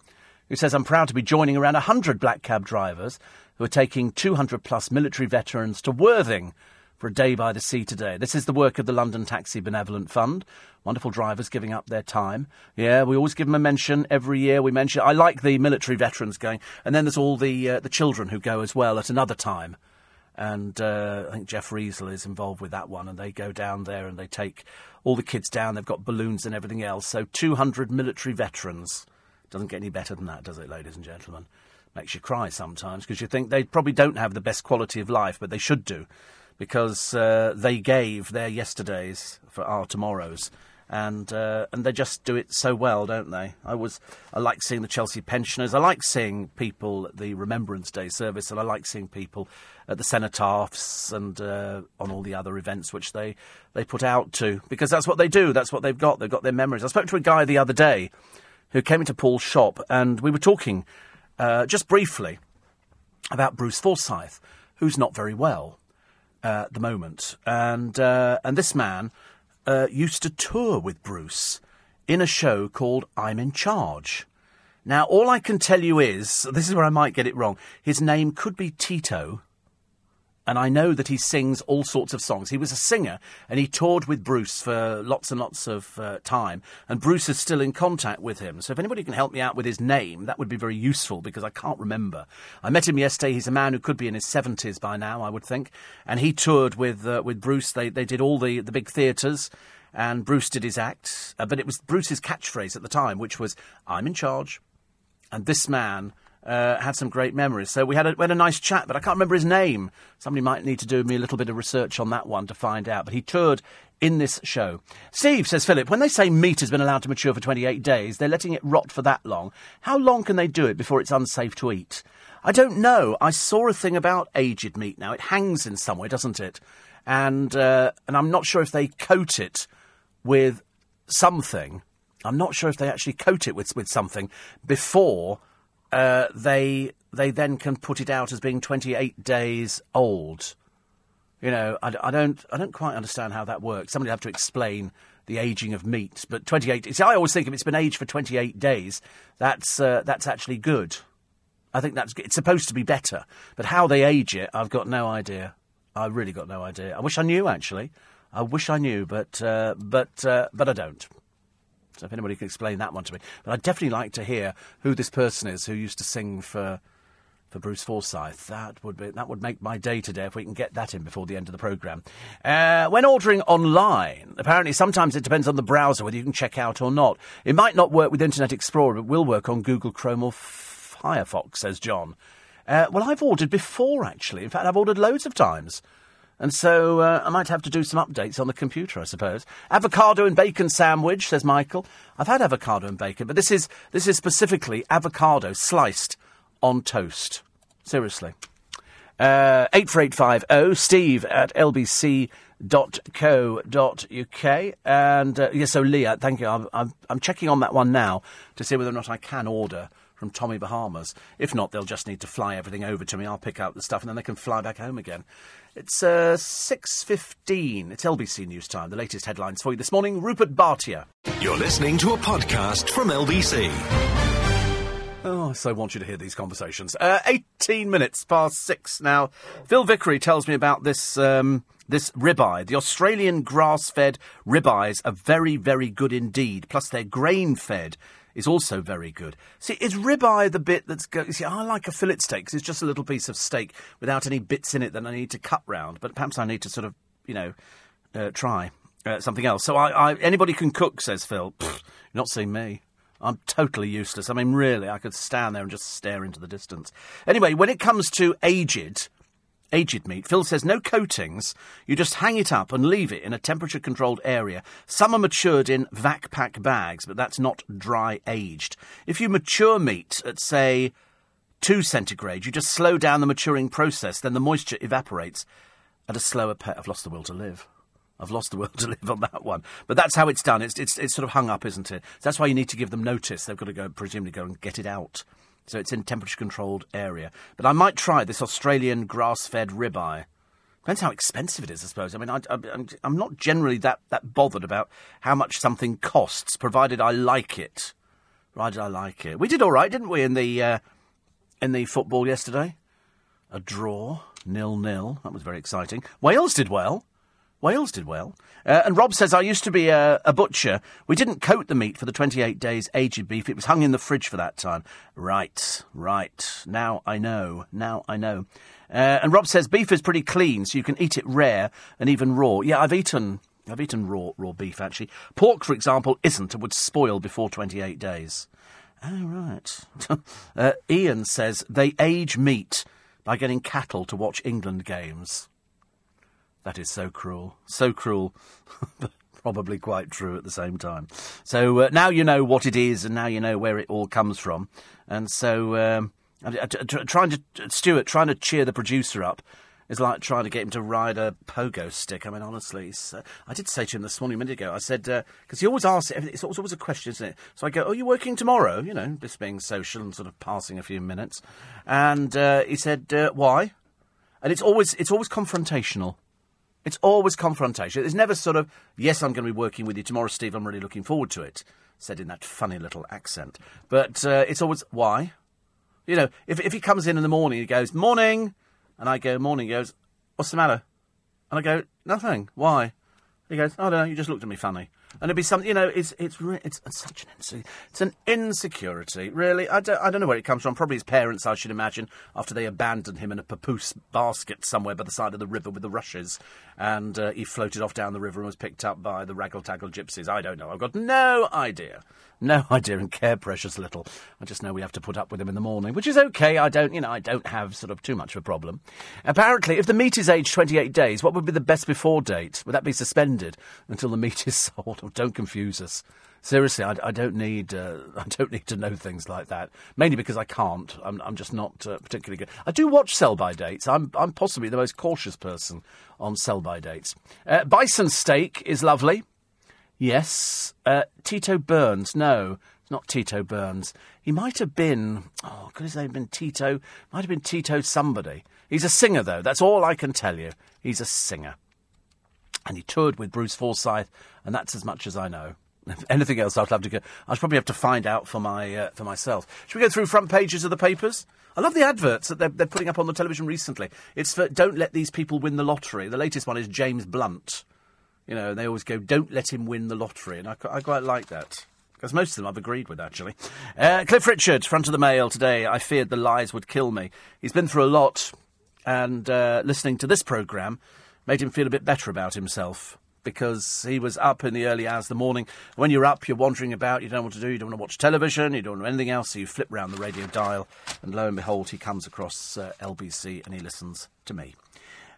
who says, I'm proud to be joining around 100 black cab drivers who are taking 200 plus military veterans to Worthing for a day by the sea today. This is the work of the London Taxi Benevolent Fund. Wonderful drivers giving up their time. Yeah, we always give them a mention every year. We mention. I like the military veterans going, and then there's all the uh, the children who go as well at another time. And uh, I think Jeff Riesel is involved with that one, and they go down there and they take all the kids down. They've got balloons and everything else. So 200 military veterans. Doesn't get any better than that, does it, ladies and gentlemen? Makes you cry sometimes because you think they probably don't have the best quality of life, but they should do because uh, they gave their yesterdays for our tomorrows. And uh, and they just do it so well, don't they? I was I like seeing the Chelsea pensioners. I like seeing people at the Remembrance Day service, and I like seeing people at the cenotaphs and uh, on all the other events which they they put out to because that's what they do. That's what they've got. They've got their memories. I spoke to a guy the other day who came into Paul's shop, and we were talking uh, just briefly about Bruce Forsyth, who's not very well uh, the moment. And, uh, and this man uh, used to tour with Bruce in a show called I'm in Charge. Now, all I can tell you is this is where I might get it wrong. His name could be Tito, and I know that he sings all sorts of songs. He was a singer, and he toured with Bruce for lots and lots of uh, time, and Bruce is still in contact with him. So if anybody can help me out with his name, that would be very useful because I can't remember. I met him yesterday. He's a man who could be in his seventies by now, I would think, and he toured with uh, with Bruce. They they did all the the big theatres. And Bruce did his act, uh, but it was Bruce's catchphrase at the time, which was "I'm in charge," and this man uh, had some great memories. So we had, a, we had a nice chat, but I can't remember his name. Somebody might need to do me a little bit of research on that one to find out. But he toured in this show. Steve, says Philip, when they say meat has been allowed to mature for 28 days, they're letting it rot for that long. How long can they do it before it's unsafe to eat? I don't know. I saw a thing about aged meat now. It hangs in some way, doesn't it? And, uh, and I'm not sure if they coat it with something. I'm not sure if they actually coat it with, with something before uh, they they then can put it out as being 28 days old. You know, I, I, don't I don't quite understand how that works. Somebody have to explain the aging of meat. But 28. See, I always think if it's been aged for 28 days, that's uh, that's actually good. I think that's it's supposed to be better. But how they age it, I've got no idea. I've really got no idea. I wish I knew actually. I wish I knew, but uh, but uh, but I don't. So if anybody can explain that one to me. But I'd definitely like to hear who this person is who used to sing for for Bruce Forsyth. That would be that would make my day today if we can get that in before the end of the programme. Uh, when ordering online, apparently sometimes it depends on the browser whether you can check out or not. It might not work with Internet Explorer, but will work on Google Chrome or Firefox, says John. Uh, well, I've ordered before, actually. In fact, I've ordered loads of times. And so uh, I might have to do some updates on the computer, I suppose. Avocado and bacon sandwich, says Michael. I've had avocado and bacon, but this is this is specifically avocado sliced on toast. Seriously. Uh, 84850 steve at lbc.co.uk. And uh, yes, so Leah, thank you. I'm, I'm, I'm checking on that one now to see whether or not I can order from Tommy Bahamas. If not, they'll just need to fly everything over to me. I'll pick out the stuff and then they can fly back home again. It's uh, 6.15. It's LBC News Time. The latest headlines for you this morning. Rupert Bartia. You're listening to a podcast from LBC. Oh, I so want you to hear these conversations. Uh, 18 minutes past six now. Phil Vickery tells me about this um, this ribeye. The Australian grass-fed ribeyes are very, very good indeed. Plus, they're grain-fed is also very good. See, is ribeye the bit that's go- see? I like a fillet steak 'cause it's just a little piece of steak without any bits in it that I need to cut round. But perhaps I need to sort of, you know, uh, try uh, something else. So I, I, anybody can cook, says Phil. Pfft, not seeing me. I'm totally useless. I mean, really, I could stand there and just stare into the distance. Anyway, when it comes to aged, aged meat, Phil says no coatings. You just hang it up and leave it in a temperature controlled area. Some are matured in vac pack bags, but that's not dry aged. If you mature meat at, say, 2 centigrade, you just slow down the maturing process, then the moisture evaporates at a slower pace. I've lost the will to live. I've lost the will to live on that one. But that's how it's done. It's, it's, it's sort of hung up, isn't it? That's why you need to give them notice. They've got to go, presumably, go and get it out. So it's in temperature controlled area. But I might try this Australian grass fed ribeye. Depends how expensive it is, I suppose. I mean, I, am I'm not generally that, that bothered about how much something costs, provided I like it. Provided I like it. We did all right, didn't we, in the uh, in the football yesterday? A draw, nil nil. That was very exciting. Wales did well. Wales did well. Uh, and Rob says, I used to be a, a, butcher. We didn't coat the meat for the 28 days aged beef. It was hung in the fridge for that time. Right, right. Now I know. Now I know. Uh, and Rob says, beef is pretty clean, so you can eat it rare and even raw. Yeah, I've eaten. I've eaten raw raw beef actually. Pork, for example, isn't and would spoil before 28 days. Oh right. uh, Ian says they age meat by getting cattle to watch England games. That is so cruel. So cruel. but probably quite true at the same time. So uh, now you know what it is and now you know where it all comes from. And so, um, trying to, Stuart, trying to cheer the producer up is like trying to get him to ride a pogo stick. I mean, honestly, uh, I did say to him this morning a minute ago, I said, because uh, he always asks, it's always a question, isn't it? So I go, oh, are you working tomorrow? You know, just being social and sort of passing a few minutes. And uh, he said, uh, why? And it's always, it's always confrontational. It's always confrontation. It's never sort of, yes, I'm going to be working with you tomorrow, Steve. I'm really looking forward to it. Said in that funny little accent. But uh, it's always, why? You know, if, if he comes in in the morning, he goes, morning. And I go, morning. He goes, what's the matter? And I go, nothing. Why? He goes, I don't know. You just looked at me funny and it'd be something. You know, it's it's it's, it's such an insecurity. It's an insecurity, really. I don't I don't know where it comes from. Probably his parents, I should imagine, after they abandoned him in a papoose basket somewhere by the side of the river with the rushes, and uh, he floated off down the river and was picked up by the raggle taggle gypsies. I don't know. I've got no idea. No idea and care precious little. I just know we have to put up with him in the morning, which is okay. I don't, you know, I don't have sort of too much of a problem. Apparently, if the meat is aged 28 days, what would be the best before date? Would that be suspended until the meat is sold? Don't confuse us. Seriously, I, I don't need uh, I don't need to know things like that. Mainly because I can't. I'm, I'm just not uh, particularly good. I do watch sell by dates. I'm I'm possibly the most cautious person on sell by dates. Uh, bison steak is lovely. Yes. Uh, Tito Burns. No, not Tito Burns. He might have been. Oh, could his name have been Tito? Might have been Tito somebody. He's a singer, though. That's all I can tell you. He's a singer. And he toured with Bruce Forsyth, and that's as much as I know. Anything else, I'd love to go. I'd probably have to find out for my uh, for myself. Should we go through front pages of the papers? I love the adverts that they're, they're putting up on the television recently. It's for "Don't let these people win the lottery." The latest one is James Blunt. You know, they always go, don't let him win the lottery. And I, I quite like that. Because most of them I've agreed with, actually. Uh, Cliff Richard, front of the mail today. I feared the lies would kill me. He's been through a lot, and uh, listening to this programme made him feel a bit better about himself. Because he was up in the early hours of the morning. When you're up, you're wandering about, you don't know what to do, you don't want to watch television, you don't want anything else, so you flip round the radio dial, and lo and behold, he comes across uh, LBC and he listens to me.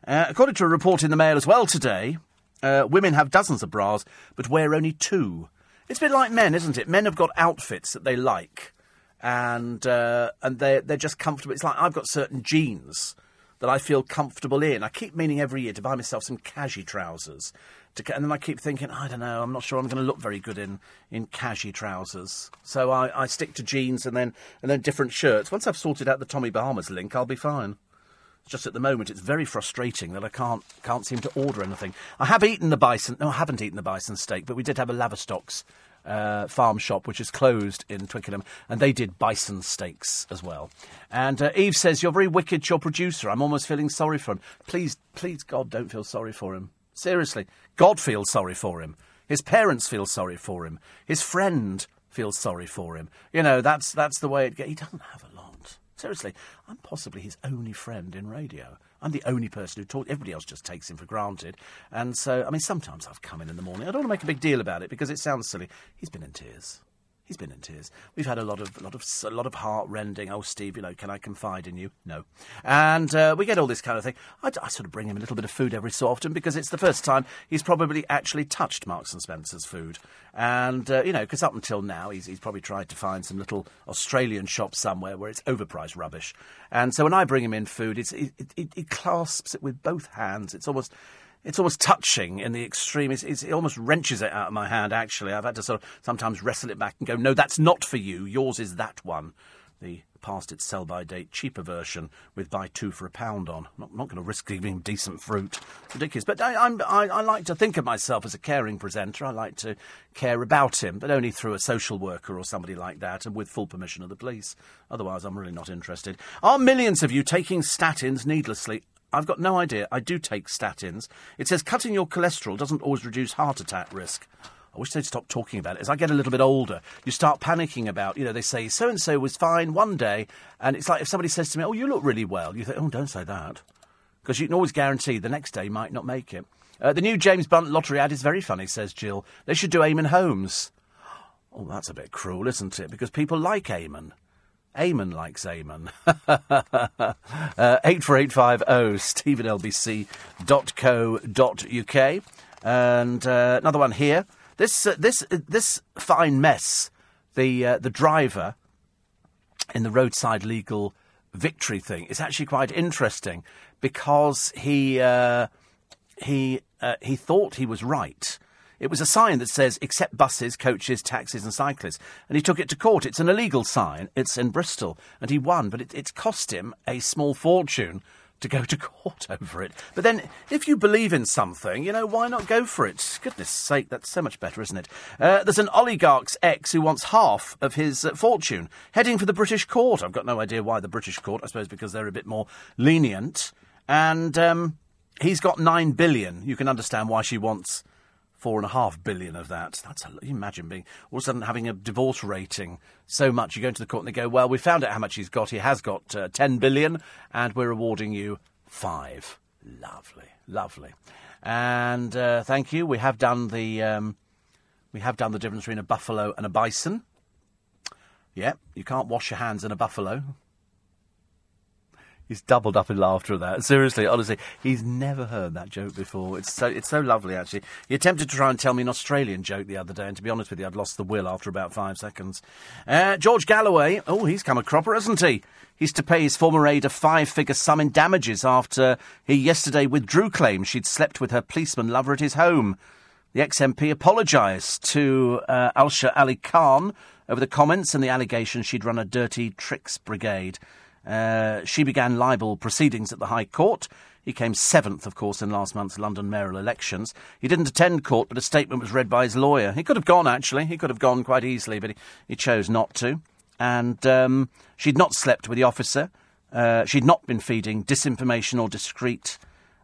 Uh, according to a report in the Mail as well today, uh, women have dozens of bras, but wear only two. It's a bit like men, isn't it? Men have got outfits that they like, and uh, and they're they're just comfortable. It's like I've got certain jeans that I feel comfortable in. I keep meaning every year to buy myself some cashie trousers To, and then I keep thinking, I don't know, I'm not sure I'm going to look very good in in cashy trousers. So I, I stick to jeans and then and then different shirts. Once I've sorted out the Tommy Bahamas link, I'll be fine. Just at the moment, it's very frustrating that I can't can't seem to order anything. I have eaten the bison. No, I haven't eaten the bison steak, but we did have a Lavastocks uh, farm shop, which is closed in Twickenham, and they did bison steaks as well. And uh, Eve says, "You're very wicked, your producer. I'm almost feeling sorry for him. Please, please, God, don't feel sorry for him. Seriously, God feels sorry for him. His parents feel sorry for him. His friend feels sorry for him. You know, that's that's the way it gets. He doesn't have a lot. Seriously, I'm possibly his only friend in radio. I'm the only person who talks. Everybody else just takes him for granted. And so, I mean, sometimes I've come in in the morning. I don't want to make a big deal about it because it sounds silly. He's been in tears. He's been in tears. We've had a lot of, lot of, a lot of heart rending. Oh, Steve, you know, can I confide in you? No. And uh, we get all this kind of thing. I, I, sort of bring him a little bit of food every so often because it's the first time he's probably actually touched Marks and Spencer's food. And uh, you know, because up until now he's, he's probably tried to find some little Australian shop somewhere where it's overpriced rubbish. And so when I bring him in food, it, it, it clasps it with both hands. It's almost it's almost touching in the extreme. It's, it's, it almost wrenches it out of my hand, actually. I've had to sort of sometimes wrestle it back and go, no, that's not for you. Yours is that one. The past its sell by date cheaper version with buy two for a pound on. Not, not going to risk giving decent fruit. ridiculous. But I, I'm, I, I like to think of myself as a caring presenter. I like to care about him, but only through a social worker or somebody like that and with full permission of the police. Otherwise, I'm really not interested. Are millions of you taking statins needlessly? I've got no idea. I do take statins. It says cutting your cholesterol doesn't always reduce heart attack risk. I wish they'd stop talking about it. As I get a little bit older, you start panicking about, you know, they say so and so was fine one day, and it's like if somebody says to me, "Oh, you look really well," you think, "Oh, don't say that," because you can always guarantee the next day might not make it. Uh, the new James Blunt lottery ad is very funny, says Jill. They should do Eamonn Holmes. Oh, that's a bit cruel, isn't it? Because people like Eamonn. Eamonn likes Eamonn. uh, 84850 steve. And uh, another one here. This, uh, this, uh, this fine mess, the, uh, the driver in the roadside legal victory thing, is actually quite interesting because he, uh, he, he thought he was right it was a sign that says accept buses, coaches, taxis, and cyclists. And he took it to court. It's an illegal sign. It's in Bristol. And he won, but it, it's cost him a small fortune to go to court over it. But then, if you believe in something, you know, why not go for it? Goodness sake, that's so much better, isn't it? Uh, there's an oligarch's ex who wants half of his uh, fortune, heading for the British court. I've got no idea why the British court, I suppose because they're a bit more lenient. And um, he's got nine billion. You can understand why she wants four and a half billion of that. That's a, you imagine being all of a sudden having a divorce rating so much. You go into the court and they go, "Well, we found out how much he's got. He has got uh, ten billion, and we're awarding you five. Lovely, lovely, and uh, thank you. We have done the um, we have done the difference between a buffalo and a bison. Yeah, you can't wash your hands in a buffalo. He's doubled up in laughter at that. Seriously, honestly, he's never heard that joke before. It's so it's so lovely, actually. He attempted to try and tell me an Australian joke the other day, and to be honest with you, I'd lost the will after about five seconds. Uh, George Galloway, oh, he's come a cropper, hasn't he? He's to pay his former aide a five-figure sum in damages after he yesterday withdrew claims she'd slept with her policeman lover at his home. The ex-MP apologised to uh, Aisha Ali Khan over the comments and the allegation she'd run a dirty tricks brigade. Uh, she began libel proceedings at the High Court. He came seventh, of course, in last month's London mayoral elections. He didn't attend court, but a statement was read by his lawyer. He could have gone, actually. He could have gone quite easily, but he, he chose not to. And um, she'd not slept with the officer. Uh, she'd not been feeding disinformation or discreet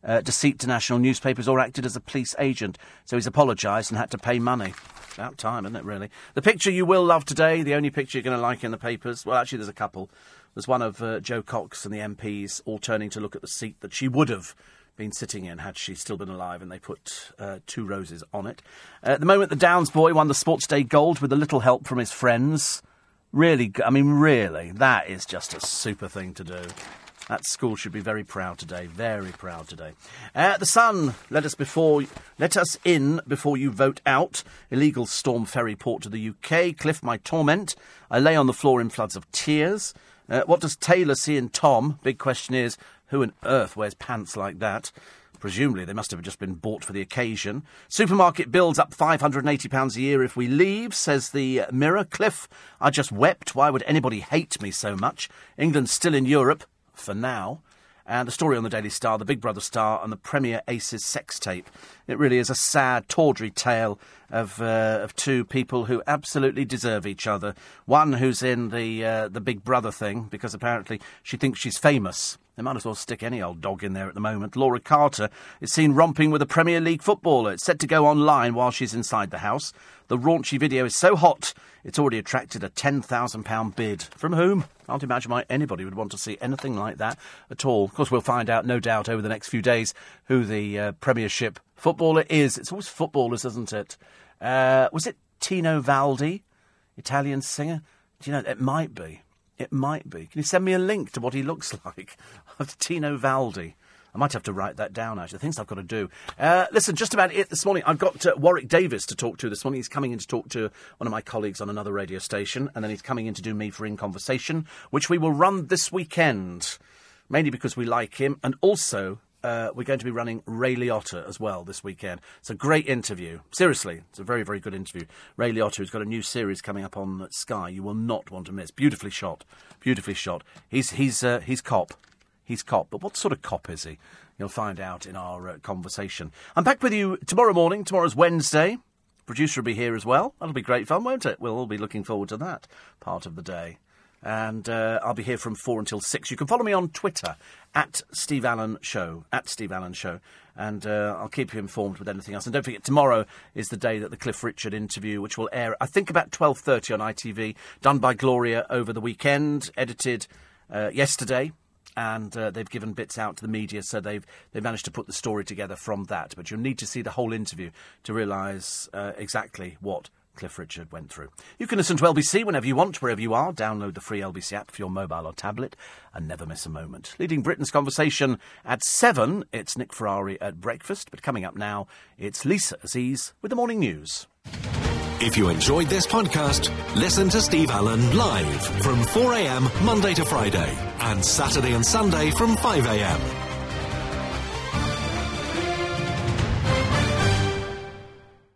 uh, deceit to national newspapers or acted as a police agent. So he's apologised and had to pay money. About time, isn't it, really? The picture you will love today, the only picture you're going to like in the papers, well, actually, there's a couple. There's one of uh, Jo Cox and the MPs all turning to look at the seat that she would have been sitting in had she still been alive, and they put uh, two roses on it. Uh, at the moment, the Downs boy won the Sports Day Gold with a little help from his friends. Really, I mean, really, that is just a super thing to do. That school should be very proud today. Very proud today. Uh, the Sun. Let us before. Let us in before you vote out. Illegal storm ferry port to the UK. Cliff my torment. I lay on the floor in floods of tears. Uh, what does Taylor see in Tom? Big question is, who on earth wears pants like that? Presumably, they must have just been bought for the occasion. Supermarket bills up £580 a year if we leave, says the Mirror. Cliff, I just wept. Why would anybody hate me so much? England's still in Europe, for now. And the story on the Daily Star, the Big Brother star, and the Premier Aces sex tape. It really is a sad, tawdry tale of uh, of two people who absolutely deserve each other. One who's in the uh, the Big Brother thing because apparently she thinks she's famous. They might as well stick any old dog in there at the moment. Laura Carter is seen romping with a Premier League footballer. It's set to go online while she's inside the house. The raunchy video is so hot, it's already attracted a £10,000 bid. From whom? I can't imagine why anybody would want to see anything like that at all. Of course, we'll find out, no doubt, over the next few days who the uh, Premiership footballer is. It's always footballers, isn't it? Uh, was it Tino Valdi, Italian singer? Do you know, it might be. It might be. Can you send me a link to what he looks like? Tino Valdi. I might have to write that down, actually. The things I've got to do. Uh, listen, just about it this morning. I've got uh, Warwick Davis to talk to this morning. He's coming in to talk to one of my colleagues on another radio station, and then he's coming in to do me for In Conversation, which we will run this weekend, mainly because we like him, and also uh, we're going to be running Ray Liotta as well this weekend. It's a great interview. Seriously, it's a very, very good interview. Ray Liotta has got a new series coming up on Sky. You will not want to miss. Beautifully shot. Beautifully shot. He's, he's, uh, he's cop. He's cop. But what sort of cop is he? You'll find out in our uh, conversation. I'm back with you tomorrow morning. Tomorrow's Wednesday. Producer will be here as well. That'll be great fun, won't it? We'll all be looking forward to that part of the day. And uh, I'll be here from four until six. You can follow me on Twitter at Steve Allen Show. At Steve Allen Show. And uh, I'll keep you informed with anything else. And don't forget, tomorrow is the day that the Cliff Richard interview, which will air, I think, about 12.30 on ITV, done by Gloria over the weekend, edited uh, yesterday and uh, they've given bits out to the media, so they've they've managed to put the story together from that. But you'll need to see the whole interview to realise uh, exactly what Cliff Richard went through. You can listen to LBC whenever you want, wherever you are. Download the free LBC app for your mobile or tablet and never miss a moment. Leading Britain's conversation at seven, it's Nick Ferrari at breakfast. But coming up now, it's Lisa Aziz with the morning news. If you enjoyed this podcast, listen to Steve Allen live from 4am Monday to Friday and Saturday and Sunday from 5am.